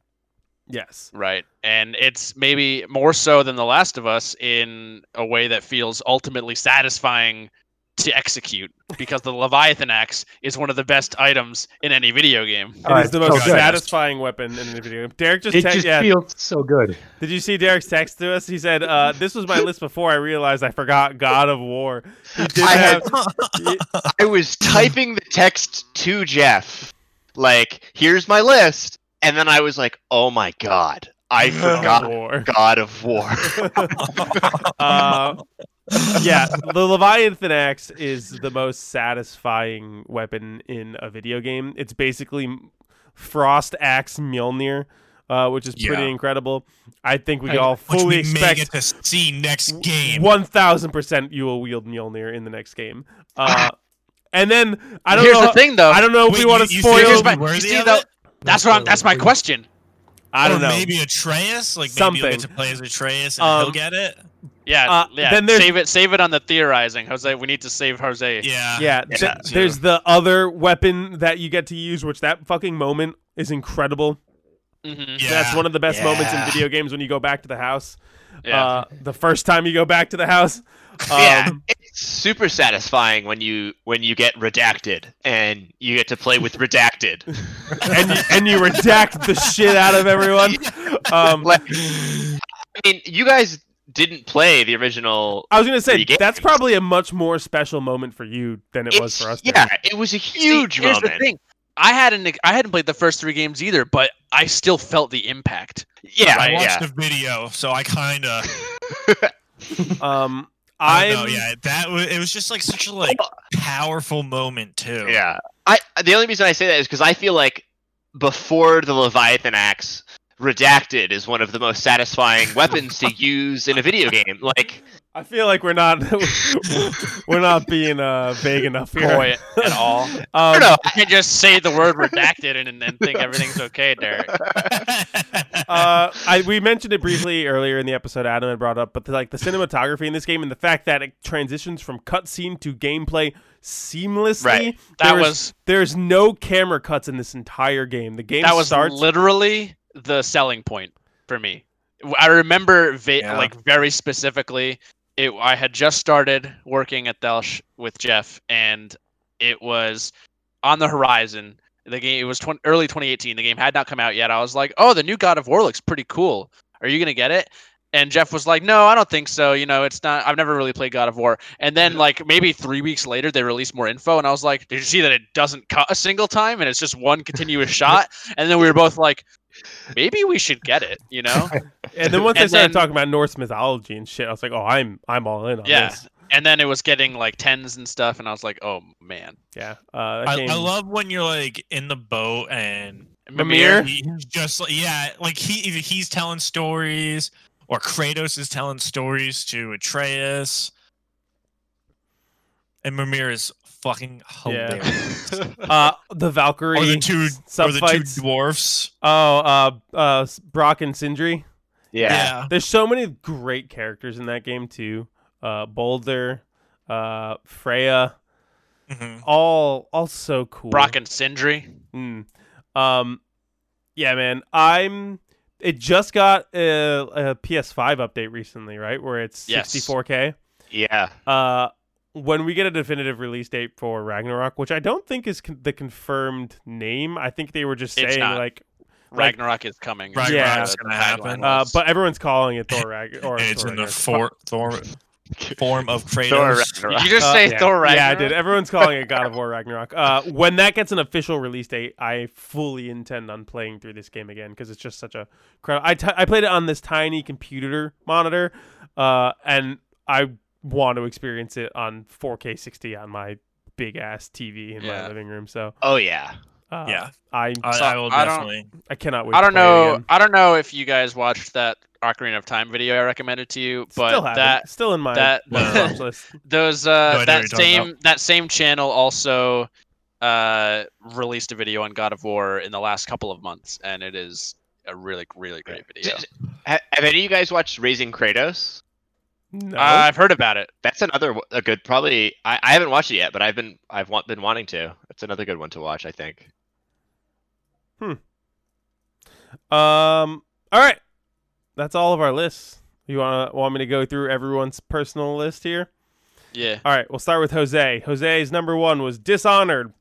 yes. Right. And it's maybe more so than The Last of Us in a way that feels ultimately satisfying to execute because the Leviathan axe is one of the best items in any video game. It Oh, is it's the most good. satisfying weapon in the video. game. Derek just, It text- just yeah. feels so good. Did you see Derek's text to us? He said, uh, "This was my list before I realized I forgot God of War." He did I have. had- I was typing the text to Jeff, like, "Here's my list," and then I was like, "Oh my god, I forgot God of War. God of War." uh, yeah, the Leviathan axe is the most satisfying weapon in a video game. It's basically Frost axe Mjolnir, uh, which is pretty Yeah. incredible. I think we Hey, all Which fully we may expect get to see next game. One thousand percent, you will wield Mjolnir in the next game. Uh, and then I don't Here's know. the thing, though. I don't know if Wait, we want to you- you spoil. think Here's my- you see, of though- That's what. I'm, that's my question. I don't or know. Maybe Atreus, like maybe Something. you'll get to play as Atreus and Um, he'll get it. Yeah, Uh, yeah. then there's- save it. Save it on the theorizing, Jose. We need to save Jose. Yeah. Yeah, Yeah, th- there's the other weapon that you get to use, which that fucking moment is incredible. hmm Yeah. That's one of the best moments in video games when you go back to the house. Yeah. Uh, the first time you go back to the house. yeah, Um, it's super satisfying when you when you get redacted and you get to play with redacted. and you, and you redact the shit out of everyone. Um, Like, I mean, you guys didn't play the original. I was gonna say Three that's probably a much more special moment for you than it was for us. Yeah, Derek. it was a See, huge here's moment. the thing. I hadn't. I hadn't played the first three games either, but I still felt the impact. Yeah, I watched yeah. the video, so I kind of. Um, I I'm know. Yeah, that was. It was just like such a like powerful moment too. Yeah. I the only reason I say that is because I feel like before the Leviathan axe, redacted is one of the most satisfying weapons to use in a video game. Like I feel like we're not we're not being uh, vague enough here. At all. Um, I don't know. You can't just say the word redacted and, and then think everything's okay, Derek. uh, I we mentioned it briefly earlier in the episode. Adam had brought up, but the, like the cinematography in this game and the fact that it transitions from cutscene to gameplay seamlessly. Right. That There is- was there's no camera cuts in this entire game. The game that was starts. literally the selling point for me. I remember va- Yeah. like very specifically. It, I had just started working at Delsh with Jeff, and it was on the horizon. The game it was 20, early 2018. The game had not come out yet. I was like, "Oh, the new God of War looks pretty cool. Are you gonna get it?" And Jeff was like, "No, I don't think so. You know, it's not. I've never really played God of War." And then like maybe three weeks later, they released more info, and I was like, "Did you see that it doesn't cut a single time, and it's just one continuous shot?" And then we were both like, "Maybe we should get it." You know? and then once they and started then- talking about Norse mythology and shit, I was like, oh, I'm I'm all in on Yeah. this. and then it was getting like tens and stuff, and I was like, "Oh man." Yeah. Uh, I, game- I love when you're like in the boat and Mimir? he's just like yeah, like he either he's telling stories or Kratos is telling stories to Atreus, and Mimir is fucking Yeah. hilarious. uh, the Valkyrie or the two or the two dwarfs. Oh, uh, uh, Brock and Sindri. yeah. There's so many great characters in that game too. Uh, Baldur, uh, Freya, hmm all all so cool. Brock and Sindri. Mm. Um, yeah, man. I'm. It just got a, a PS5 update recently, right? Where it's Yes. 64k. Yeah. Uh, when we get a definitive release date for Ragnarok, which I don't think is con- the confirmed name, I think they were just It's saying not. like, Like- Ragnarok is coming. Yeah, Uh, gonna happen. uh, but everyone's calling it Thor Rag or it's Thor in the Ragnarok. for, Thor form of Kratos. Thor Ragnarok. you just Uh, say yeah. Thor Ragnarok? Yeah, I did. Everyone's calling it God of War Ragnarok. Uh, when that gets an official release date, I fully intend on playing through this game again because it's just such a. cra- I, t- I played it on this tiny computer monitor, uh, and I want to experience it on 4K 60 on my big ass TV in my living room. So, Oh yeah. Uh, yeah, I I, So, I will I definitely. I cannot wait. I don't play know. again. I don't know if you guys watched that Ocarina of Time video I recommended to you, but Still haven't. that still in my that- my list. those uh know what that same that same channel also uh released a video on God of War in the last couple of months, and it is a really really great video. Have any of you guys watched Raising Kratos? No. I've heard about it. That's another a good probably. I, I haven't watched it yet, but I've been I've want, been wanting to. It's another good one to watch. I think. Hmm. Um. All right. That's all of our lists. You want want me to go through everyone's personal list here? Yeah. All right. We'll start with Jose. Jose's number one was Dishonored,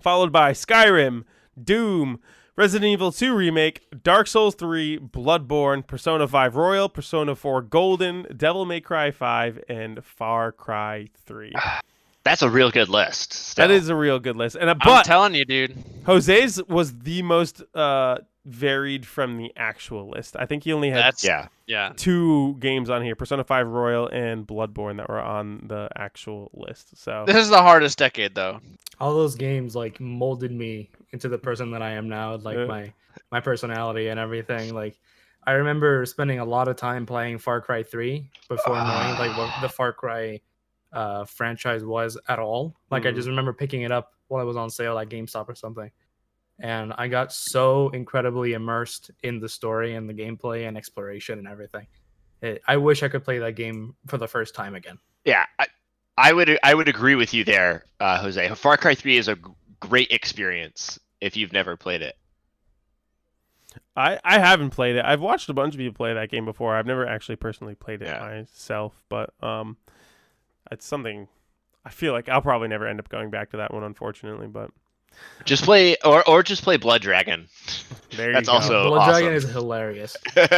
followed by Skyrim, Doom, Resident Evil 2 remake, Dark Souls 3, Bloodborne, Persona 5 Royal, Persona 4 Golden, Devil May Cry 5, and Far Cry 3. That's a real good list. That still. is a real good list. And uh, I'm but telling you, dude. Jose's was the most uh varied from the actual list. I think he only had That's yeah. yeah. two games on here Persona 5 Royal and Bloodborne that were on the actual list. So, This is the hardest decade, though. All those games like molded me into the person that I am now, like Yeah. my my personality and everything. Like I remember spending a lot of time playing Far Cry 3 before knowing like what the Far Cry uh franchise was at all. Like I Mhm. just remember picking it up while it was on sale at GameStop or something. And I got so incredibly immersed in the story and the gameplay and exploration and everything. It, I wish I could play that game for the first time again. Yeah. I, I would I would agree with you there, uh, Jose. Far Cry Three is a great experience if you've never played it. I I haven't played it. I've watched a bunch of people play that game before. I've never actually personally played it Yeah. myself, but um it's something I feel like I'll probably never end up going back to that one unfortunately, but Just play or or just play Blood Dragon. there That's you go. also- Blood awesome. Dragon is hilarious.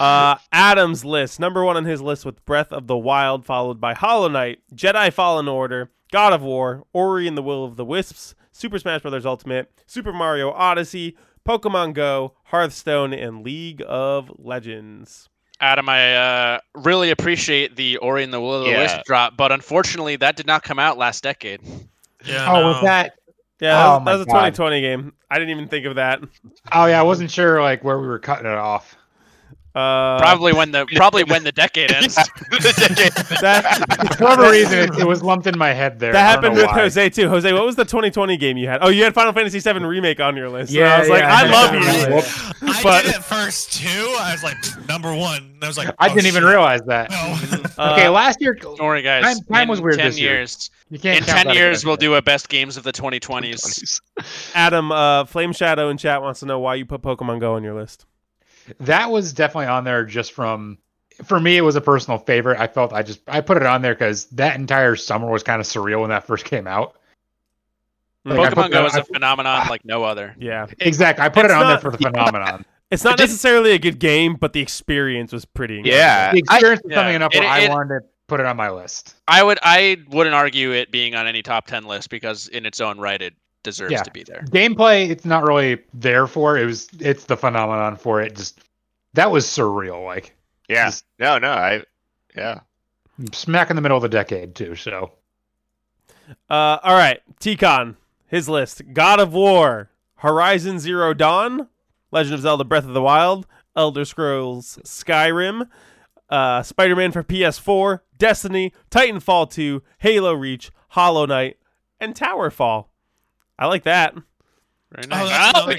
Uh, Adam's list. Number one on his list with Breath of the Wild, followed by Hollow Knight, Jedi Fallen Order, God of War, Ori and the Will of the Wisps, Super Smash Bros. Ultimate, Super Mario Odyssey, Pokemon Go, Hearthstone, and League of Legends. Adam, I uh, really appreciate the Ori and the Will of the Yeah. Wisp drop, but unfortunately, that did not come out last decade. Yeah. Oh, no. was that? Yeah, oh that, Oh was, that was a God. 2020 game. I didn't even think of that. Oh yeah, I wasn't sure like where we were cutting it off. Uh, Probably when the probably when the decade ends. that, For whatever reason, it, it was lumped in my head there. that happened with why. Jose too. Jose, what was the 2020 game you had? Oh, you had Final Fantasy VII Remake on your list. So Yeah, I was like, I I love had you. that. Whoop. I did it first too. I was like number one. I was like, I oh, didn't even realize that. No. Uh, okay, last year Don't worry, guys. Time- time in was weird Ten this year. years. you. In ten years, we'll do a best games of the 2020s. Adam, uh, Flame Shadow in chat wants to know why you put Pokemon Go on your list. That was definitely on there just from. For me, it was a personal favorite. I felt I just I put it on there because that entire summer was kind of surreal when that first came out. Like, Pokemon Go that- is I- a phenomenon ah. like no other. Yeah, Exactly, I put It's it on there for the phenomenon. it's not It did- necessarily a good game, but the experience was pretty. incredible. Yeah. The I- experience was yeah. something enough where It- I it- wanted to put it on my list. I would I wouldn't argue it being on any top ten list because in its own right it deserves Yeah. to be there. Gameplay, it's not really there for. It was it's the phenomenon for it. Just that was surreal. Like yeah. Just- No, no. I. Yeah. smack in the middle of the decade too. So Uh, all right, T-Con, his list: God of War, Horizon Zero Dawn, Legend of Zelda: Breath of the Wild, Elder Scrolls Skyrim, uh, Spider-Man for PS4, Destiny, Titanfall 2, Halo Reach, Hollow Knight, and Towerfall. I like that. Very Oh, nice. that's Oh, another-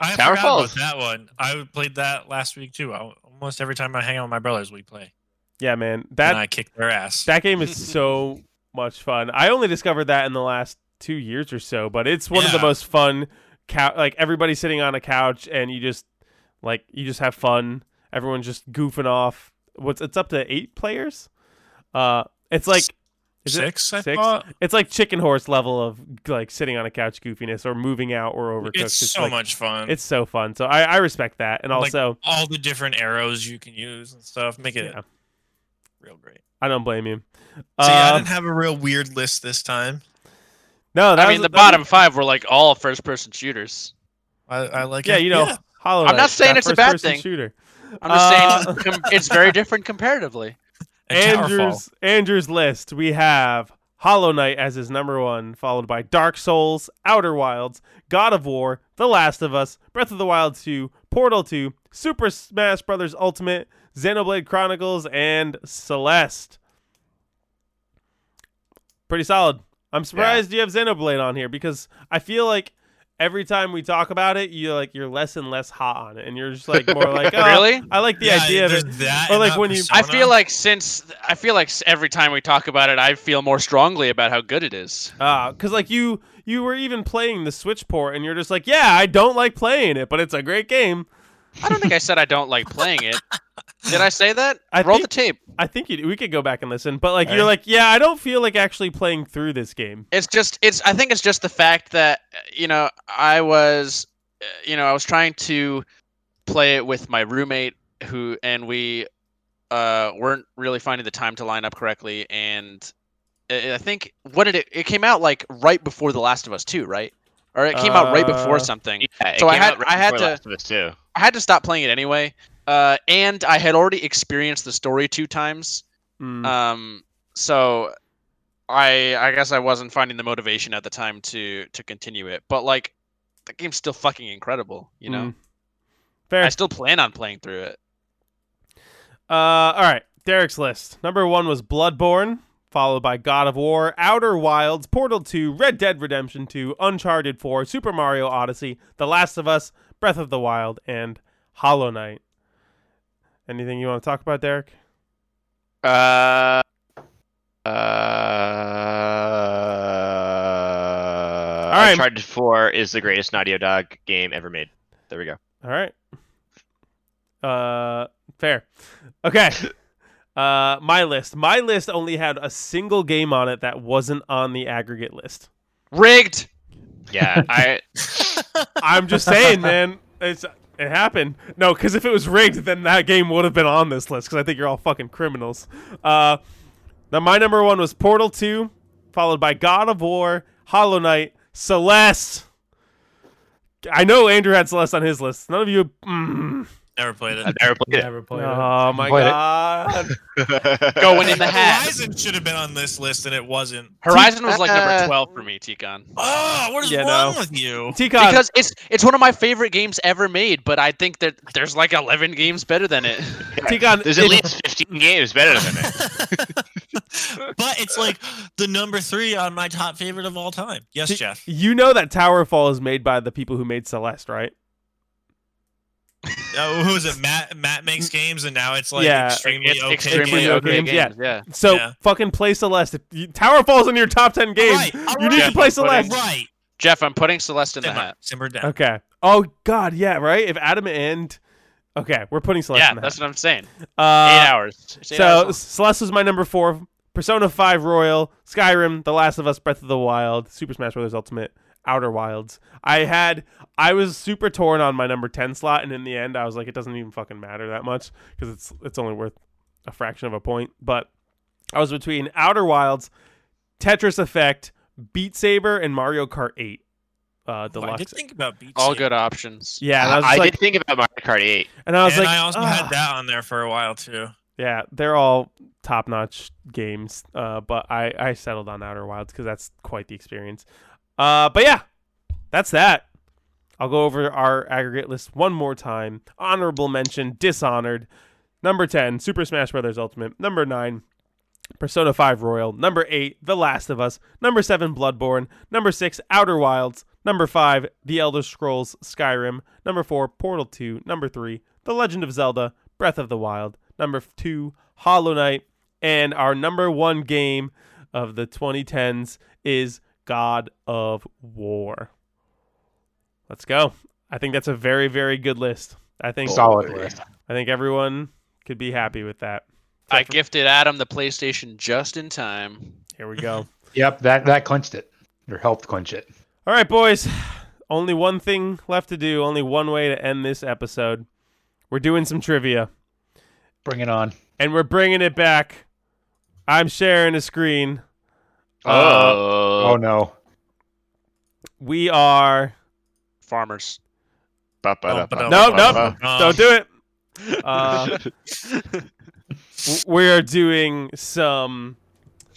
I Tower forgot Falls. about that one. I played that last week too. I, almost every time I hang out with my brothers, we play. Yeah, man, and that I kick their ass. that game is so much fun. I only discovered that in the last two years or so, but it's one of the most fun. Cou- like everybody sitting on a couch and you just like you just have fun. Everyone's just goofing off. What's it's up to eight players? Uh, it's like is it Six, I six? thought. It's like chicken horse level of like sitting on a couch goofiness or moving out or overcooked. It's so like- much fun. It's so fun. So I, I respect that, and Like, also all the different arrows you can use and stuff make it yeah, real great. I don't blame you. See, I Uh, didn't have a real weird list this time. no, that I was- mean, the that was- bottom five were like all first-person shooters. I, I like Yeah, it. you know, Hollow I'm not saying it's a bad thing. Shooter. I'm just Uh, saying it's very different comparatively. Andrew's Andrew's list. We have Hollow Knight as his number one, followed by Dark Souls, Outer Wilds, God of War, The Last of Us, Breath of the Wild 2, Portal 2, Super Smash Bros. Ultimate, Xenoblade Chronicles, and Celeste. Pretty solid. I'm surprised you have Xenoblade on here because I feel like every time we talk about it, you like you're less and less hot on it, and you're just like more like, oh, Really? I like the Yeah, idea of there's it. That Or like when you- I feel like since I feel like every time we talk about it, I feel more strongly about how good it is. Uh, cause like you you were even playing the Switch port, and you're just like, yeah, I don't like playing it, but it's a great game. I don't think I said I don't like playing it. Did I say that? I Roll think- the tape. I think you, we could go back and listen, but like you're Alright. like, yeah, I don't feel like actually playing through this game. It's just it's I think it's just the fact that uh, you know I was uh, you know I was trying to play it with my roommate who and we uh weren't really finding the time to line up correctly and I I think what did it it came out like right before The Last of Us 2, right? Or it came out right Uh, before something. Yeah, it So I had- out right I had to- Last of Us too. I had to stop playing it anyway. Uh and I had already experienced the story two times. Mm. Um, so I I guess I wasn't finding the motivation at the time to to continue it. But like the game's still fucking incredible, you know. Mm. Fair. I still plan on playing through it. Uh, all right, Derek's list. Number one was Bloodborne, followed by God of War, Outer Wilds, Portal 2, Red Dead Redemption 2, Uncharted 4, Super Mario Odyssey, The Last of Us, Breath of the Wild, and Hollow Knight. Anything you want to talk about, Derek? Uh, uh, right. Uncharted 4 is the greatest Naughty Dog game ever made. There we go. All right. Uh, fair. Okay. Uh, my list. My list only had a single game on it that wasn't on the aggregate list. Rigged. Yeah, I I'm just saying, man. It's it happened. No, because if it was rigged, then that game would have been on this list. Because I think you're all fucking criminals. Uh, now my number one was Portal Two, followed by God of War, Hollow Knight, Celeste. I know Andrew had Celeste on his list. None of you. Mm. Never played it. I've never played it. Never played it. Oh my Played god. Going in the hat. Horizon should have been on this list and it wasn't. Horizon was like Uh, number twelve for me, T-Con. Oh, what is Yeah, wrong no. with you? T-Con, Because it's it's one of my favorite games ever made, but I think that there's like eleven games better than it. T-Con, There's at it- least 15 games better than it. but it's like the number three on my top favorite of all time. Yes, T- Jeff. You know that Towerfall is made by the people who made Celeste, right? Oh, who is it? Matt. Matt makes games, and now it's like Yeah. extremely It's okay. extremely games. okay Games, games. yeah. Yeah. So Yeah. fucking play Celeste. Towerfall's in your top ten games. Right, all You need to play But Celeste. Right. Jeff, I'm putting Celeste in the Simmer, hat. simmer down. Okay. Oh God, yeah, right. If Adam and okay, we're putting Celeste. Yeah, in the that's hat. what I'm saying. Uh, eight hours. Eight So hours. Celeste was my number four. Persona Five Royal, Skyrim, The Last of Us, Breath of the Wild, Super Smash Bros. Ultimate, Outer Wilds. I had I was super torn on my number ten slot, and in the end, I was like, it doesn't even fucking matter that much because it's it's only worth a fraction of a point. But I was between Outer Wilds, Tetris Effect, Beat Saber, and Mario Kart Eight. Uh, Oh, I did think about Beat all Saber. good options. yeah, and I was I like, did think about Mario Kart 8. and I was and like, I also had that on there for a while too. Yeah, they're all top notch games. Uh, but I, I settled on Outer Wilds because that's quite the experience. Uh, but yeah, that's that. I'll go over our aggregate list one more time. Honorable mention Dishonored. Number 10, Super Smash Bros. Ultimate. Number 9, Persona 5 Royal. Number 8, The Last of Us. Number 7, Bloodborne. Number 6, Outer Wilds. Number 5, The Elder Scrolls Skyrim. Number 4, Portal 2. Number 3, The Legend of Zelda Breath of the Wild. Number 2, Hollow Knight. And our number 1 game of the 2010s is God of War. Let's go. I think that's a very, very good list. I think Solid list. I think everyone could be happy with that. I for- gifted Adam the PlayStation just in time. Here we go. Yep, that that clinched it. Or helped clinch it. All right, boys. Only one thing left to do. Only one way to end this episode. We're doing some trivia, Bring it on. and we're bringing it back. I'm sharing a screen. Uh, Oh, Oh no. We are. Farmers. No, no, don't do it. Uh, we are doing some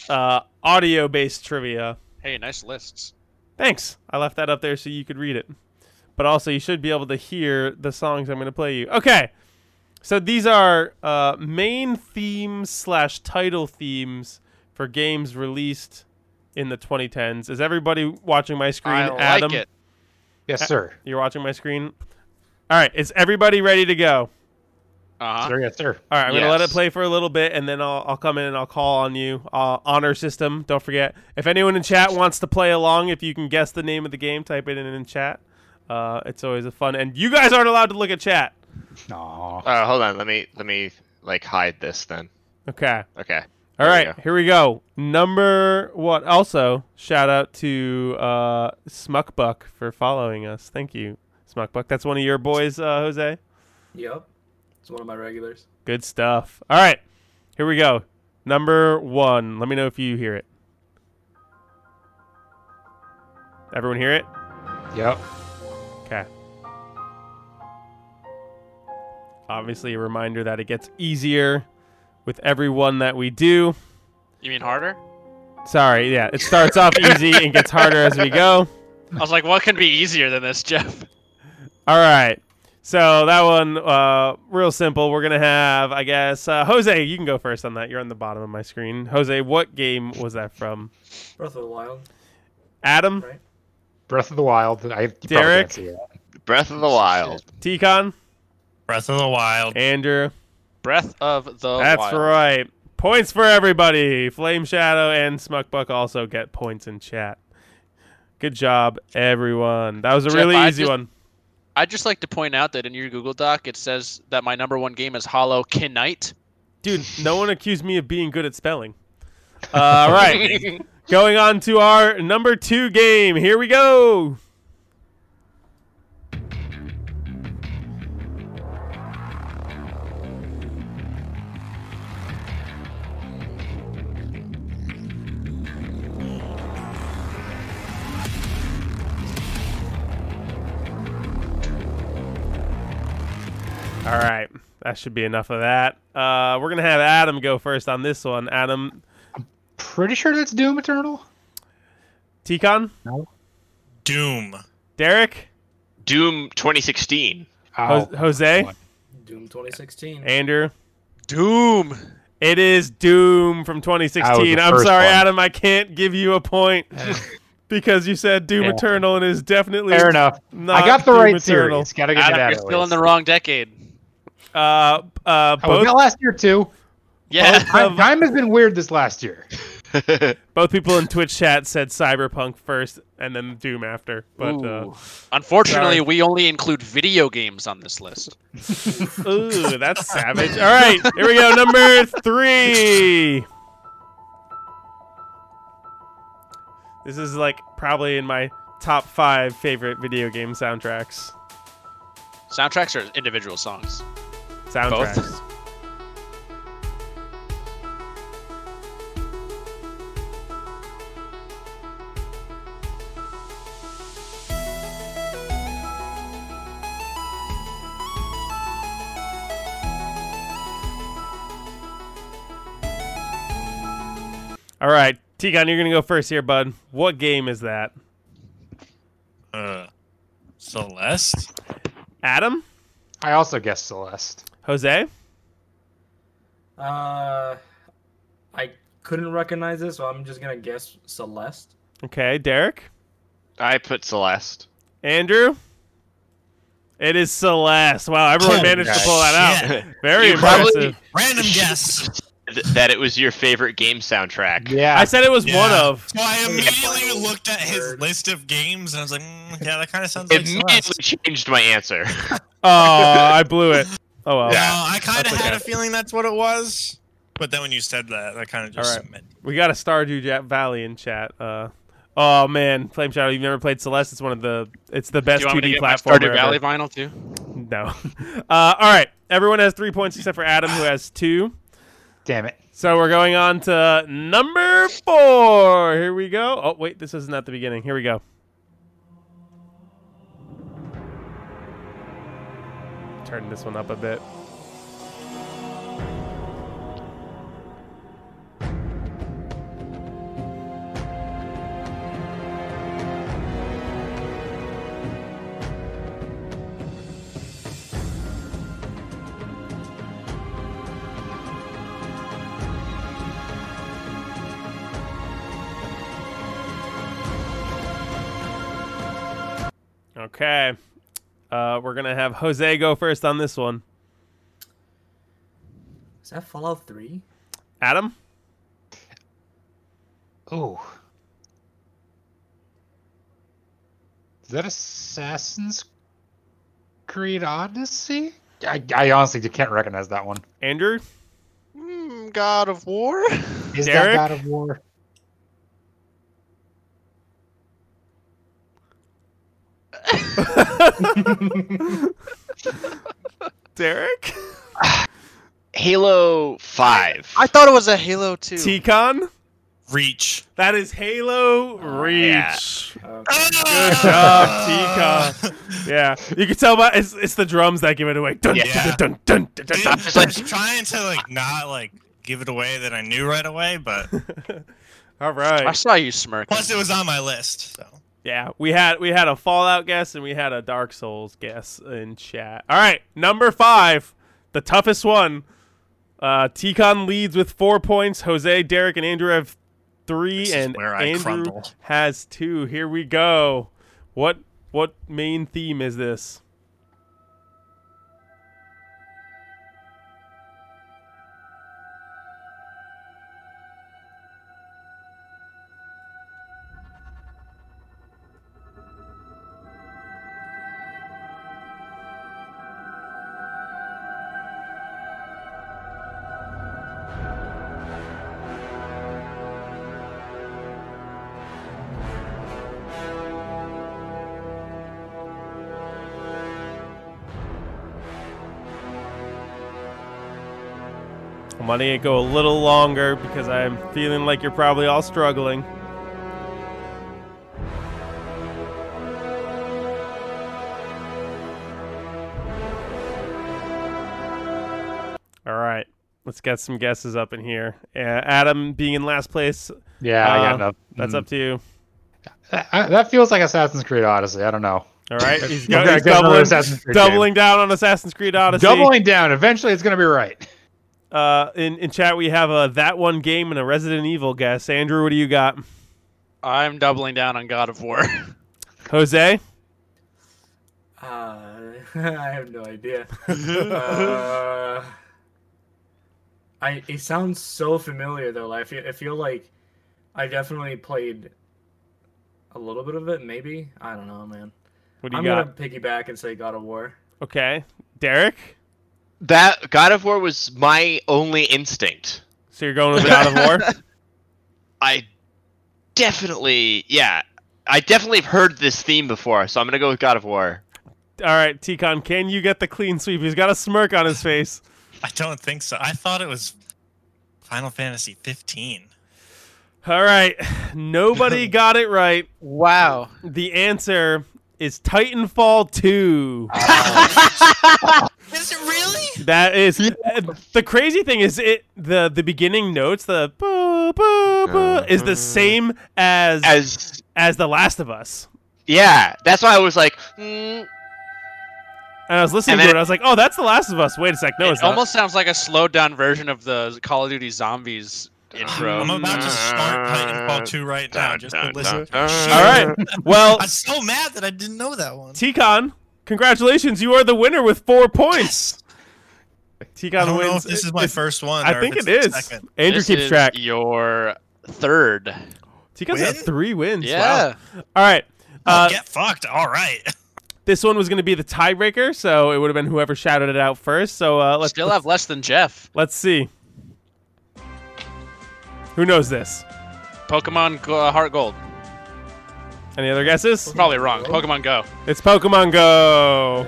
uh, audio based trivia. Hey, nice lists. Thanks. I left that up there so you could read it. But also, you should be able to hear the songs I'm going to play you. Okay. So these are uh, main themes slash title themes for games released in the 2010s. Is everybody watching my screen? I like Adam, it. Yes, sir. you're watching my screen. All right. Is everybody ready to go? Uh-huh. Sir, yes, sir. All right, I'm gonna let it play for a little bit, and then I'll I'll come in and I'll call on you. Uh, honor system. Don't forget. If anyone in chat wants to play along, if you can guess the name of the game, type it in in chat. Uh, it's always a fun. And you guys aren't allowed to look at chat. Aw. Uh, hold on. Let me let me like hide this then. Okay. Okay. All There go. Here we go. Number what? Also, shout out to uh, Smuckbuck for following us. Thank you, Smuckbuck. That's one of your boys, uh, Jose. Yep. It's one of my regulars. Good stuff. All right. Here we go. Number one. Let me know if you hear it. Everyone hear it? Yep. Okay. Obviously, a reminder that it gets easier with every one that we do. You mean harder? Sorry, yeah, it starts off easy and gets harder as we go. I was like, what can be easier than this, Jeff? All right. So that one, uh, real simple. We're gonna have, I guess, uh, Jose. You can go first on that. You're on the bottom of my screen. Jose, what game was that from? Breath of the Wild. Adam, Right. Breath of the Wild. I Derek? can't see that. Breath of the Wild. T-Con, Breath of the Wild. Andrew. Breath of the That's Wild. right. Points for everybody. Flame Shadow and Smuckbuck also get points in chat. Good job, everyone. That was a Jeff, really I easy just- one. I'd just like to point out that in your Google Doc it says that my number one game is Hollow Knight. Dude, no one accused me of being good at spelling. Uh, all right. Going on to our number two game. Here we go. All right. That should be enough of that. Uh, we're going to have Adam go first on this one. Adam, I'm Pretty sure that's Doom Eternal. T-Con, Doom. Derek, Doom 2016. Ho- Jose, one. Doom 2016. Andrew. Doom. It is Doom from 2016. I'm sorry, one. Adam. I can't give you a point because you said Doom Yeah. Eternal and is definitely Fair enough. not I got the Doom right Eternal. series. Gotta get Adam, that. you're still in the wrong decade. Uh, uh, both that last year too? Yeah. Time, time has been weird this last year. both people in Twitch chat said Cyberpunk first and then Doom after. But uh, Unfortunately, sorry. we only include video games on this list. ooh, that's savage. All right, here we go. Number three. This is like probably in my top five favorite video game soundtracks. Soundtracks are individual songs. Soundtracks. All right, T-Con, you're gonna go first here, bud. What game is that? Uh, Celeste. Adam, I also guessed Celeste. Jose, Uh, I couldn't recognize this, so I'm just gonna guess Celeste. okay, Derek, I put Celeste. Andrew. It is Celeste. Wow, everyone Oh, managed to pull that out. shit. Very You probably- impressive. Random guess. That it was your favorite game soundtrack. Yeah. I said it was one of. So I immediately Final looked at his list of games and I was like, mm, yeah, that kind of sounds like It Celeste. immediately changed my answer. Oh, I blew it. Oh well. No, I kind of had okay. a feeling that's what it was. But then when you said that, that kind of just Alright. meant We got a Stardew Valley in chat. Uh, oh man, Flame Shadow, you've never played Celeste? It's one of the. It's the Do best you want me to 2D get platformer. Stardew Valley ever. vinyl too? No. Uh, all right, everyone has three points except for Adam, who has two. Damn it. So we're going on to number four. Here we go. Oh wait, this isn't at the beginning. Here we go. turn this one up a bit. Okay. Uh, we're gonna have Jose go first on this one. Is that Fallout Three? Adam. Oh. Is that Assassin's Creed Odyssey? I, I honestly can't recognize that one. Andrew. Hmm, God of War. Is Derek? that God of War? Derek. Halo Five. I thought it was a Halo 2. T-Con. Reach. That is Halo Reach. yeah. Good job, T-Con. Yeah, you can tell by it's, it's the drums that give it away. Dun, Yeah. dun, dun, dun, dun, I dun, was trying to like not like give it away that I knew right away, but all right. I saw you smirk. plus it was on my list. So Yeah, we had we had a Fallout guess and we had a Dark Souls guess in chat. All right, number five, the toughest one. Uh, T-Con leads with four points. Jose, Derek, and Andrew have three, This and Andrew crumble. has two. Here we go. What what main theme is this? Letting it go a little longer because I'm feeling like you're probably all struggling. All right, let's get some guesses up in here. Uh, Adam being in last place, Yeah, I Uh, got enough. that's Mm. up to you. That, I- that feels like Assassin's Creed Odyssey. I don't know. All right, he's, go- he's doubling, Assassin's Creed game. doubling down on Assassin's Creed Odyssey. Doubling down. Eventually, it's gonna be right. Uh, in in chat, we have a that one game and a Resident Evil guess. Andrew, what do you got? I'm doubling down on God of War. Jose. Uh, I have no idea. uh, I it sounds so familiar though. Like, I feel I feel like I definitely played a little bit of it. Maybe I don't know, man. What do you I'm got? gonna piggyback and say God of War. Okay, Derek. That God of War was my only instinct. So you're going with God of War. I definitely, yeah, I definitely have heard this theme before, so I'm gonna go with God of War. All right, T-Con, can you get the clean sweep? He's got a smirk on his face. I don't think so. I thought it was Final Fantasy 15. All right, nobody got it right. wow. The answer is Titanfall 2. Is it really? That is uh, the crazy thing is it the the beginning notes the boo, boo, boo, is the same as as, As The Last of Us. yeah, that's why I was like, mm, And I was listening And to then- it. I was like, "Oh, that's The Last of Us." Wait a sec, no, it it's not. almost sounds like a slowed down version of the Call of Duty Zombies intro. I'm about to start Titanfall 2 right now just to listen. All right. Well, I'm so mad that I didn't know that one. T-Con, congratulations! You are the winner with four points. I T-Con wins. this is my It's- first one. I think it's second. Andrew This keeps is track. Your third. T-Con's got three wins. Yeah. Wow. All right. Uh, get fucked. All right. this one was going to be the tiebreaker, so it would have been whoever shouted it out first. So uh, let's Still have less than Jeff. Let's see. Who knows this? Pokemon Go- uh, Heart Gold. Any other guesses? Probably wrong. Pokemon Go. It's Pokemon Go.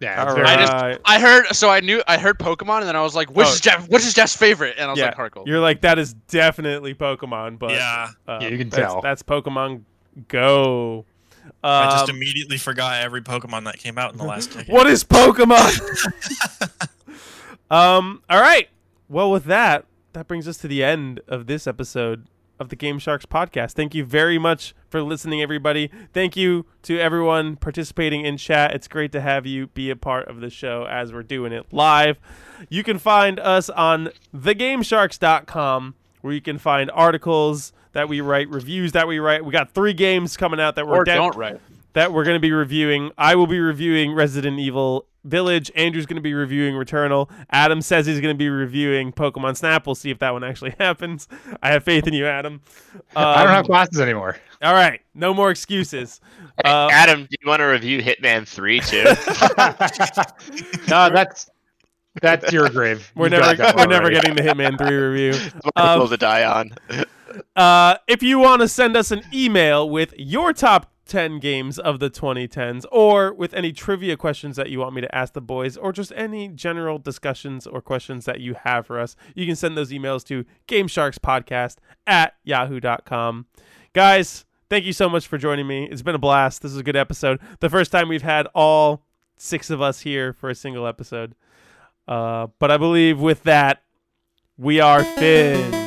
Yeah, it's All very I just- I heard. So I knew. I heard Pokemon, and then I was like, "Which Oh. is Jeff? Which is Jeff's favorite?" And I was yeah, like, "Heart Gold." you're like that is definitely Pokemon, but yeah. uh, Yeah, you can that's, tell. that's Pokemon Go. I just Um, immediately forgot every Pokemon that came out in the last decade. what is Pokemon? um. All right. Well, with that, that brings us to the end of this episode of the Game Sharks podcast. Thank you very much for listening, everybody. Thank you to everyone participating in chat. It's great to have you be a part of the show as we're doing it live. You can find us on thegamesharks.com where you can find articles that we write, reviews that we write. We got three games coming out that we're or de- don't write. That we're going to be reviewing. I will be reviewing Resident Evil Village. Andrew's going to be reviewing Returnal. Adam says he's going to be reviewing Pokemon Snap. We'll see if that one actually happens. I have faith in you, Adam. I don't Um, have glasses anymore. All right, no more excuses. Uh, Adam, do you want to review Hitman 3 too? no, that's that's your grave. we're You never we're never getting the Hitman 3 review. My Um, to die on. Uh, if you want to send us an email with your top 10 games of the 2010s or with any trivia questions that you want me to ask the boys or just any general discussions or questions that you have for us, you can send those emails to gamesharkspodcast at yahoo.com. Guys, thank you so much for joining me. It's been a blast. This is a good episode. The first time we've had all six of us here for a single episode. Uh, but I believe with that, we are finished.